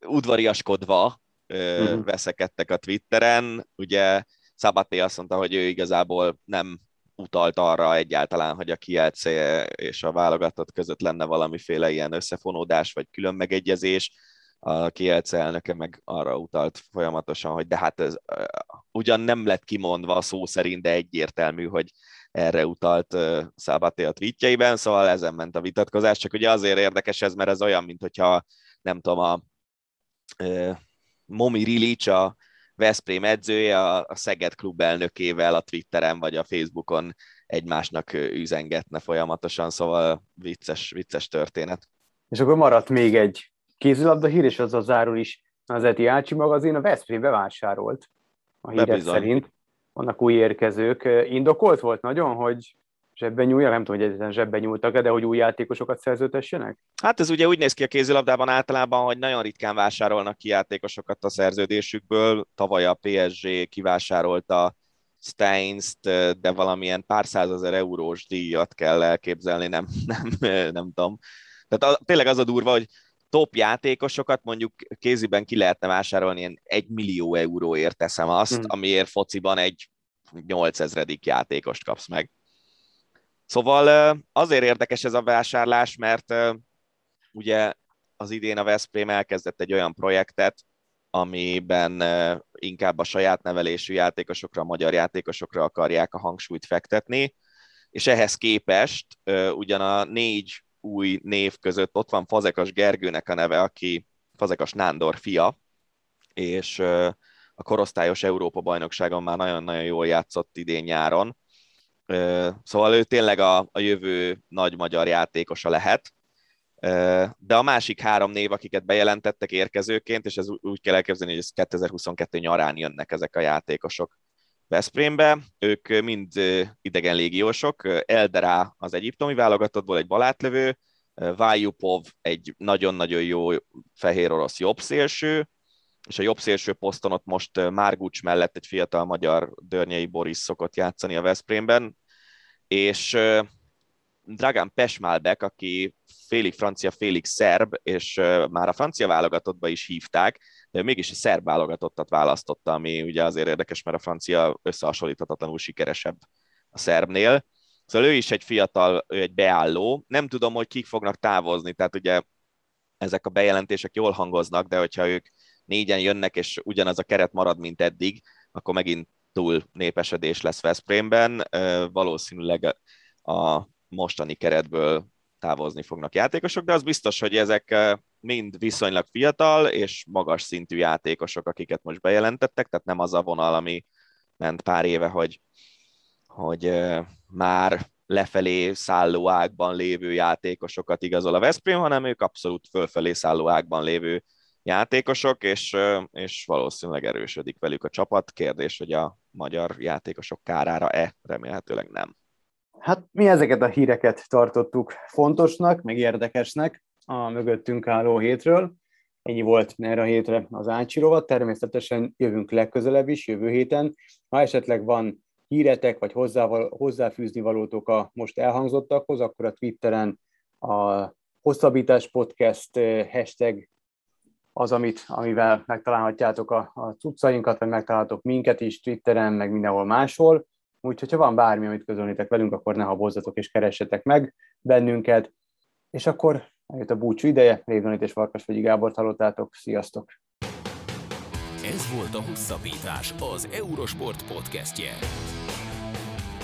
[SPEAKER 2] udvariaskodva uh-huh. veszekedtek a Twitteren. Ugye Szabaté azt mondta, hogy ő igazából nem utalt arra egyáltalán, hogy a Kielce és a válogatott között lenne valamiféle ilyen összefonódás vagy külön megegyezés. A Kielce elnöke meg arra utalt folyamatosan, hogy de hát ez ugyan nem lett kimondva szó szerint, de egyértelmű, hogy erre utalt uh, Szabaté a tweetjeiben, szóval ezen ment a vitatkozás, csak ugye azért érdekes ez, mert ez olyan, mint hogyha nem tudom, a uh, Momi Rilic, a Veszprém edzője a, Szeged klub elnökével a Twitteren vagy a Facebookon egymásnak üzengetne folyamatosan, szóval vicces, vicces történet.
[SPEAKER 3] És akkor maradt még egy kézilabda hír, és az a zárul is az Eti Ácsi magazin, a Veszprém bevásárolt a hírek szerint. Vannak új érkezők. Indokolt volt nagyon, hogy zsebben nyúlja, nem tudom, hogy egyetlen zsebben nyúltak de hogy új játékosokat szerződtessenek?
[SPEAKER 2] Hát ez ugye úgy néz ki a kézilabdában általában, hogy nagyon ritkán vásárolnak ki játékosokat a szerződésükből. Tavaly a PSG kivásárolta Steins-t, de valamilyen pár százezer eurós díjat kell elképzelni, nem, *laughs* nem, nem tudom. Tehát a, tényleg az a durva, hogy top játékosokat mondjuk kéziben ki lehetne vásárolni ilyen egy millió euróért teszem azt, hmm. amiért fociban egy 8000 játékost kapsz meg. Szóval azért érdekes ez a vásárlás, mert ugye az idén a Veszprém elkezdett egy olyan projektet, amiben inkább a saját nevelésű játékosokra, a magyar játékosokra akarják a hangsúlyt fektetni, és ehhez képest ugyan a négy új név között ott van Fazekas Gergőnek a neve, aki Fazekas Nándor fia, és a korosztályos Európa bajnokságon már nagyon-nagyon jól játszott idén nyáron, Szóval ő tényleg a, a jövő nagy magyar játékosa lehet. De a másik három név, akiket bejelentettek érkezőként, és ez úgy kell elképzelni, hogy ez 2022 nyarán jönnek ezek a játékosok Veszprémbe, ők mind idegen légiósok, Elderá az egyiptomi válogatottból egy balátlövő, Vájupov egy nagyon-nagyon jó fehér orosz jobbszélső, és a jobb szélső poszton ott most Márgucs mellett egy fiatal magyar Dörnyei Boris szokott játszani a Veszprémben, és Dragan Pesmálbek, aki félig francia, félig szerb, és már a francia válogatottba is hívták, de mégis a szerb válogatottat választotta, ami ugye azért érdekes, mert a francia összehasonlíthatatlanul sikeresebb a szerbnél. Szóval ő is egy fiatal, ő egy beálló. Nem tudom, hogy kik fognak távozni, tehát ugye ezek a bejelentések jól hangoznak, de hogyha ők négyen jönnek, és ugyanaz a keret marad, mint eddig, akkor megint túl népesedés lesz Veszprémben. Valószínűleg a mostani keretből távozni fognak játékosok, de az biztos, hogy ezek mind viszonylag fiatal és magas szintű játékosok, akiket most bejelentettek, tehát nem az a vonal, ami ment pár éve, hogy, hogy már lefelé szálló ágban lévő játékosokat igazol a Veszprém, hanem ők abszolút fölfelé szálló ágban lévő játékosok, és, és valószínűleg erősödik velük a csapat. Kérdés, hogy a magyar játékosok kárára-e? Remélhetőleg nem.
[SPEAKER 3] Hát mi ezeket a híreket tartottuk fontosnak, meg érdekesnek a mögöttünk álló hétről. Ennyi volt erre a hétre az Ácsi. Természetesen jövünk legközelebb is, jövő héten. Ha esetleg van híretek, vagy hozzá, hozzáfűzni valótok a most elhangzottakhoz, akkor a Twitteren a Hosszabbítás Podcast hashtag az, amit, amivel megtalálhatjátok a, a cuccainkat, vagy megtalálhatok minket is Twitteren, meg mindenhol máshol. Úgyhogy, ha van bármi, amit közölnétek velünk, akkor ne habozzatok és keressetek meg bennünket. És akkor eljött a búcsú ideje, Révdonit és Farkas vagy Gábort hallottátok. Sziasztok!
[SPEAKER 1] Ez volt a Hosszabbítás, az Eurosport podcastje.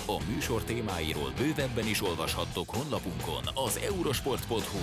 [SPEAKER 1] A műsor témáiról bővebben is olvashattok honlapunkon az eurosport.hu.